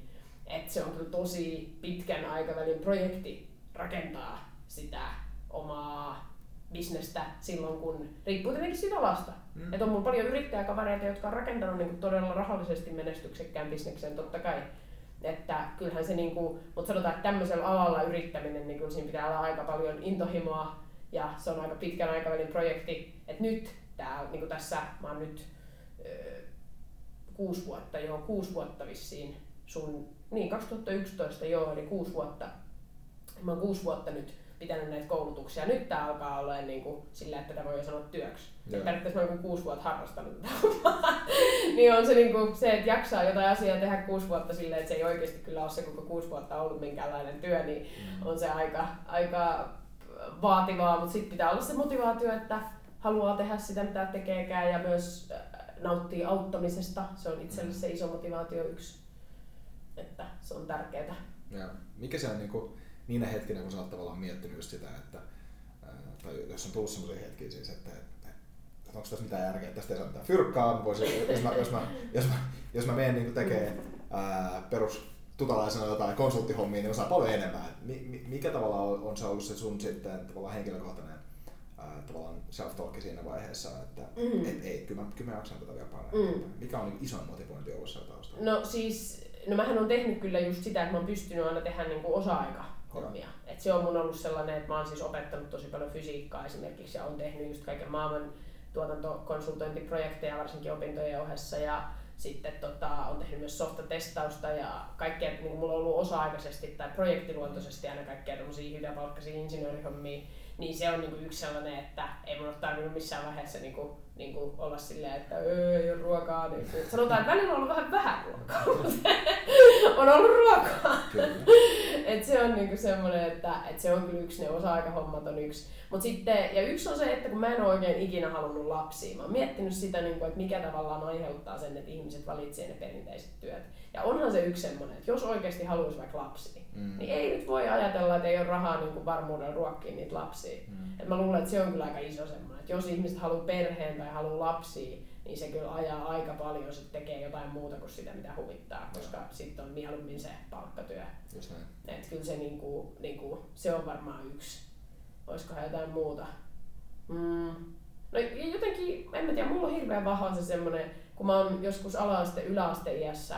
että se on kyllä tosi pitkän aikavälin projekti rakentaa sitä omaa bisnestä silloin, kun riippuu tietenkin siitä alasta. Mm. Että on mulla paljon yrittäjäkavereita, jotka on rakentanut niinku todella rahallisesti menestyksekkään bisneksen totta kai. Että kyllähän se, niinku, mutta sanotaan, että tämmöisellä alalla yrittäminen, niin siinä pitää olla aika paljon intohimoa ja se on aika pitkän aikavälin projekti. Että nyt tää, niin kuin tässä mä oon nyt ö, kuusi vuotta, joo, kuusi vuotta vissiin sun, niin 2011 joo, eli kuusi vuotta. Mä oon kuusi vuotta nyt pitänyt näitä koulutuksia. Nyt tää alkaa olla niin kuin, sillä, että tätä voi sanoa työksi. Yeah. Periaatteessa mä oon kuusi vuotta harrastanut tätä Niin on se, niin kuin, se, että jaksaa jotain asiaa tehdä kuusi vuotta silleen, että se ei oikeasti kyllä ole se koko kuusi vuotta ollut minkäänlainen työ, niin mm. on se aika, aika vaativaa, mutta sitten pitää olla se motivaatio, että haluaa tehdä sitä, mitä tekeekään ja myös äh, nauttii auttamisesta. Se on itselle se iso motivaatio yksi, että se on tärkeää. Ja mikä se on niin kuin, niinä hetkinä, kun sä oot tavallaan miettinyt just sitä, että äh, tai jos on tullut sellaisia hetkiä siis, että, että, että onko tässä mitään järkeä, että tästä ei saa mitään fyrkkaa, voisin, jos, mä, jos, mä, jos, mä, jos mä menen niin tekemään perus tutalaisena jotain konsulttihommia, niin osaa paljon enemmän. Mikä tavalla on, on se ollut se sun sitten tavallaan henkilökohtainen tavallaan self-talkki siinä vaiheessa, että mm. et, ei, kyllä mä, kyllä mä jaksan tätä vielä paljon. Mm. Mikä on niin isoin motivointi ollut siellä taustalla? No siis, no mähän on tehnyt kyllä just sitä, että mä oon pystynyt aina tehdä niinku osa-aika hommia. Et se on mun ollut sellainen, että mä oon siis opettanut tosi paljon fysiikkaa esimerkiksi ja on tehnyt just kaiken maailman tuotantokonsultointiprojekteja varsinkin opintojen ohessa ja sitten tota, on tehnyt myös softatestausta ja kaikkea, niin mulla on ollut osa-aikaisesti tai projektiluontoisesti aina kaikkea tämmöisiä hyväpalkkaisia insinöörihommia niin se on niinku yksi sellainen, että ei mun ole tarvinnut missään vaiheessa niinku, niinku olla silleen, että öö, ei ole ruokaa. Niinku. Sanotaan, että välillä on ollut vähän vähän ruokaa, on ollut ruokaa. et se on niinku semmoinen, että, että se on kyllä yksi, ne osa-aikahommat on yksi. Mut sitten, ja yksi on se, että kun mä en ole oikein ikinä halunnut lapsia, mä oon miettinyt sitä, niinku, että mikä tavallaan aiheuttaa sen, että ihmiset valitsee ne perinteiset työt. Ja onhan se yksi semmoinen, että jos oikeasti haluaisi vaikka lapsia, mm. niin ei nyt voi ajatella, että ei ole rahaa niin kuin varmuudella ruokkia niitä lapsia. Mm. Et mä luulen, että se on kyllä aika iso semmoinen, että jos ihmiset haluaa perheen tai haluaa lapsia, niin se kyllä ajaa aika paljon, se tekee jotain muuta kuin sitä, mitä huvittaa, koska sitten on mieluummin se palkkatyö. Että kyllä se, niinku, niinku, se on varmaan yksi. Olisikohan jotain muuta? Mm. No jotenkin, en mä tiedä, mulla on hirveän vahva se semmoinen, kun mä oon joskus ala-aste, yläasteiässä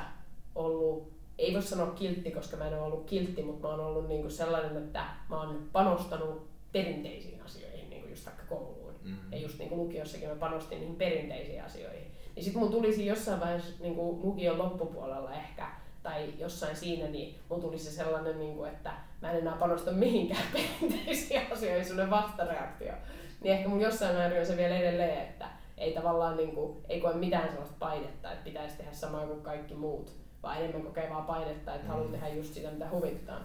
ollut, ei voi sanoa kiltti, koska mä en ole ollut kiltti, mutta mä oon ollut niinku sellainen, että mä oon panostanut perinteisiin asioihin, niinku just vaikka kouluun. Mm-hmm. Ja just niinku lukiossakin mä panostin niihin perinteisiin asioihin. Niin sitten mun tulisi jossain vaiheessa niinku lukion loppupuolella ehkä tai jossain siinä, niin mulla tuli se sellainen, niin kuin, että mä en enää panosta mihinkään perinteisiin asioihin, sellainen vastareaktio. Niin ehkä mun jossain määrin on se vielä edelleen, että ei tavallaan niin kuin, ei koe mitään sellaista painetta, että pitäisi tehdä samaa kuin kaikki muut, vaan enemmän kokee vaan painetta, että mm. haluaa tehdä just sitä, mitä huvittaa.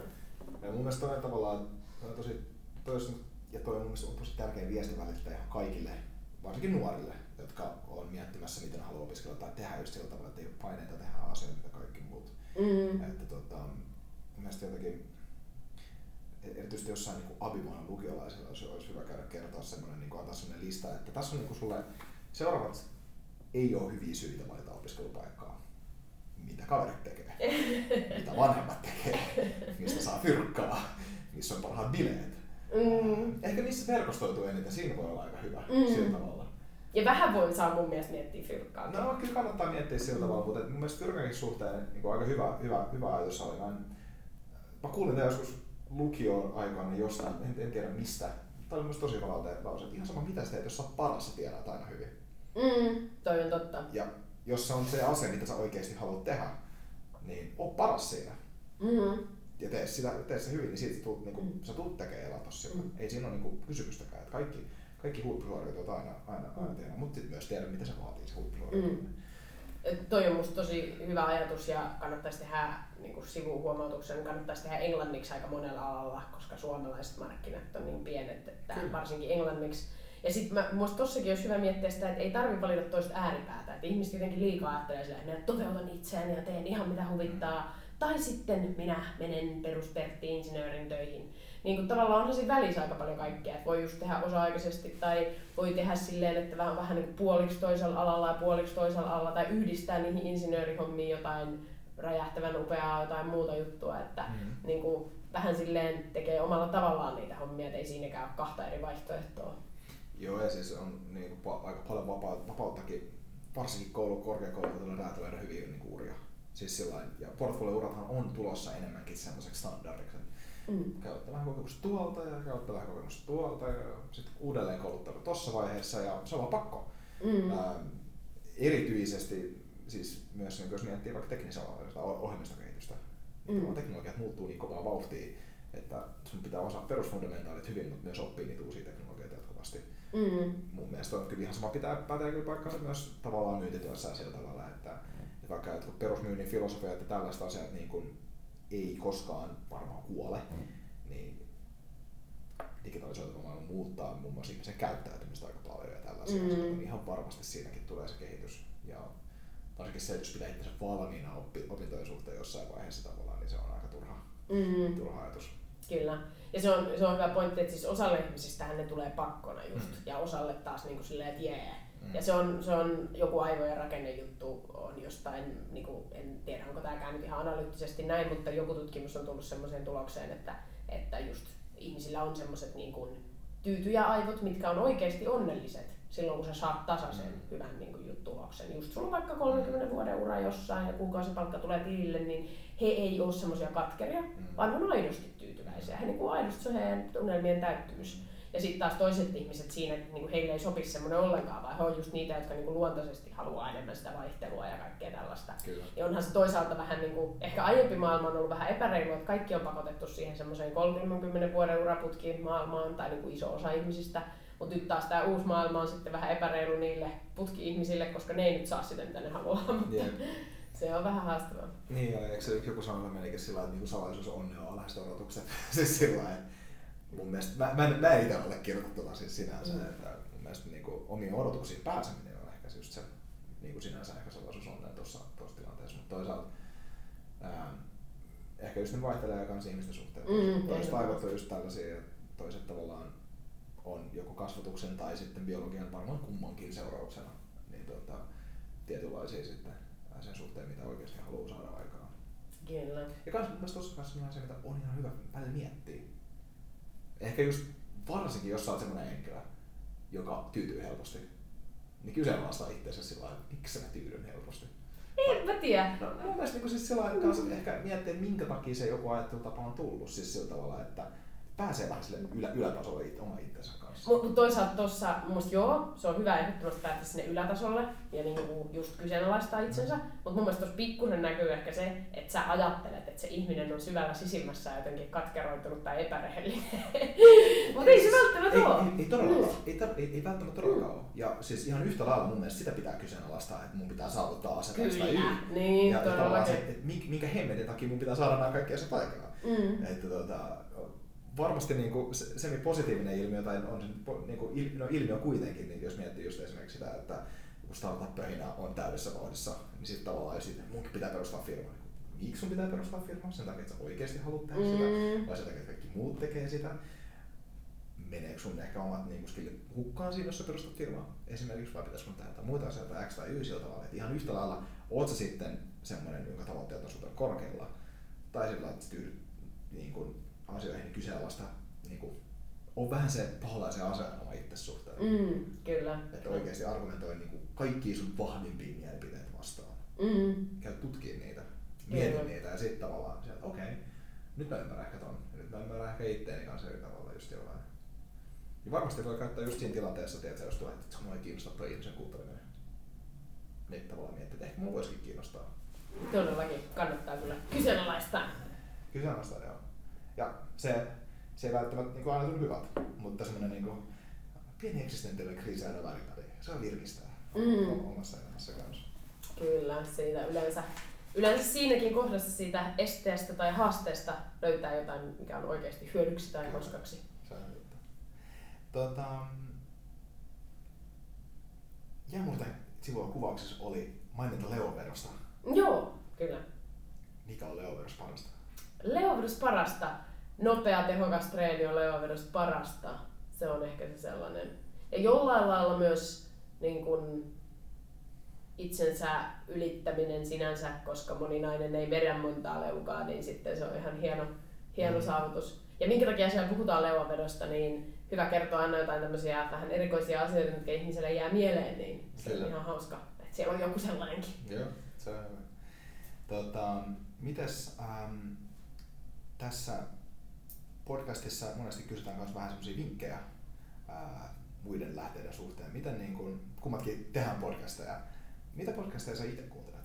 Ja mun mielestä on tavallaan on tosi, toi on, ja toi on mun mielestä on tosi tärkeä viesti välittää kaikille, varsinkin nuorille, jotka on miettimässä, miten haluaa opiskella tai tehdä just sillä tavalla, että ei ole paineita tehdä asioita, mitä kaikki muut. Mm. Että tota, mun mielestä jotenkin erityisesti jossain niin abivuonna lukiolaisilla olisi, olisi hyvä käydä kertoa semmoinen, niin kuin antaa semmoinen lista, että tässä on niin kuin sulle seuraavat ei ole hyviä syitä valita opiskelupaikkaa. Mitä kaverit tekee, mitä vanhemmat tekee, mistä saa fyrkkaa, missä on parhaat bileet. Mm. Ehkä niissä verkostoituu eniten, siinä voi olla aika hyvä mm. sillä tavalla. Ja vähän voi saa mun mielestä miettiä fyrkkaa. No kyllä kannattaa miettiä sillä tavalla, mutta mun mielestä fyrkankin suhteen niin kuin aika hyvä, hyvä, hyvä ajatus oli. Mä, en, mä kuulin tämän joskus lukio aikana jostain, en, en tiedä mistä. Tämä oli myös tosi hyvä lause, että ihan sama mitä sä teet, jos sä oot paras, sä tiedät aina hyvin. Mm, toi on totta. Ja jos se on se ase, mitä sä oikeasti haluat tehdä, niin oo paras siinä. Mm-hmm. Ja tee, sitä, tee se hyvin, niin siitä tulet, niin kuin, mm. sä tulet tekemään elatos sillä. Mm. Ei siinä ole niin kysymystäkään. Että kaikki, kaikki huippusuoritukset aina, aina, aina mm. tehdä, mutta sitten myös tiedä, mitä se vaatii se huippusuoritus. Mm. Toi on musta tosi hyvä ajatus ja kannattaisi tehdä niin kuin sivuhuomautuksen, kannattaisi tehdä englanniksi aika monella alalla, koska suomalaiset markkinat on niin pienet, että Kyllä. varsinkin englanniksi. Ja sitten minusta tossakin olisi hyvä miettiä sitä, että ei tarvitse valita toista ääripäätä. Että ihmiset jotenkin liikaa ajattelee sillä, että minä toteutan itseäni ja teen ihan mitä huvittaa. Tai sitten minä menen peruspertti-insinöörin töihin niin kuin tavallaan onhan siinä välissä aika paljon kaikkea. Että voi just tehdä osa-aikaisesti tai voi tehdä silleen, että vähän, vähän niin kuin puoliksi toisella alalla ja puoliksi toisella alalla tai yhdistää niihin insinöörihommiin jotain räjähtävän upeaa jotain muuta juttua. Että mm. niin kuin, vähän silleen tekee omalla tavallaan niitä hommia, että ei siinäkään ole kahta eri vaihtoehtoa. Joo, ja siis on niin kuin, aika paljon vapaut, vapauttakin, varsinkin koulu, korkeakoulutuilla räätälöidä hyviä niin kuin, uria. Siis sillain, ja portfolio-urathan on tulossa enemmänkin semmoiseksi standardiksi, Mm. Käyttää vähän kokemusta tuolta ja käyttää vähän kokemusta tuolta ja sitten uudelleen kouluttautua tuossa vaiheessa ja se on vaan pakko. Mm. Ää, erityisesti siis myös niin jos miettii vaikka teknisen ohjelmistokehitystä, niin mm. teknologiat muuttuu niin kovaa vauhtia, että sun pitää osaa perusfundamentaalit hyvin, mutta myös oppia niitä uusia teknologioita jatkuvasti. Mm. Mun mielestä on kyllä ihan sama pitää päteä kyllä paikkansa myös tavallaan myyntityössä sillä tavalla, vaikka että perusmyynnin filosofia, että tällaista asiat niin kuin ei koskaan varmaan kuole, mm. niin digitalisoituva maailma muuttaa muun muassa ihmisen käyttäytymistä aika paljon ja tällaisia mm. asioita, niin ihan varmasti siinäkin tulee se kehitys. Ja varsinkin se, että jos pitää itse valmiina oppi, opintojen suhteen jossain vaiheessa tavallaan, niin se on aika turha, mm. turha ajatus. Kyllä. Ja se on, se on hyvä pointti, että siis osalle ihmisistä ne tulee pakkona just, mm. ja osalle taas niin kuin silleen, että jee, Mm. Ja se on, se on joku aivojen rakennejuttu on jostain, niin kuin, en tiedä onko tämäkään nyt ihan analyyttisesti näin, mutta joku tutkimus on tullut sellaiseen tulokseen, että, että just ihmisillä on semmoiset niin kuin, tyytyjä-aivot, mitkä on oikeasti onnelliset silloin, kun sä saat tasaisen mm. hyvän niin kuin, tuloksen. Just sulla on vaikka 30 vuoden ura jossain ja kuukausipalkka tulee tilille, niin he ei ole semmoisia katkeria, mm. vaan on aidosti tyytyväisiä. He niin kuin, aidosti se on heidän tunnelmien täyttymys. Ja sitten taas toiset ihmiset siinä, että niinku heille ei sopi semmoinen ollenkaan, vaan he on just niitä, jotka niinku luontaisesti haluaa enemmän sitä vaihtelua ja kaikkea tällaista. Kyllä. Ja onhan se toisaalta vähän, niinku, ehkä aiempi maailma on ollut vähän epäreilu, että kaikki on pakotettu siihen semmoiseen 30 vuoden uraputkiin maailmaan, tai niinku iso osa ihmisistä. Mutta nyt taas tämä uusi maailma on sitten vähän epäreilu niille putki-ihmisille, koska ne ei nyt saa sitä, mitä ne haluaa. Mutta yeah. se on vähän haastavaa. Niin, ja eikö se joku sanonut menikin sillä että niinku salaisuus onnea on alhaiset odotukset? siis sillä että mun mielestä, mä, mä, mä en itse allekirjoita tota siis sinänsä, mm. että mun mielestä niin kuin, omiin odotuksiin pääseminen on ehkä just se niin kuin sinänsä ehkä salaisuus onneen tuossa, tuossa tilanteessa, mutta toisaalta ää, ehkä just ne vaihtelee kans ihmisten suhteen. Mm, toiset aivot on just tällaisia, että toiset tavallaan on joko kasvatuksen tai sitten biologian varmaan kummankin seurauksena niin tota, tietynlaisia sitten sen suhteen, mitä oikeasti haluaa saada aikaan. Kyllä. Ja kans mun mielestä tuossa kanssa se, mitä on ihan hyvä välillä miettiä ehkä just varsinkin, jos sä oot semmoinen henkilö, joka tyytyy helposti, niin kyseenalaistaa itseänsä sillä lailla, että miksi mä tyydyn helposti. En mä tiedä. No, mun mielestä niin siis sillä lailla, että ehkä miettiä, että minkä takia se joku ajattelutapa on tullut siis sillä tavalla, että pääsee vähän sille ylä, ylätasolle it, oma itsensä kanssa. Mutta mut toisaalta tuossa, mun joo, se on hyvä ehdottomasti päästä sinne ylätasolle ja niinku just kyseenalaistaa itsensä. Mutta mun mielestä tuossa pikkusen näkyy ehkä se, että sä ajattelet, että se ihminen on syvällä sisimmässä jotenkin katkeroitunut tai epärehellinen. Mutta ei se välttämättä ei, ole. ei, ei, todellakaan, ei, tar- ei, ei välttämättä todellakaan ole. Ja siis ihan yhtä lailla mun mielestä sitä pitää kyseenalaistaa, että mun pitää saavuttaa asia X tai Y. Kyllä, niin ja, ja tavallaan se, että mink- minkä hemmetin takia mun pitää saada nämä kaikki asiat aikaan. Mm. Että tota, varmasti niinku se, semi-positiivinen ilmiö, tai on se niinku, il, no ilmiö kuitenkin, niin jos miettii just esimerkiksi sitä, että kun startup-pöhinä on täydessä vauhdissa, niin sitten tavallaan jos sit, munkin pitää perustaa firma. Miksi sun pitää perustaa firma? Sen takia, että sä oikeasti haluat tehdä Mm. sitä, vai sen takia, että kaikki muut tekee sitä. Meneekö sun ehkä omat niinku skillit hukkaan siinä, jos sä perustat firmaa esimerkiksi, vai pitäisikö tehdä jotain muita asioita X tai Y sillä tavalla, että ihan yhtä lailla, oot sä sitten semmoinen, jonka tavoitteet on super korkealla, tai sillä lailla, että tyydyt niin kuin, asioihin kyseenalaista, niin kuin, on vähän se paholaisen asetelma itse suhteen. Mm, kyllä. Että oikeasti argumentoi niin kuin, kaikkia sun vahvimpia mielipiteitä vastaan. Mm. Käy tutkimaan niitä, mieti niitä ja sitten tavallaan sieltä, okei, okay, nyt mä ymmärrän ehkä ton, ja nyt mä ymmärrän ehkä itteeni kanssa eri tavalla just jollain. Ja varmasti voi käyttää just siinä tilanteessa, tiedätkö, jos tulee, että mua ei kiinnosta toi ihmisen kuunteleminen. Niin tavallaan miettii, että ehkä mua voisikin kiinnostaa. Todellakin kannattaa kyllä kyseenalaistaa. Kyseenalaista, joo. Ja se, se ei välttämättä niin aina tunnu hyvältä, mutta semmoinen niin kuin, pieni eksistentiaalinen kriisi aina välillä, niin se on virkistää Mm. omassa elämässä kanssa. Kyllä, siitä yleensä, yleensä siinäkin kohdassa siitä esteestä tai haasteesta löytää jotain, mikä on oikeasti hyödyksi tai juttu. Tota, Jämurten sivua kuvauksessa oli maininta leoverosta. Joo, kyllä. Mikä on leoveros parasta? Leovedus parasta. Nopea, tehokas treeni on leovedus parasta. Se on ehkä se sellainen. Ja jollain lailla myös niin kun, itsensä ylittäminen sinänsä, koska moni nainen ei vedä montaa leukaa, niin sitten se on ihan hieno, hieno Mm. saavutus. Ja minkä takia siellä puhutaan leuavedosta, niin hyvä kertoa aina jotain tämmöisiä vähän erikoisia asioita, mitkä ihmiselle jää mieleen, niin se on ihan hauska, että siellä on joku sellainenkin. Joo, se on hyvä. Tota, mites ähm, tässä podcastissa monesti kysytään myös vähän semmoisia vinkkejä ää, muiden lähteiden suhteen. Miten niin kun, kummatkin tehdään podcasteja. Mitä podcasteja sä itse kuuntelet?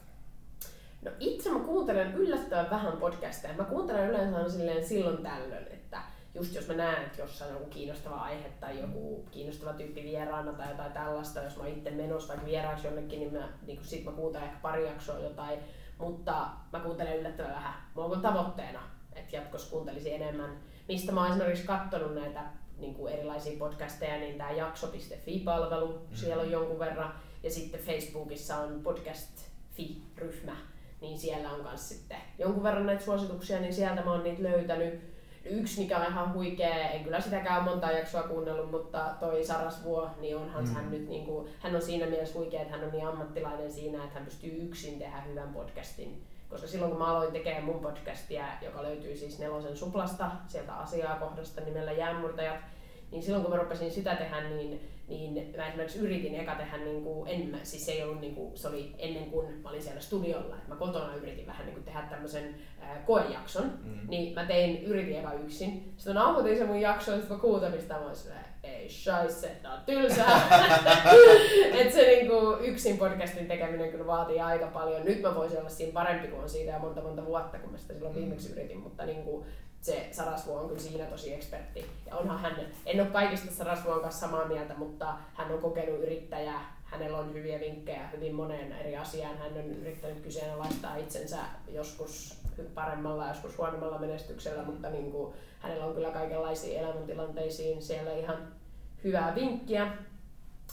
No itse mä kuuntelen yllättävän vähän podcasteja. Mä kuuntelen yleensä silleen silloin tällöin, että just jos mä näen, että jossain on joku kiinnostava aihe tai joku kiinnostava tyyppi vieraana tai jotain tällaista, jos mä oon itse menossa vaikka vieraaksi jonnekin, niin, mä, niin sit mä kuuntelen ehkä pari jaksoa jotain, mutta mä kuuntelen yllättävän vähän. Mulla on tavoitteena, että jatkossa kuuntelisin enemmän. Mistä mä oon esimerkiksi katsonut näitä niin kuin erilaisia podcasteja, niin tämä jakso.fi-palvelu, Mm. siellä on jonkun verran, ja sitten Facebookissa on podcast.fi-ryhmä, niin siellä on myös sitten jonkun verran näitä suosituksia, niin sieltä mä oon niitä löytänyt. Yksi, mikä on ihan huikea, en kyllä sitäkään ole monta jaksoa kuunnellut, mutta toi Sarasvuo, niin onhan Mm. hän nyt, niin kuin, hän on siinä mielessä huikea, että hän on niin ammattilainen siinä, että hän pystyy yksin tehdä hyvän podcastin. Koska silloin kun mä aloin tekemään mun podcastia, joka löytyy siis Nelosen suplasta, sieltä asiaa kohdasta nimellä Jäänmurtajat, niin silloin kun mä rupesin sitä tehdä, niin, niin mä esimerkiksi yritin eka tehdä, niin kuin, en mä, siis se ei ollut niin kuin, se oli ennen kuin mä olin siellä studiolla, että mä kotona yritin vähän niin kuin tehdä tämmöisen ää, koejakson, Mm. niin mä tein, yritin eka yksin. Sitten mä nauhoitin sen mun jakson, sitten mä kuuntelin sitä, mä ei shaisse, tää on tylsää. Et se niinku yksin podcastin tekeminen kyllä vaatii aika paljon. Nyt mä voisin olla siinä parempi, kun on siitä jo monta monta vuotta, kun mä sitä silloin Mm. viimeksi yritin, mutta niinku se Sarasvuo on kyllä siinä tosi ekspertti. Ja onhan hän, en ole kaikista Sarasvuon kanssa samaa mieltä, mutta hän on kokenut yrittäjä, hänellä on hyviä vinkkejä hyvin moneen eri asiaan. Hän on yrittänyt kyseenalaistaa itsensä joskus paremmalla, joskus huonommalla menestyksellä, mutta niin kuin, hänellä on kyllä kaikenlaisiin elämäntilanteisiin siellä ihan hyvää vinkkiä.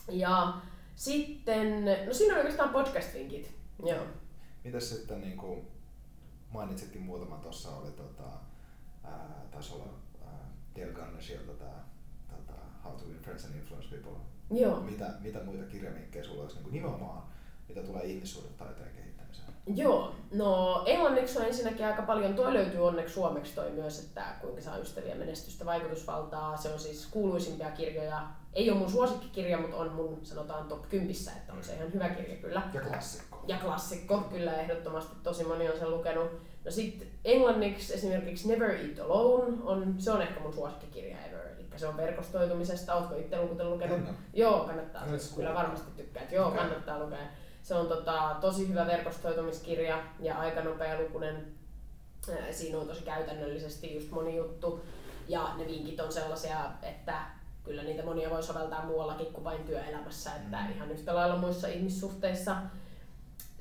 Ja sitten, no siinä on oikeastaan podcast-vinkit. Joo. Mitäs sitten niin kuin mainitsitkin muutama tuossa oli tota, ää, taisi olla Dale Carnegieilta tämä tota, How to Win Friends and Influence People. Joo. Mitä, mitä muita kirjavinkkejä sulla olisi niin kuin nimenomaan, mitä tulee ihmissuhdetaiteen kehittämiseen? Joo, no englanniksi on ensinnäkin aika paljon, toi löytyy onneksi suomeksi toi myös, että kuinka saa ystäviä, menestystä, vaikutusvaltaa. Se on siis kuuluisimpia kirjoja ei ole mun suosikkikirja, mutta on mun sanotaan top 10, että on se ihan hyvä kirja kyllä. Ja klassikko. Ja klassikko, kyllä ehdottomasti tosi moni on sen lukenut. No sitten englanniksi esimerkiksi Never Eat Alone, on, se on ehkä mun suosikkikirja ever. Eli se on verkostoitumisesta, ootko itse lukenut? En ole. Joo, kannattaa. Kyllä cool. varmasti tykkäät. Joo, Okei. kannattaa lukea. Se on tota, tosi hyvä verkostoitumiskirja ja aika nopea lukunen. Siinä on tosi käytännöllisesti just moni juttu. Ja ne vinkit on sellaisia, että kyllä niitä monia voi soveltaa muuallakin kuin vain työelämässä, että Mm. ihan yhtä lailla muissa ihmissuhteissa.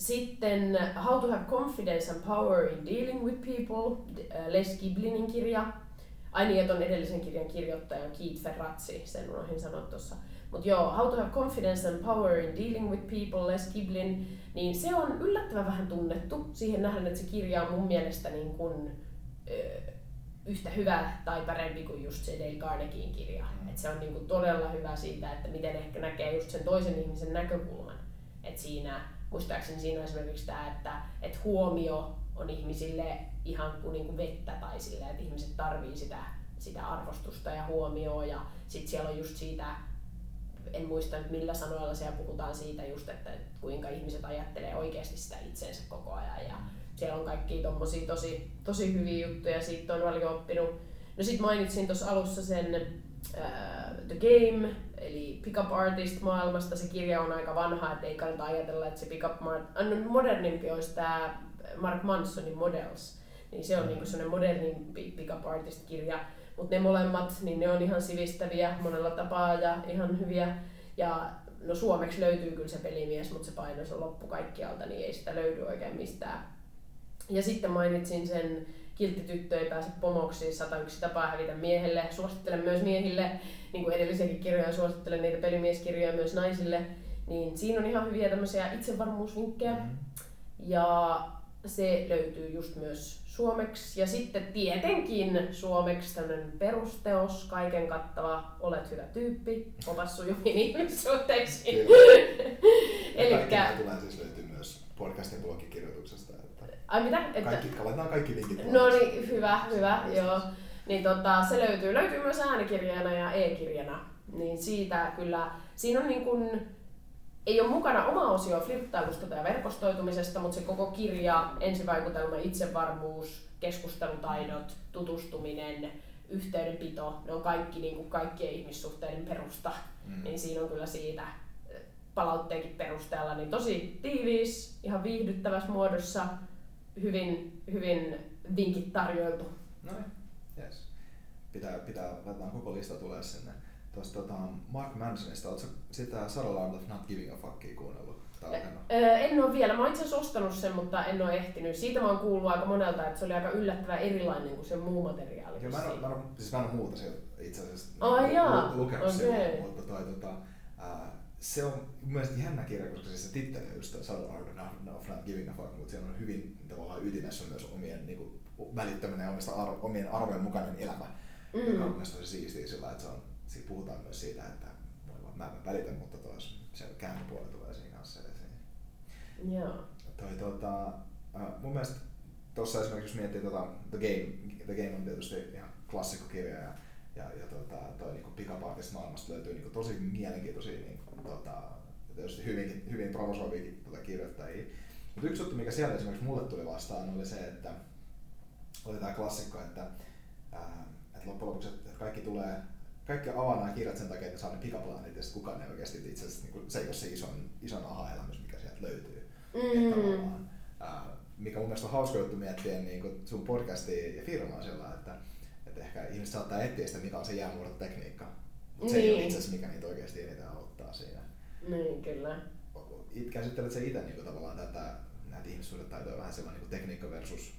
Sitten How to have confidence and power in dealing with people, äh, Les Giblinin kirja. Ai niin, että on edellisen kirjan kirjoittaja Keith Ferrazzi, sen unohdin sanoa tuossa. Mutta joo, How to have confidence and power in dealing with people, Les Giblin, niin se on yllättävän vähän tunnettu. Siihen nähden, että se kirja on mun mielestä niin kun, ö, yhtä hyvä tai parempi kuin just se Dale Carnegien kirja. Mm. Et se on niin kun todella hyvä siitä, että miten ehkä näkee just sen toisen ihmisen näkökulman. Et siinä, muistaakseni siinä on esimerkiksi tämä, että et huomio on ihmisille ihan kuin, niin kuin vettä tai sillä, että ihmiset tarvii sitä, sitä arvostusta ja huomioon ja sitten siellä on just siitä en muista nyt millä sanoilla siellä puhutaan siitä just, että kuinka ihmiset ajattelee oikeasti sitä itseensä koko ajan ja siellä on kaikki tosi, tosi hyviä juttuja, siitä on paljon oppinut. No sit mainitsin tuossa alussa sen äh, The Game, eli Pickup Artist maailmasta. Se kirja on aika vanha, että ei kannata ajatella, että se Pickup Mar- äh, no, modernimpi olisi tämä Mark Mansonin Models. Niin se on niinku sellainen modernimpi Pickup Artist-kirja. Mutta ne molemmat, niin ne on ihan sivistäviä monella tapaa ja ihan hyviä. Ja no suomeksi löytyy kyllä se pelimies, mutta se paino on loppu kaikkialta, niin ei sitä löydy oikein mistään. Ja sitten mainitsin sen Kiltti tyttö ei pääse pomoksi, 101 tapaa hävitä miehelle. Suosittelen myös miehille, niin kuin edellisiäkin kirjoja, suosittelen niitä pelimieskirjoja myös naisille. Niin siinä on ihan hyviä tämmöisiä itsevarmuusvinkkejä. Mm. Ja se löytyy just myös suomeksi. Ja sitten tietenkin suomeksi tämmöinen perusteos, kaiken kattava, olet hyvä tyyppi, opas sujuviin ihmissuhteisiin. Elikkä- kaikki tulee siis löytyy myös podcastin blogikirjoituksesta. Ai mitä? Että, kaikki, laitetaan kaikki linkit. no niin, hyvä, hyvä, joo. Niin tota, se löytyy. Löytyy myös äänikirjana ja e-kirjana. Niin siitä kyllä, siinä on niin kuin, ei ole mukana oma osio flirttailusta tai verkostoitumisesta, mutta se koko kirja, ensivaikutelma, itsevarmuus, keskustelutaidot, tutustuminen, yhteydenpito, ne on kaikki niin kuin kaikkien ihmissuhteiden perusta. Mm. Niin siinä on kyllä siitä eh, palautteenkin perusteella niin tosi tiiviis, ihan viihdyttävässä muodossa, hyvin, hyvin vinkit tarjoiltu. No niin, yes. Pitää, pitää, laitetaan koko lista tulee sinne. Tuosta tota, Mark Mansonista, sä sitä Sutherland of Not Giving a Fuckia kuunnellut? En ole vielä, mä itse asiassa ostanut sen, mutta en ole ehtinyt. Siitä mä oon kuullut aika monelta, että se oli aika yllättävän erilainen kuin se muu materiaali. Joo, mä en, oo- mä en, siis mä en muuta sieltä itse asiassa Ai lu- lukenut okay. mutta toi, tota, ää, se on mun mielestä jännä kirja, koska siis se titteli on just toi Sutherland of Not, Giving a Fuck, mutta siellä on hyvin tavallaan ytimessä myös omien niin kuin, välittäminen ja omista arvo, omien arvojen mukainen elämä, mm. joka on mun mielestä tosi siistiä sillä, että se on, siinä puhutaan myös siitä, että vaan mä en välitä, mutta tois se kääntöpuoli tulee siinä kanssa esiin. Joo. Toi, tota, äh, mun mielestä tuossa esimerkiksi jos miettii tota, The Game, The Game on tietysti ihan klassikkokirja ja, ja, ja tota, toi Pickup Artist maailmasta löytyy niinku tosi mielenkiintoisia niinku, tota, tietysti hyvin, hyvin provosoivia tota, kirjoittajia. Mutta yksi juttu, mikä siellä esimerkiksi mulle tuli vastaan, oli se, että oli tämä klassikko, että, ää, että loppujen lopuksi että kaikki tulee, kaikki avaa nämä kirjat sen takia, että saa ne pikaplaanit ja kukaan ei oikeasti itse asiassa, niin se ei ole se ison, ison aha-elämys, mikä sieltä löytyy. Mm. Ää, mikä mun mielestä on hauska juttu miettiä niin kuin sun podcastia ja firmaa sillä, että, että ehkä ihmiset saattaa etsiä sitä, mikä on se jäämuototekniikka. Mutta se ei ole Niin. itse asiassa, mikä niitä oikeasti eniten auttaa siinä. Niin, kyllä. It, käsittelet se itse niin tavallaan tätä, näitä ihmissuhdetaitoja vähän sellainen niin tekniikka versus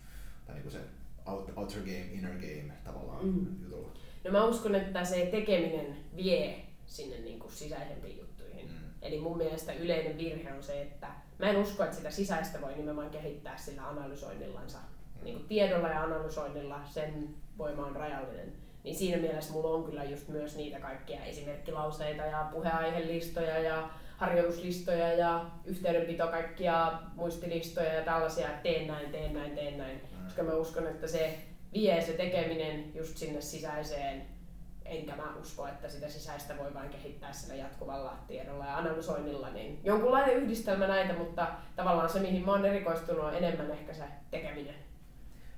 tai niin kuin se out, outer game, inner game tavallaan Mm. jutulla. No mä uskon, että se tekeminen vie sinne niin kuin sisäisempiin juttuihin. Mm. Eli mun mielestä yleinen virhe on se, että mä en usko, että sitä sisäistä voi nimenomaan kehittää sillä analysoinnillansa. Niin kuin tiedolla ja analysoinnilla sen voima on rajallinen. Niin siinä mielessä mulla on kyllä just myös niitä kaikkia esimerkkilauseita ja puheaihelistoja ja harjoituslistoja ja yhteydenpito kaikkia muistilistoja ja tällaisia, että teen näin, teen näin, teen näin. Mm. Koska mä uskon, että se vie se tekeminen just sinne sisäiseen enkä mä usko, että sitä sisäistä voi vain kehittää sillä jatkuvalla tiedolla ja analysoinnilla, niin jonkunlainen yhdistelmä näitä, mutta tavallaan se, mihin mä oon erikoistunut, on enemmän ehkä se tekeminen.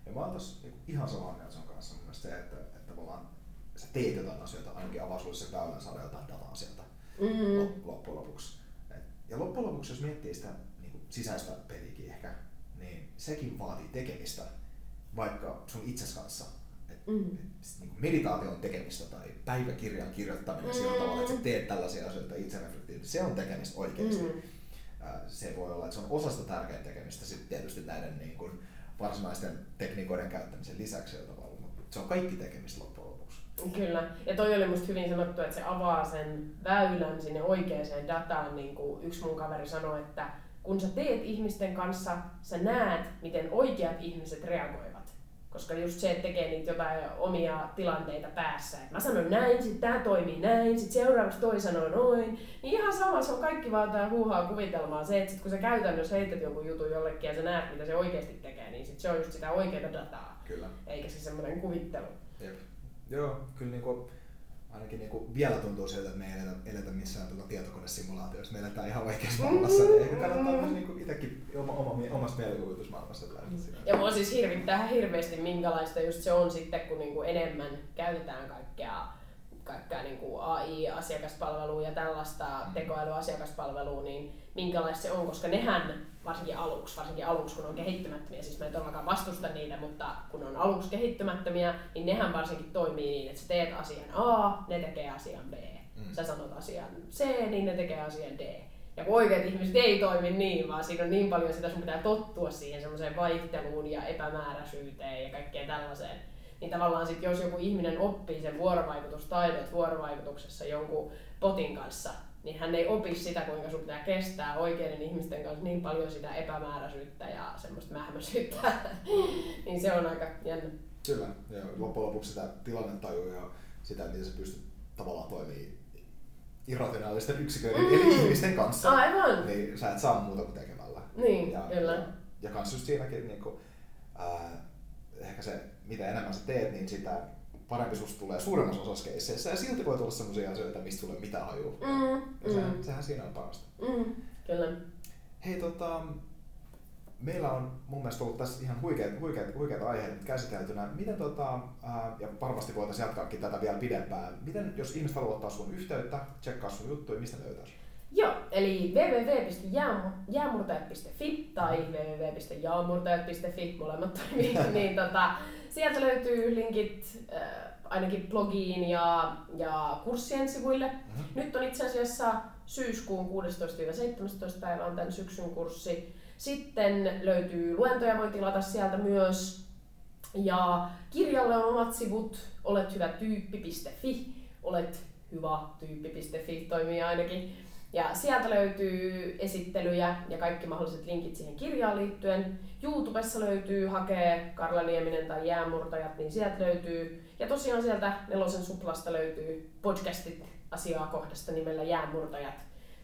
Ja mä oon tossa niinku ihan samaa mieltä sun kanssa mun se, että tavallaan sä teet jotain asioita, ainakin avaa sulle se väylän saada jotain dataa sieltä mm-hmm. loppujen lopuksi. Ja loppujen lopuksi, jos miettii sitä niin sisäistä peliäkin ehkä, niin sekin vaatii tekemistä, vaikka sun itses kanssa. Et, mm. et, niin meditaation tekemistä tai päiväkirjan kirjoittaminen mm. sillä tavalla, että sä teet tällaisia asioita itse se on tekemistä oikeasti. Mm. Se voi olla, että se on osasta tärkeää tekemistä sitten tietysti näiden niin kuin, varsinaisten tekniikoiden käyttämisen lisäksi tavalla, mutta se on kaikki tekemistä. Kyllä, ja toi oli musta hyvin sanottu, että se avaa sen väylän sinne oikeaan dataan, niin kuin yksi mun kaveri sanoi, että kun sä teet ihmisten kanssa, sä näet, miten oikeat ihmiset reagoivat. Koska just se, että tekee niitä jotain omia tilanteita päässä. Et mä sanon näin, sit tää toimii näin, sit seuraavaksi toi sanoo noin. Niin ihan sama, se on kaikki vaan tää huuhaa kuvitelmaa. Se, että sit kun sä käytännössä heität jonkun jutun jollekin ja sä näet, mitä se oikeasti tekee, niin sit se on just sitä oikeaa dataa. Kyllä. Eikä se semmoinen kuvittelu. Jep. Joo, kyllä niinku ainakin niinku vielä tuntuu siltä, että me ei eletä, eletä missään tuota tietokonesimulaatioissa, me eletään ihan oikeassa maailmassa, niin ehkä kannattaa myös niinku itsekin oma, oma, omassa mielikuvitusmaailmassa lähteä Ja mua siis hirvittää hirveästi minkälaista just se on sitten, kun niinku enemmän käytetään kaikkea kaikkea niin kuin AI-asiakaspalvelua ja tällaista mm. tekoälyasiakaspalvelua, niin minkälaista se on, koska nehän varsinkin aluksi, varsinkin aluksi kun on kehittymättömiä, siis mä en todellakaan vastusta niitä, mutta kun on aluksi kehittymättömiä, niin nehän varsinkin toimii niin, että sä teet asian A, ne tekee asian B. Mm. Sä sanot asian C, niin ne tekee asian D. Ja kun oikeat ihmiset ei toimi niin, vaan siinä on niin paljon sitä, sun pitää tottua siihen semmoiseen vaihteluun ja epämääräisyyteen ja kaikkeen tällaiseen. Niin tavallaan sit, jos joku ihminen oppii sen vuorovaikutustaidot vuorovaikutuksessa jonkun potin kanssa, niin hän ei opi sitä, kuinka sun pitää kestää oikeiden ihmisten kanssa niin paljon sitä epämääräisyyttä ja semmoista mähmäisyyttä. niin se on aika jännä. Kyllä, ja loppujen lopuksi sitä tilannettajua ja sitä, miten se pystyy tavallaan toimii irrationaalisten yksiköiden mm. eli ihmisten kanssa. Aivan. Niin sä et saa muuta kuin tekemällä. Niin, ja, kyllä. Ja, ja kans just siinäkin niin kuin, ää, se, mitä enemmän sä teet, niin sitä parempi susta tulee suuremmassa osassa keisseissä. Ja silti voi tulla sellaisia asioita, mistä sulle mitään hajuu. Mm, ja sehän, mm. sehän siinä on parasta. Mm, kyllä. Hei, tota, meillä on mun mielestä ollut tässä ihan huikeat, huikeat, huikeat aiheet käsiteltynä. Miten, tota, ää, ja varmasti voitaisiin jatkaakin tätä vielä pidempään. Miten, jos ihmiset haluaa ottaa sun yhteyttä, tsekkaa sun juttuja, mistä löytää Joo, eli www.jäämurtajat.fi tai www.jaamurtajat.fi, molemmat toimii, niin tota, sieltä löytyy linkit äh, ainakin blogiin ja, ja kurssien sivuille. Mm-hmm. Nyt on itse asiassa syyskuun 16-17 päivä on tämän syksyn kurssi. Sitten löytyy luentoja, voi tilata sieltä myös. Ja kirjalle on omat sivut, olet hyvä tyyppi.fi, olet hyvä tyyppi.fi toimii ainakin. Ja sieltä löytyy esittelyjä ja kaikki mahdolliset linkit siihen kirjaan liittyen. YouTubessa löytyy, hakee Karla Nieminen tai Jäämurtajat, niin sieltä löytyy. Ja tosiaan sieltä Nelosen suplasta löytyy podcastit asiaa kohdasta nimellä Jäämurtajat.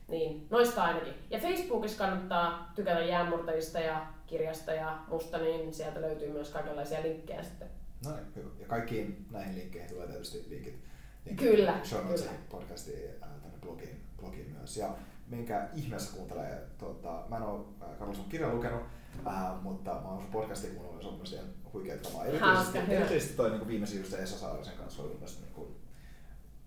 Niin noista ainakin. Ja Facebookissa kannattaa tykätä Jäämurtajista ja kirjasta ja musta, niin sieltä löytyy myös kaikenlaisia linkkejä sitten. No niin, hyvä. Ja kaikkiin näihin linkkeihin tulee tietysti linkit. linkit kyllä. Show kyllä. podcastiin tänne blogiin blogiin myös. Ja minkä ihmeessä kuuntelee, tuota, mä en ole Karlo sun kirjan lukenut, äh, mutta mä oon sun podcastin kuunnellut, se on myös ihan huikea tavaa. Erityisesti, erityisesti toi niin viimeisin just Esa Saarisen kanssa oli myös niin kuin,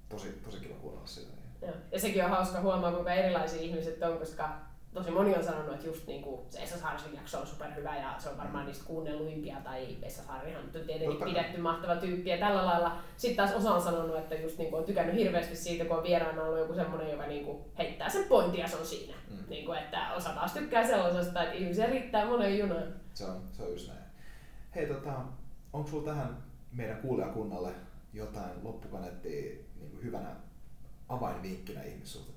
tosi, tosi kiva kuunnella sitä. Niin. Ja sekin on hauska huomaa, kuinka erilaisia ihmiset on, koska tosi moni on sanonut, että just niinku se Esa Saarisen jakso on superhyvä ja se on varmaan niistä kuunnelluimpia tai Esa Saarihan on tietenkin pidetty mahtava tyyppi ja tällä lailla. Sitten taas osa on sanonut, että just niinku on tykännyt hirveästi siitä, kun on vieraana ollut joku semmoinen, joka niinku heittää sen pointin ja se on siinä. Mm. Niinku, että osa taas tykkää sellaisesta, että ihmisiä riittää monen junaan. Se on, se on just näin. Hei, tota, onko sulla tähän meidän kuulijakunnalle jotain loppukanettia niin hyvänä avainvinkkinä ihmissuhdetaitoihin?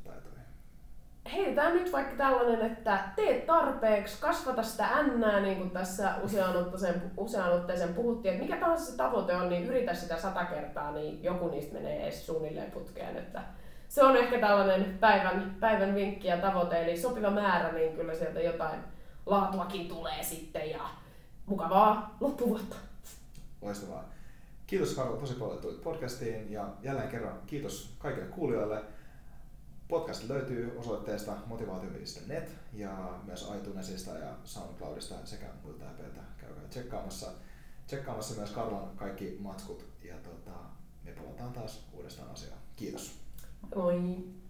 Heitetään nyt vaikka tällainen, että teet tarpeeksi, kasvata sitä ännää, niin kuin tässä usean otteeseen, usean otteeseen puhuttiin, että mikä tahansa se tavoite on, niin yritä sitä sata kertaa, niin joku niistä menee edes suunnilleen putkeen. Että se on ehkä tällainen päivän, päivän vinkki ja tavoite, eli sopiva määrä, niin kyllä sieltä jotain laatuakin tulee sitten ja mukavaa loppuvuotta. Loistavaa. Kiitos Karla tosi paljon, että tulit podcastiin ja jälleen kerran kiitos kaikille kuulijoille. Podcast löytyy osoitteesta motivaatio.net ja myös iTunesista ja SoundCloudista sekä muilta äpeiltä. Käykää tsekkaamassa, tsekkaamassa myös Karlan kaikki matskut ja tota, me palataan taas uudestaan asiaan. Kiitos. Moi!